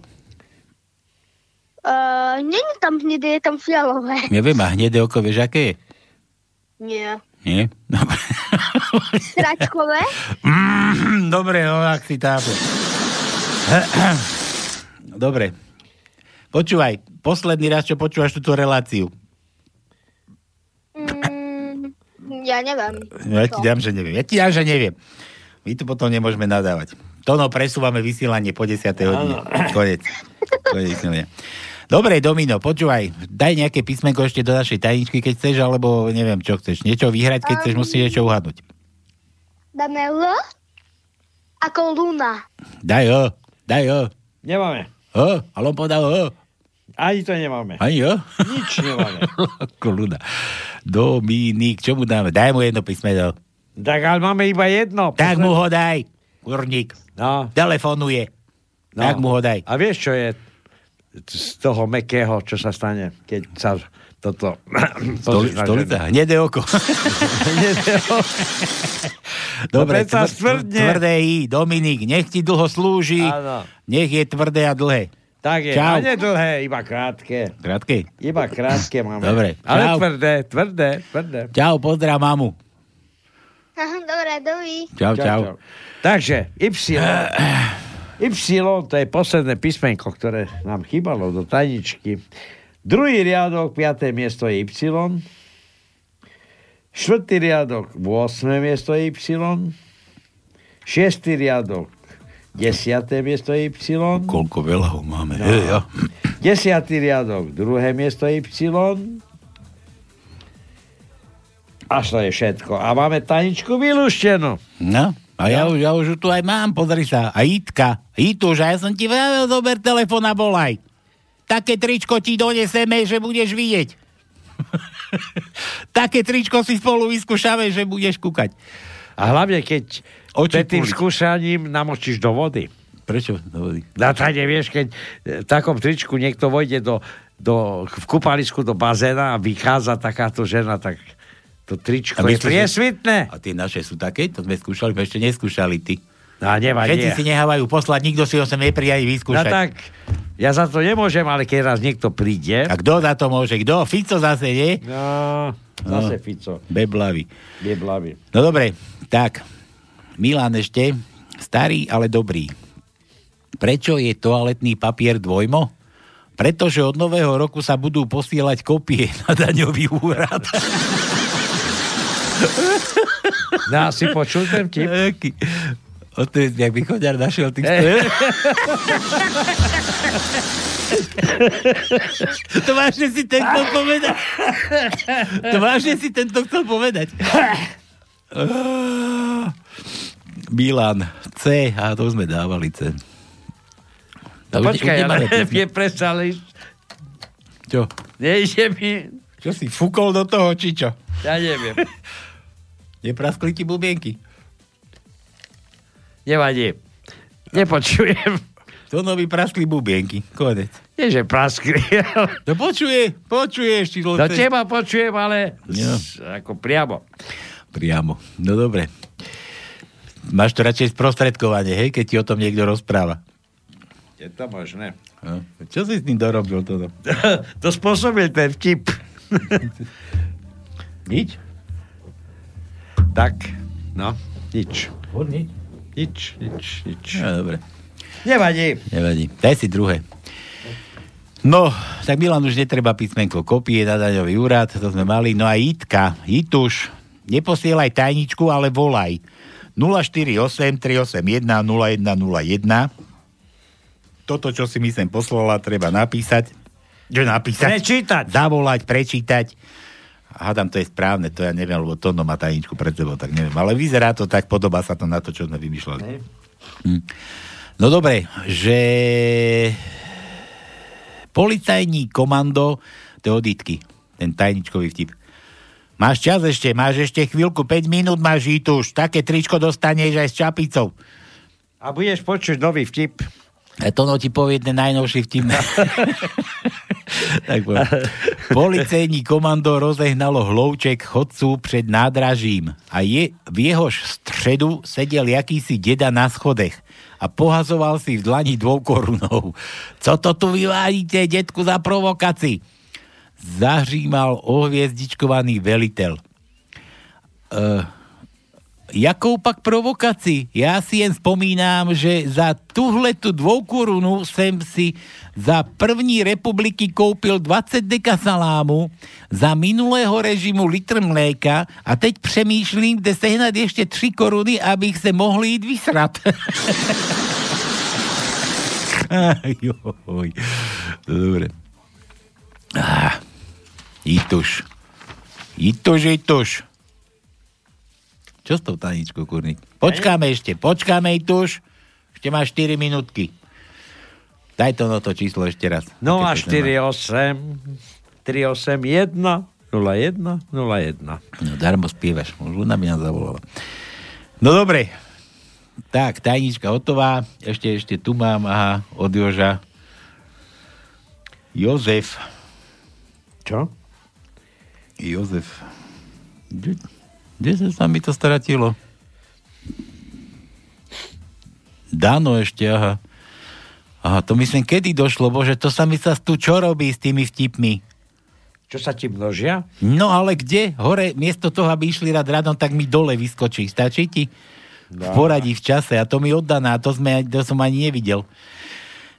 Uh, není tam hnedé, je tam fialové. Neviem, a hnedé oko, vieš, aké je? Nie. Nie? Dobre. Sračkové? Mm, dobre, no ak si tápe. Dobre. Počúvaj, posledný raz, čo počúvaš túto reláciu. Mm, ja neviem. No, ja ti dám, že neviem. Ja ti dám, že neviem. My tu potom nemôžeme nadávať. Tono, presúvame vysielanie po 10. hodine. Konec. Konec. Dobre, Domino, počúvaj, daj nejaké písmenko ešte do našej tajničky, keď chceš, alebo neviem, čo chceš. Niečo vyhrať, keď chceš, musíš niečo uhadnúť. Dáme L ako Luna. Daj O, daj O. Nemáme. O, ale on povedal O. Ani to nemáme. Ani O? Nič nemáme. Ako ľuda. Dominik, čo mu dáme? Daj mu jedno písmeno. Tak ale máme iba jedno. Tak mu ho daj, kurník. No. Telefonuje. No. Tak mu ho daj. A vieš, čo je z toho mekého, čo sa stane, keď sa toto... Stoli, stolica, hnedé oko. Hnedé oko. Dobre, No tvr- tvrdé I, Dominik, nech ti dlho slúži, Áno. nech je tvrdé a dlhé. Tak je, Čau. a nie dlhé, iba krátke. Krátke? Iba krátke máme. Dobre, Ale čau. tvrdé, tvrdé, tvrdé. Čau, pozdrav mamu. Dobre, dovi. Čau, čau. Takže, Y. Y, to je posledné písmenko, ktoré nám chýbalo do tajničky. Druhý riadok, piaté miesto je Y. Štvrtý riadok, 8. miesto je Y. Šiestý riadok, desiaté miesto je Y. Koľko veľa ho máme. No. Ja. Desiatý riadok, druhé miesto je Y. Až to je všetko. A máme tajničku vylúštenú. No, a ja, už, ja už tu aj mám, pozri sa. A Itka, Ituž, a ja som ti vravel, zober telefón a volaj. Také tričko ti doneseme, že budeš vidieť. Také tričko si spolu vyskúšame, že budeš kúkať. A hlavne, keď Oči Pred tým puliť. skúšaním namočíš do vody. Prečo do vody? Na tady, vieš, keď e, v takom tričku niekto vojde do, do, v kúpalisku do bazéna a vychádza takáto žena, tak to tričko je myslíš, že- priesvitné. A tie naše sú také? To sme skúšali, ešte neskúšali ty. No, nevadí. Všetci si nehávajú poslať, nikto si ho sem nepríde ani No vyskúšať. tak, ja za to nemôžem, ale keď raz niekto príde... A kto za to môže? Kto? Fico zase, nie? No, zase Fico. Beblavy. Beblavy. No dobre, tak. Milan ešte. Starý, ale dobrý. Prečo je toaletný papier dvojmo? Pretože od nového roku sa budú posielať kopie na daňový úrad. No, si počul ten tip? O to je, jak by chodiar našiel tých To vážne si ten chcel povedať. To vážne si tento chcel povedať. Milan, C, a to už sme dávali C. No, počkaj, ale je predsa, ale... Čo? Nejde mi... Čo si fúkol do toho, či čo? Ja neviem. Nepraskli ti bubienky? Nevadí. Nepočujem. To nový praskli bubienky. Konec. Nie, že praskli. To počuje, počuješ. Či Do teba počujem, ale s- ako priamo. Priamo. No dobre. Máš to radšej sprostredkovanie, hej, keď ti o tom niekto rozpráva. Je to možné. No. Čo si s tým dorobil toto? to spôsobil ten vtip. Nič? Tak, no, nič. Nič, nič, nič. No, dobre. Nevadí. Nevadí. Daj si druhé. No, tak Milan už netreba písmenko kopie na daňový úrad, to sme mali. No a Jitka, Jituš, neposielaj tajničku, ale volaj. 048 381 0101 Toto, čo si mi sem poslala, treba napísať. Že napísať? Prečítať. Zavolať, prečítať. Hádam, to je správne, to ja neviem, lebo Tono má tajničku pred sebou, tak neviem. Ale vyzerá to tak, podobá sa to na to, čo sme vymýšľali. Hm. No dobre, že policajní komando, to je od Itky, ten tajničkový vtip. Máš čas ešte, máš ešte chvíľku, 5 minút máš už, také tričko dostaneš aj s čapicou. A budeš počuť nový vtip. A to no ti povie ten najnovší vtip. tak poviem. Policejní komando rozehnalo hlouček chodcu pred nádražím a je, v jehož středu sedel jakýsi deda na schodech a pohazoval si v dlani dvou korunov. Co to tu vyvádíte, detku, za provokaci? Zahřímal ohviezdičkovaný velitel. Uh, Jakou pak provokaci? Já si jen vzpomínám, že za tuhle tu dvoukorunu jsem si za první republiky koupil 20 deka salámu, za minulého režimu litr mléka a teď přemýšlím, kde sehnat ještě 3 koruny, abych se mohl jít vysrat. Dobre. Ah, Ituš. Ituš, Ituš. Čo s tou taničkou, kurník? Počkáme ešte, počkáme, Ituš. Ešte máš 4 minútky. Daj to no to číslo ešte raz. No a Také pekné 48 381 01 01. má. No darmo spievaš, možno na mňa zavolala. No dobre. Tak, tajnička hotová. Ešte, ešte tu mám, aha, od Joža. Jozef. Čo? Jozef. Kde, kde sa sa mi to stratilo? Dano ešte, aha. Aha, to myslím, kedy došlo, bože, to sa mi sa tu čo robí s tými vtipmi? Čo sa ti množia? No ale kde? Hore, miesto toho, aby išli rád radom, tak mi dole vyskočí. Stačí ti? V poradí v čase. A to mi oddaná, to, sme, to som ani nevidel.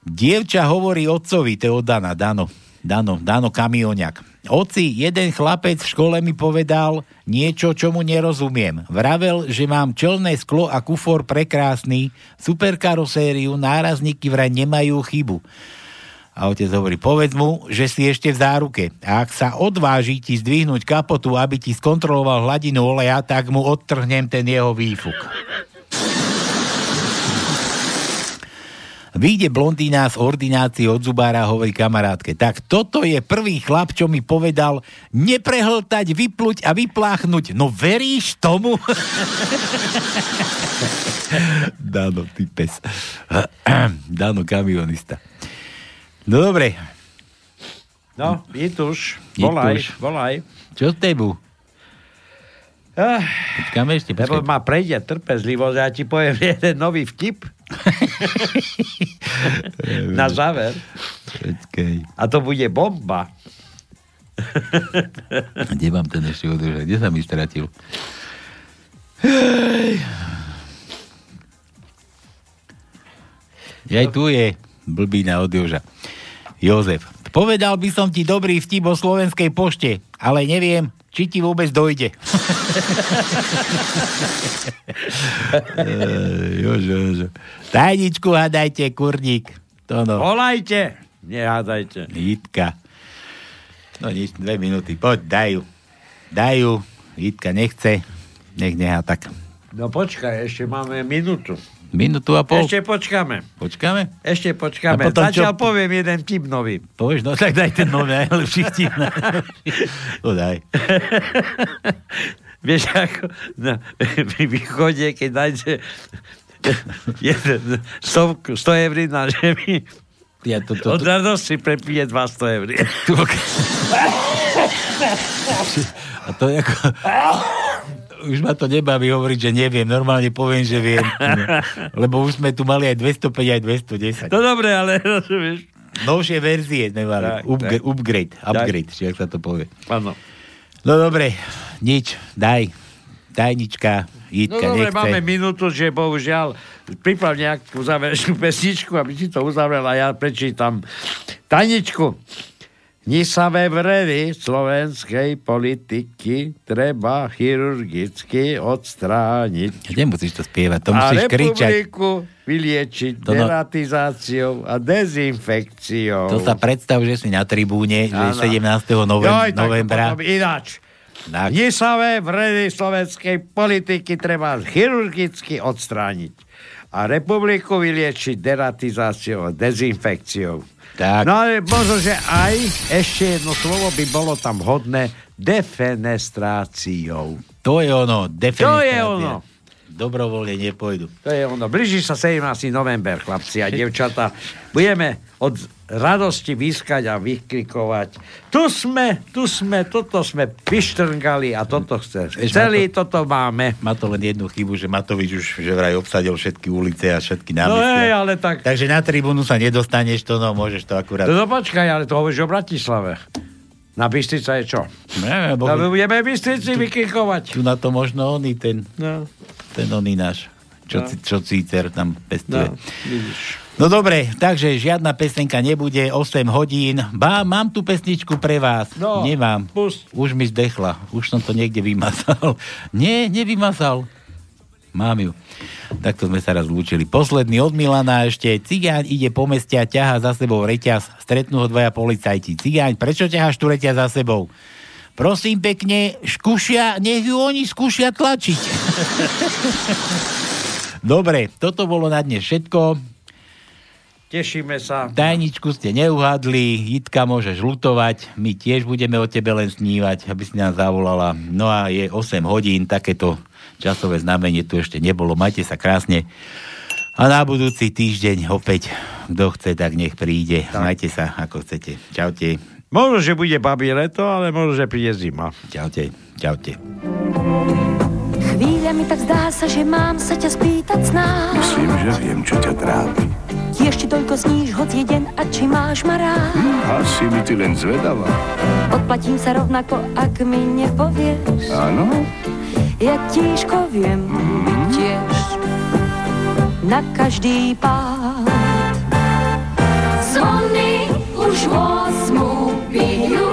Dievča hovorí otcovi, to je oddaná, Dano. Dano, Dano kamioniak. Oci, jeden chlapec v škole mi povedal niečo, čomu nerozumiem. Vravel, že mám čelné sklo a kufor prekrásny, super karosériu, nárazníky vraj nemajú chybu. A otec hovorí, povedz mu, že si ešte v záruke. A ak sa odváži ti zdvihnúť kapotu, aby ti skontroloval hladinu oleja, tak mu odtrhnem ten jeho výfuk. Vyjde blondína z ordinácie od zubára a hovorí kamarátke. Tak toto je prvý chlap, čo mi povedal neprehltať, vypluť a vypláchnuť. No veríš tomu? Dano, ty pes. Dano, kamionista. No dobre. No, Ituš, Je volaj, volaj. Čo s tebu? Ah, Počkáme ešte, lebo počkaj. ma prejde trpezlivosť ja ti poviem jeden nový vtip. Na záver. Počkaj. A to bude bomba. Kde mám ten ešte održať? Kde sa mi stratil? Aj tu je blbína od Joža. Jozef. Povedal by som ti dobrý vtip o slovenskej pošte, ale neviem, či ti vôbec dojde. Ej, Jožo, Jožo. Tajničku hádajte, kurník. To no. Volajte. Nehádajte. Jitka. No nič, dve minúty. Poď, daj ju. Daj ju. Jitka nechce. Nech nechá tak. No počkaj, ešte máme minútu. Minútu a pol. Ešte počkáme. Počkáme? Ešte počkáme. A potom čo? Zatiaľ poviem jeden tip nový. Povieš, no tak daj ten nový najlepší vtip. No daj. Vieš, ako na pri východe, keď nájde jeden 100, 100 eur na žemi, Ja to, to, od radosti prepije 200 eur. A to je ako... Už ma to nebaví hovoriť, že neviem. Normálne poviem, že viem. Lebo už sme tu mali aj 205, aj 210. No dobre, ale rozumieš. Novšie verzie sme mali. Tak, Upg- tak. upgrade. Upgrade, či jak sa to povie. Áno. No dobre, nič, daj. Tajnička, No Jitka dobre, nechce. máme minútu, že bohužiaľ priprav nejakú záverečnú pesničku, aby si to uzavrel a ja prečítam tajničku. Nisavé vredy slovenskej politiky treba chirurgicky odstrániť. Nemusíš to spievať, to a musíš kričať. republiku vyliečiť To no- deratizáciou a dezinfekciou. To sa predstav, že si na tribúne, Áno. 17. Novem- Joj, novembra. Ináč. Tak. Nisavé vredy slovenskej politiky treba chirurgicky odstrániť a republiku vyliečiť deratizáciou a dezinfekciou. Tak. No ale možno, že aj ešte jedno slovo by bolo tam hodné defenestráciou. To je ono, To defenestrácia. je ono. Dobrovoľne nepôjdu. To je ono. Blíži sa 17. november, chlapci a devčata. Budeme od radosti vyskať a vykrikovať. Tu sme, tu sme, toto sme vyštrngali a toto chce. Celý to- toto máme. Má to len jednu chybu, že Matovič už že vraj obsadil všetky ulice a všetky No námestia. hej, ale tak... Takže na tribúnu sa nedostaneš, to no, môžeš to akurát. No, no počkaj, ale to hovoríš o Bratislave. Na Bystrica je čo? Neviem, bo... No, my budeme Bystrici vykrikovať. Tu na to možno oný ten, No, ten oný náš, čo, No. čo Cícer tam pestuje. no, vidíš. No dobre, takže žiadna pesnička nebude, 8 hodín. Bá, mám tu pesničku pre vás. No, Nemám. pust. Už mi zdechla. Už som to niekde vymazal. Nie, nevymazal. Mám ju. Takto sme sa raz lúčili. Posledný od Milana ešte. Cigáň ide po meste a ťahá za sebou reťaz. Stretnú ho dvaja policajti. Cigáň, prečo ťaháš tu reťaz za sebou? Prosím pekne, skúšia, nech ju oni skúšia tlačiť. Dobre, toto bolo na dnes všetko. Tešíme sa. Tajničku ste neuhadli, Jitka môžeš lutovať, my tiež budeme o tebe len snívať, aby si nás zavolala. No a je 8 hodín, takéto časové znamenie tu ešte nebolo. Majte sa krásne. A na budúci týždeň opäť, kto chce, tak nech príde. Tak. Majte sa, ako chcete. Čaute. Možno, že bude babie leto, ale možno, že príde zima. Čaute. Čaute. Chvíľami tak zdá sa, že mám sa ťa spýtať snáď. Myslím, že viem, čo ťa trápi. Ešte toľko zníš hoď jeden a či máš ma rád. Hm, asi mi ty len zvedavá. Odplatím sa rovnako, ak mi nepovieš. Áno? jak tížko viem tiež mhm. na každý pád. Zvony už osmu bijú,